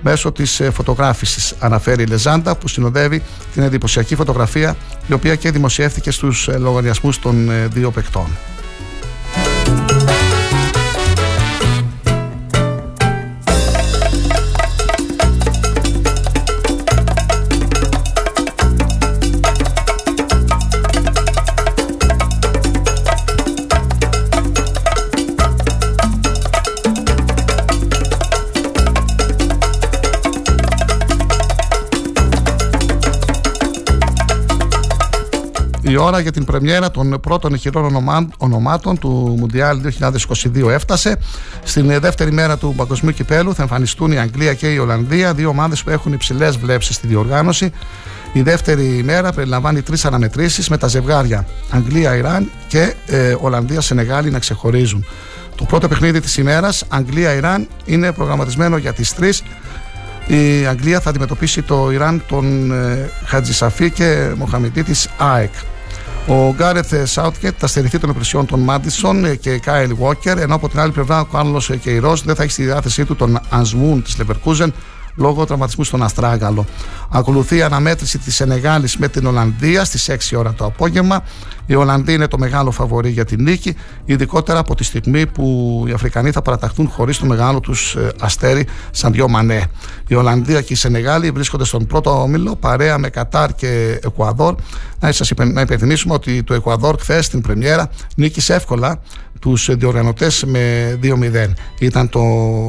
μέσω της ε, φωτογράφησης, αναφέρει η Λεζάντα, που συνοδεύει την εντυπωσιακή φωτογραφία, η οποία και δημοσιεύθηκε στους ε, λογαριασμούς των ε, δύο παικτών. Η ώρα για την πρεμιέρα των πρώτων ηχηρών ονομάτων του Μουντιάλ 2022 έφτασε. Στην δεύτερη μέρα του Παγκοσμίου Κυπέλου θα εμφανιστούν η Αγγλία και η Ολλανδία, δύο ομάδες που έχουν υψηλές βλέψεις στη διοργάνωση. Η δεύτερη ημέρα περιλαμβάνει τρεις αναμετρήσεις με τα ζευγάρια Αγγλία-Ιράν και ε, Ολλανδία-Σενεγάλη να ξεχωρίζουν. Το πρώτο παιχνίδι της ημέρας, Αγγλία-Ιράν, είναι προγραμματισμένο για τις 3 η Αγγλία θα αντιμετωπίσει το Ιράν των ε, Χατζησαφή και Μοχαμιτή της ΑΕΚ. Ο Γκάρεθ Σάουτκετ θα στερηθεί των υπηρεσιών των Μάντισον και Κάιλ Βόκερ, ενώ από την άλλη πλευρά ο Κάρλος Κεϊρό δεν θα έχει στη διάθεσή του τον Ανσμούν της Λεβερκούζεν λόγω τραυματισμού στον Αστράγαλο. Ακολουθεί η αναμέτρηση της Σενεγάλης με την Ολλανδία στις 6 ώρα το απόγευμα. Η Ολλανδία είναι το μεγάλο φαβορή για την νίκη, ειδικότερα από τη στιγμή που οι Αφρικανοί θα παραταχθούν χωρίς το μεγάλο τους ε, αστέρι σαν δυο μανέ. Η Ολλανδία και η Σενεγάλη βρίσκονται στον πρώτο όμιλο παρέα με Κατάρ και Εκουαδόρ. Να σας να υπενθυμίσουμε ότι το Εκουαδόρ χθες στην Πρεμιέρα νίκησε εύκολα τους διοργανωτές με 2-0. Ήταν το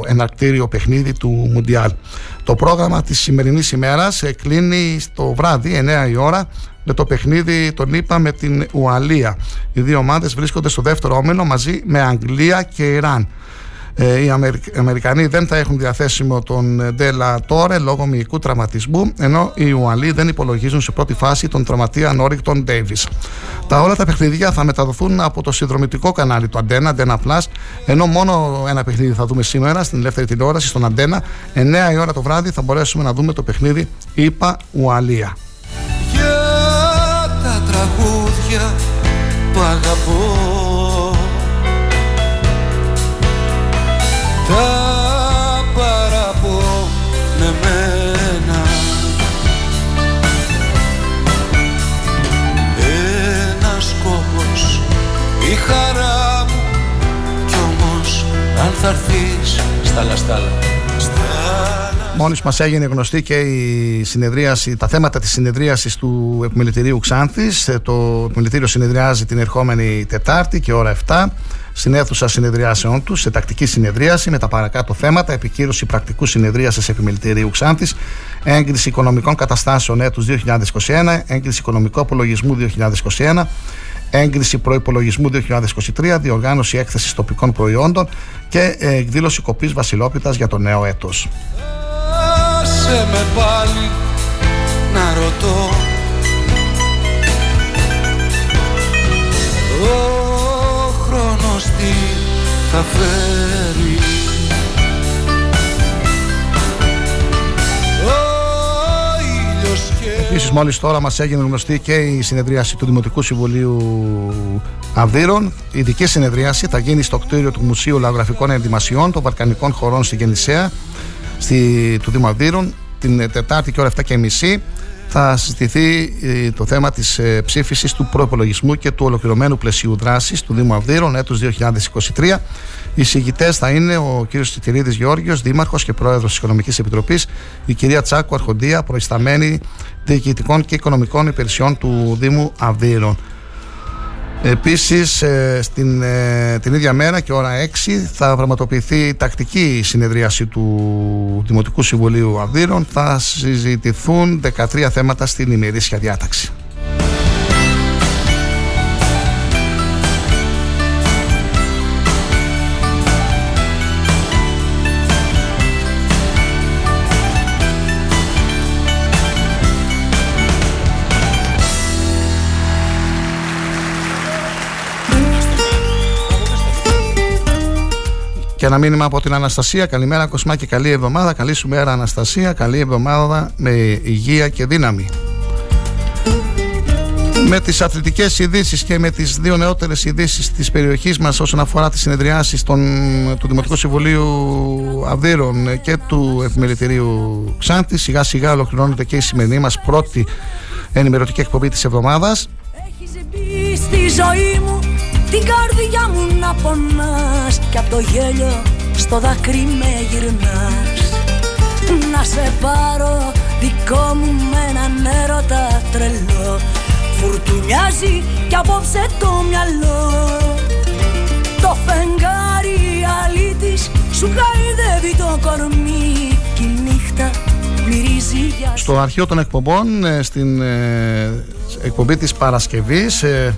εναρκτήριο παιχνίδι του Μουντιάλ. Το πρόγραμμα της σημερινής ημέρας κλείνει στο βράδυ 9 η ώρα με το παιχνίδι τον είπα με την Ουαλία. Οι δύο ομάδες βρίσκονται στο δεύτερο όμιλο μαζί με Αγγλία και Ιράν. Ε, οι Αμερικανοί δεν θα έχουν διαθέσιμο τον Ντέλα Τόρε λόγω μυϊκού τραυματισμού, ενώ οι Ουαλοί δεν υπολογίζουν σε πρώτη φάση τον τραυματία Νόριγκτον Ντέιβις. Τα όλα τα παιχνίδια θα μεταδοθούν από το συνδρομητικό κανάλι του Αντένα, Αντένα Plus, ενώ μόνο ένα παιχνίδι θα δούμε σήμερα στην ελεύθερη τηλεόραση, στον Αντένα. 9 η ώρα το βράδυ θα μπορέσουμε να δούμε το παιχνίδι ΙΠΑ Ουαλία. Για τα τραγούδια που αγαπώ η χαρά μου κι όμως αν θα έρθεις στα λαστάλα Μόλις μας έγινε γνωστή και η συνεδρίαση, τα θέματα της συνεδρίασης του Επιμελητηρίου Ξάνθης. Ε, το Επιμελητήριο συνεδριάζει την ερχόμενη Τετάρτη και ώρα 7 στην αίθουσα συνεδριάσεών τους σε τακτική συνεδρίαση με τα παρακάτω θέματα, επικύρωση πρακτικού συνεδρίασης επιμελητηρίου Ξάνθης, έγκριση οικονομικών καταστάσεων έτους 2021, έγκριση οικονομικού απολογισμού 2021, έγκριση προπολογισμού 2023, διοργάνωση έκθεσης τοπικών προϊόντων και εκδήλωση κοπής Βασιλόπιτας για το νέο έτος. με πάλι να ρωτώ Ο χρόνος τι θα φέρει; Επίσης, μόλις τώρα μας έγινε γνωστή και η συνεδρίαση του Δημοτικού Συμβουλίου Αυδείρων. Η ειδική συνεδρίαση θα γίνει στο κτίριο του Μουσείου Λαογραφικών Ενδυμασιών των Βαλκανικών Χωρών στη Γεννησέα στη, του Δήμου Αυδείρων την Τετάρτη και ώρα 7.30 θα συζητηθεί ε, το θέμα της ε, ψήφισης του προπολογισμού και του ολοκληρωμένου πλαισίου δράσης του Δήμου Αυδείρων έτους 2023. Οι συγητέ θα είναι ο κ. Τσιτηρίδης Γεώργιος, Δήμαρχος και Πρόεδρος της Οικονομικής Επιτροπής, η κυρία Τσάκου Αρχοντία, προϊσταμένη διοικητικών και οικονομικών υπηρεσιών του Δήμου Αυδείρων. Επίσης ε, στην, ε, την ίδια μέρα και ώρα 6 θα πραγματοποιηθεί η τακτική συνεδρίαση του Δημοτικού Συμβουλίου Αυδείρων. Θα συζητηθούν 13 θέματα στην ημερήσια διάταξη. Και ένα μήνυμα από την Αναστασία. Καλημέρα, Κοσμάκη. Καλή εβδομάδα. Καλή σου μέρα, Αναστασία. Καλή εβδομάδα με υγεία και δύναμη. Με τις αθλητικές ειδήσεις και με τις δύο νεότερες ειδήσεις της περιοχής μας όσον αφορά τις συνεδριάσεις των, του Δημοτικού Συμβουλίου Αυδείρων και του Εφημεριτηρίου Ξάντη σιγά σιγά ολοκληρώνεται και η σημερινή μας πρώτη ενημερωτική εκπομπή της εβδομάδας. Έχεις στη ζωή μου την καρδιά μου να πονάς Κι από το γέλιο στο δάκρυ με γυρνάς. Να σε πάρω δικό μου με έναν έρωτα τρελό. Φουρτουνιάζει κι απόψε το μυαλό. Το φεγγάρι αλήτης σου χαϊδεύει το κορμί Κι η νύχτα μυρίζει για Στο αρχείο των εκπομπών, ε, στην ε, εκπομπή της Παρασκευής ε,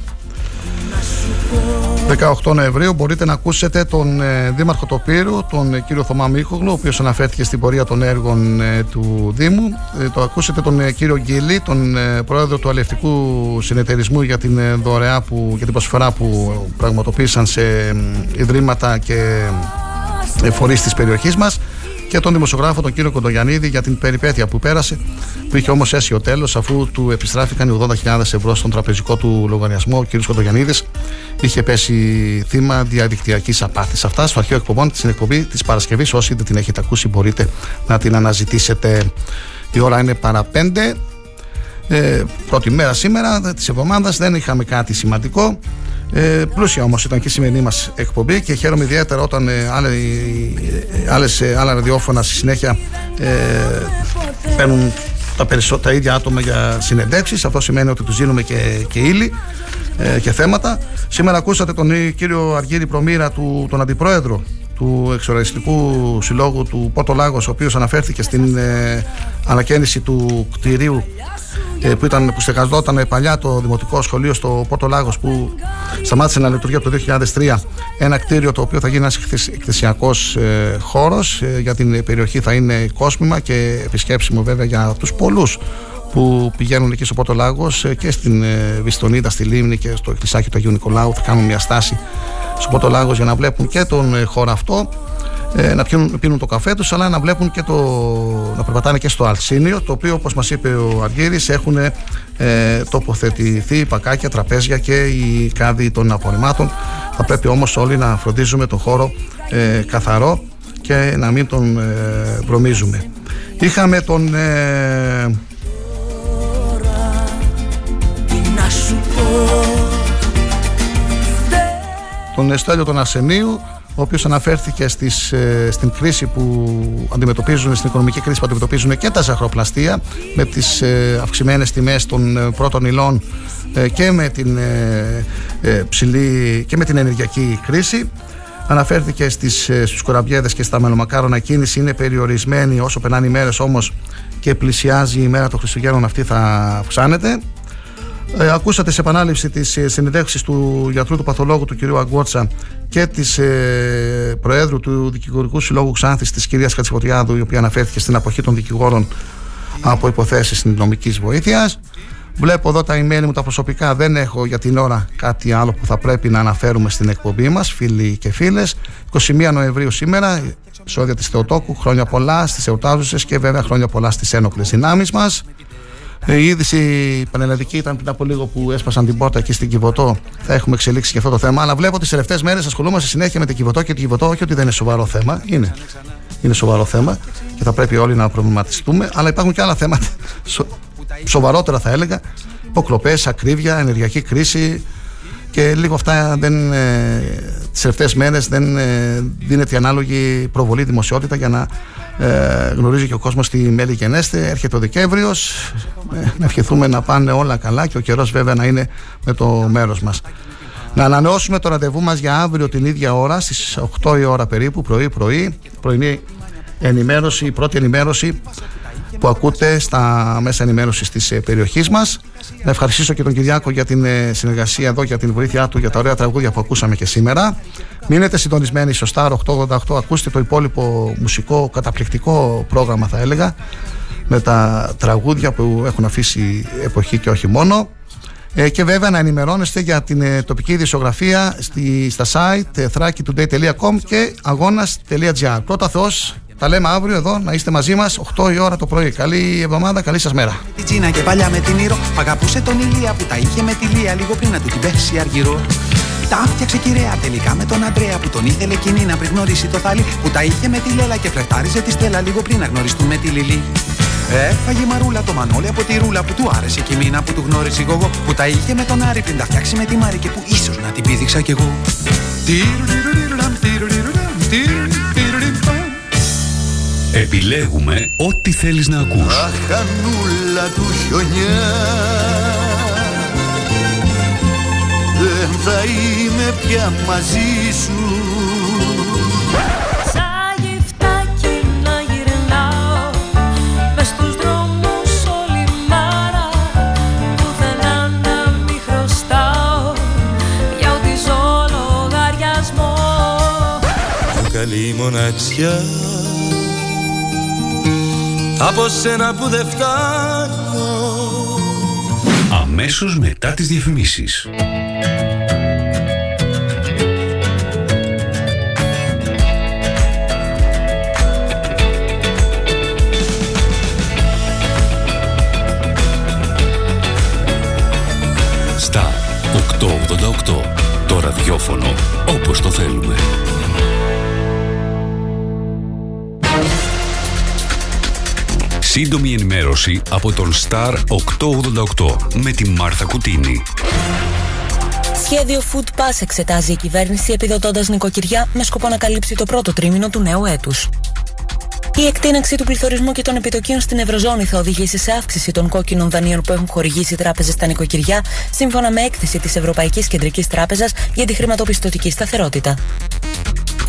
18 Νοεμβρίου μπορείτε να ακούσετε τον ε, Δήμαρχο Τοπύρου, τον ε, κύριο Θωμά Μίχογλου, ο οποίος αναφέρθηκε στην πορεία των έργων ε, του Δήμου. το ακούσετε τον κύριο Γκίλη, τον πρόεδρο του Αλληλευτικού Συνεταιρισμού για την δωρεά που, για την προσφορά που πραγματοποίησαν σε ιδρύματα και φορείς της περιοχής μας και τον δημοσιογράφο τον κύριο Κοντογιαννίδη για την περιπέτεια που πέρασε, που είχε όμως ο τέλος αφού του επιστράφηκαν οι 80.000 ευρώ στον τραπεζικό του λογαριασμό. Ο κύριος Κοντογιαννίδης είχε πέσει θύμα διαδικτυακής απάθης. Αυτά στο αρχαίο εκπομπών στην εκπομπή της Παρασκευής. Όσοι δεν την έχετε ακούσει, μπορείτε να την αναζητήσετε. Η ώρα είναι παρά πέντε. Ε, πρώτη μέρα σήμερα της εβδομάδας δεν είχαμε κάτι σημαντικό. Ε, πλούσια όμως ήταν και η σημερινή μας εκπομπή και χαίρομαι ιδιαίτερα όταν ε, άλλε, άλλες, ε, άλλα ραδιόφωνα στη συνέχεια ε, παίρνουν τα, περισσότερα ίδια άτομα για συνεντεύξεις. Αυτό σημαίνει ότι τους δίνουμε και, και ύλη ε, και θέματα. Σήμερα ακούσατε τον κύριο Αργύρη Προμήρα του, τον αντιπρόεδρο του Εξοραϊστικού Συλλόγου του Πόρτο Λάγος ο οποίος αναφέρθηκε στην ε, ανακαίνιση του κτηρίου ε, που, ήταν, που στεγαζόταν παλιά το Δημοτικό Σχολείο στο Πόρτο Λάγος που σταμάτησε να λειτουργεί από το 2003 ένα κτίριο το οποίο θα γίνει ένας εκθεσιακός ε, χώρος ε, για την περιοχή θα είναι κόσμημα και επισκέψιμο βέβαια για τους πολλούς που πηγαίνουν εκεί στο Πόρτο Λάγος ε, και στην ε, Βιστονίδα, στη Λίμνη και στο εκκλησάκι του Αγίου Νικολάου θα κάνουν μια στάση στο Πόρτο Λάγος για να βλέπουν και τον χώρο αυτό ε, να πίνουν, πίνουν το καφέ τους αλλά να βλέπουν και το, να περπατάνε και στο Αλσίνιο το οποίο όπως μας είπε ο Αργύρης έχουν ε, τοποθετηθεί πακάκια, τραπέζια και οι κάδοι των απορριμμάτων. Θα πρέπει όμως όλοι να φροντίζουμε τον χώρο ε, καθαρό και να μην τον ε, βρωμίζουμε. Είχαμε τον ε, τον Εστέλιο τον Ασενίου ο οποίος αναφέρθηκε στις, ε, στην κρίση που αντιμετωπίζουν, στην οικονομική κρίση που αντιμετωπίζουν και τα ζαχαροπλαστεία με τις ε, αυξημένες τιμές των ε, πρώτων υλών και με την ψηλή και με την ενεργειακή κρίση. Αναφέρθηκε στις, στους κοραμπιέδες και στα μελομακάρονα κίνηση είναι περιορισμένη όσο περνάνε οι μέρες όμως και πλησιάζει η μέρα των Χριστουγέννων αυτή θα αυξάνεται. Ε, ακούσατε σε επανάληψη τη ε, συνεντεύξη του γιατρού του παθολόγου του κυρίου Αγκότσα και της ε, Προέδρου του Δικηγορικού Συλλόγου Ξάνθης της κυρίας Κατσιφωτιάδου, η οποία αναφέρθηκε στην αποχή των δικηγόρων από υποθέσεις νομικής βοήθειας. Βλέπω εδώ τα email μου τα προσωπικά. Δεν έχω για την ώρα κάτι άλλο που θα πρέπει να αναφέρουμε στην εκπομπή μας, φίλοι και φίλες. 21 Νοεμβρίου σήμερα, σώδια της Θεοτόκου. Χρόνια πολλά στις εορτάζουσες και βέβαια χρόνια πολλά στις ένοπλες δυνάμεις μας. Η είδηση πανελλαδική ήταν πριν από λίγο που έσπασαν την πόρτα εκεί στην Κιβωτό. Θα έχουμε εξελίξει και αυτό το θέμα. Αλλά βλέπω τις τελευταίες μέρες ασχολούμαστε συνέχεια με την Κιβωτό και την Κιβωτό. Όχι ότι δεν είναι σοβαρό θέμα. Είναι. Είναι σοβαρό θέμα και θα πρέπει όλοι να προβληματιστούμε. Αλλά υπάρχουν και άλλα θέματα. Σοβαρότερα θα έλεγα. Υποκλοπές, ακρίβεια, ενεργειακή κρίση, και λίγο αυτά δεν, ε, τις τελευταίες μέρες δεν ε, δίνεται η ανάλογη προβολή δημοσιότητα για να ε, γνωρίζει και ο κόσμος τι μέλη γενέστε έρχεται ο Δεκέμβριος. Ε, να ευχηθούμε να πάνε όλα καλά και ο καιρός βέβαια να είναι με το μέρος μας. Να ανανεώσουμε το ραντεβού μας για αύριο την ίδια ώρα στις 8 η ώρα περίπου πρωί πρωί. Πρωινή ενημέρωση, η πρώτη ενημέρωση που ακούτε στα μέσα ενημέρωσης της ε, περιοχής μας. Να ευχαριστήσω και τον Κυριάκο για την ε, συνεργασία εδώ, για την βοήθειά του, για τα ωραία τραγούδια που ακούσαμε και σήμερα. Μείνετε συντονισμένοι στο Star 888, ακούστε το υπόλοιπο μουσικό, καταπληκτικό πρόγραμμα θα έλεγα, με τα τραγούδια που έχουν αφήσει εποχή και όχι μόνο. Ε, και βέβαια να ενημερώνεστε για την ε, τοπική ειδησιογραφία στη, στα site ε, thrakitoday.com και αγώνας.gr. Πρώτα Θεός, τα λέμε αύριο εδώ, να είστε μαζί μας 8 η ώρα το πρωί. Καλή εβδομάδα, καλή σας μέρα. Την Τσίνα και παλιά με την Ήρο, αγαπούσε τον Ηλία που τα είχε με τη Λία λίγο πριν να του την πέσει αργυρό. Τα φτιάξε κυρία τελικά με τον Αντρέα που τον ήθελε εκείνη να πριν γνωρίσει το θάλι. Που τα είχε με τη Λέλα και φλερτάριζε τη Στέλλα λίγο πριν να γνωριστούν με τη Λιλή. Έφαγε μαρούλα το μανόλι από τη ρούλα που του άρεσε και μήνα που του γνώρισε εγώ. Που τα είχε με τον Άρη πριν τα φτιάξει με τη Μάρη και που ίσως να την πήδηξα κι εγώ. Επιλέγουμε ό,τι θέλεις να ακούς. Αχανούλα του χιονιά. Δεν θα είμαι πια μαζί σου. Σαν γυφτάκι να γυρνάω Μες στους δρόμους όλη μέρα. Πουθενά να μη χρωστάω Για ό,τι ζω λογαριασμό. Καλή μοναξιά από σένα που δεν φτάνω. Αμέσως μετά τις διαφημίσεις. Στα 888 Το ραδιόφωνο όπως το θέλουμε Σύντομη ενημέρωση από τον Star 888 με τη Μάρθα Κουτίνη. Σχέδιο Food Pass εξετάζει η κυβέρνηση επιδοτώντας νοικοκυριά με σκοπό να καλύψει το πρώτο τρίμηνο του νέου έτους. Η εκτείναξη του πληθωρισμού και των επιτοκίων στην Ευρωζώνη θα οδηγήσει σε αύξηση των κόκκινων δανείων που έχουν χορηγήσει οι τράπεζες στα νοικοκυριά, σύμφωνα με έκθεση της Ευρωπαϊκής Κεντρικής Τράπεζας για τη χρηματοπιστωτική σταθερότητα.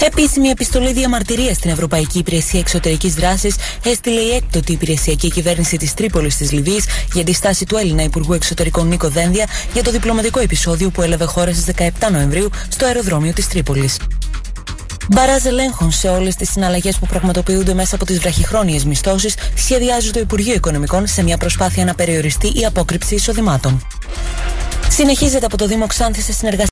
Επίσημη επιστολή διαμαρτυρίας στην Ευρωπαϊκή Υπηρεσία Εξωτερικής Δράσης έστειλε η έκτοτη υπηρεσιακή κυβέρνηση της Τρίπολης της Λιβύης για τη στάση του Έλληνα Υπουργού Εξωτερικών Νίκο Δένδια για το διπλωματικό επεισόδιο που έλαβε χώρα στις 17 Νοεμβρίου στο αεροδρόμιο της Τρίπολης. Μπαράζ ελέγχων σε όλες τις συναλλαγές που πραγματοποιούνται μέσα από τις βραχυχρόνιες μισθώσεις σχεδιάζει το Υπουργείο Οικονομικών σε μια προσπάθεια να περιοριστεί η απόκρυψη εισοδημάτων. Συνεχίζεται από το Δήμο Ξάνθη σε συνεργασία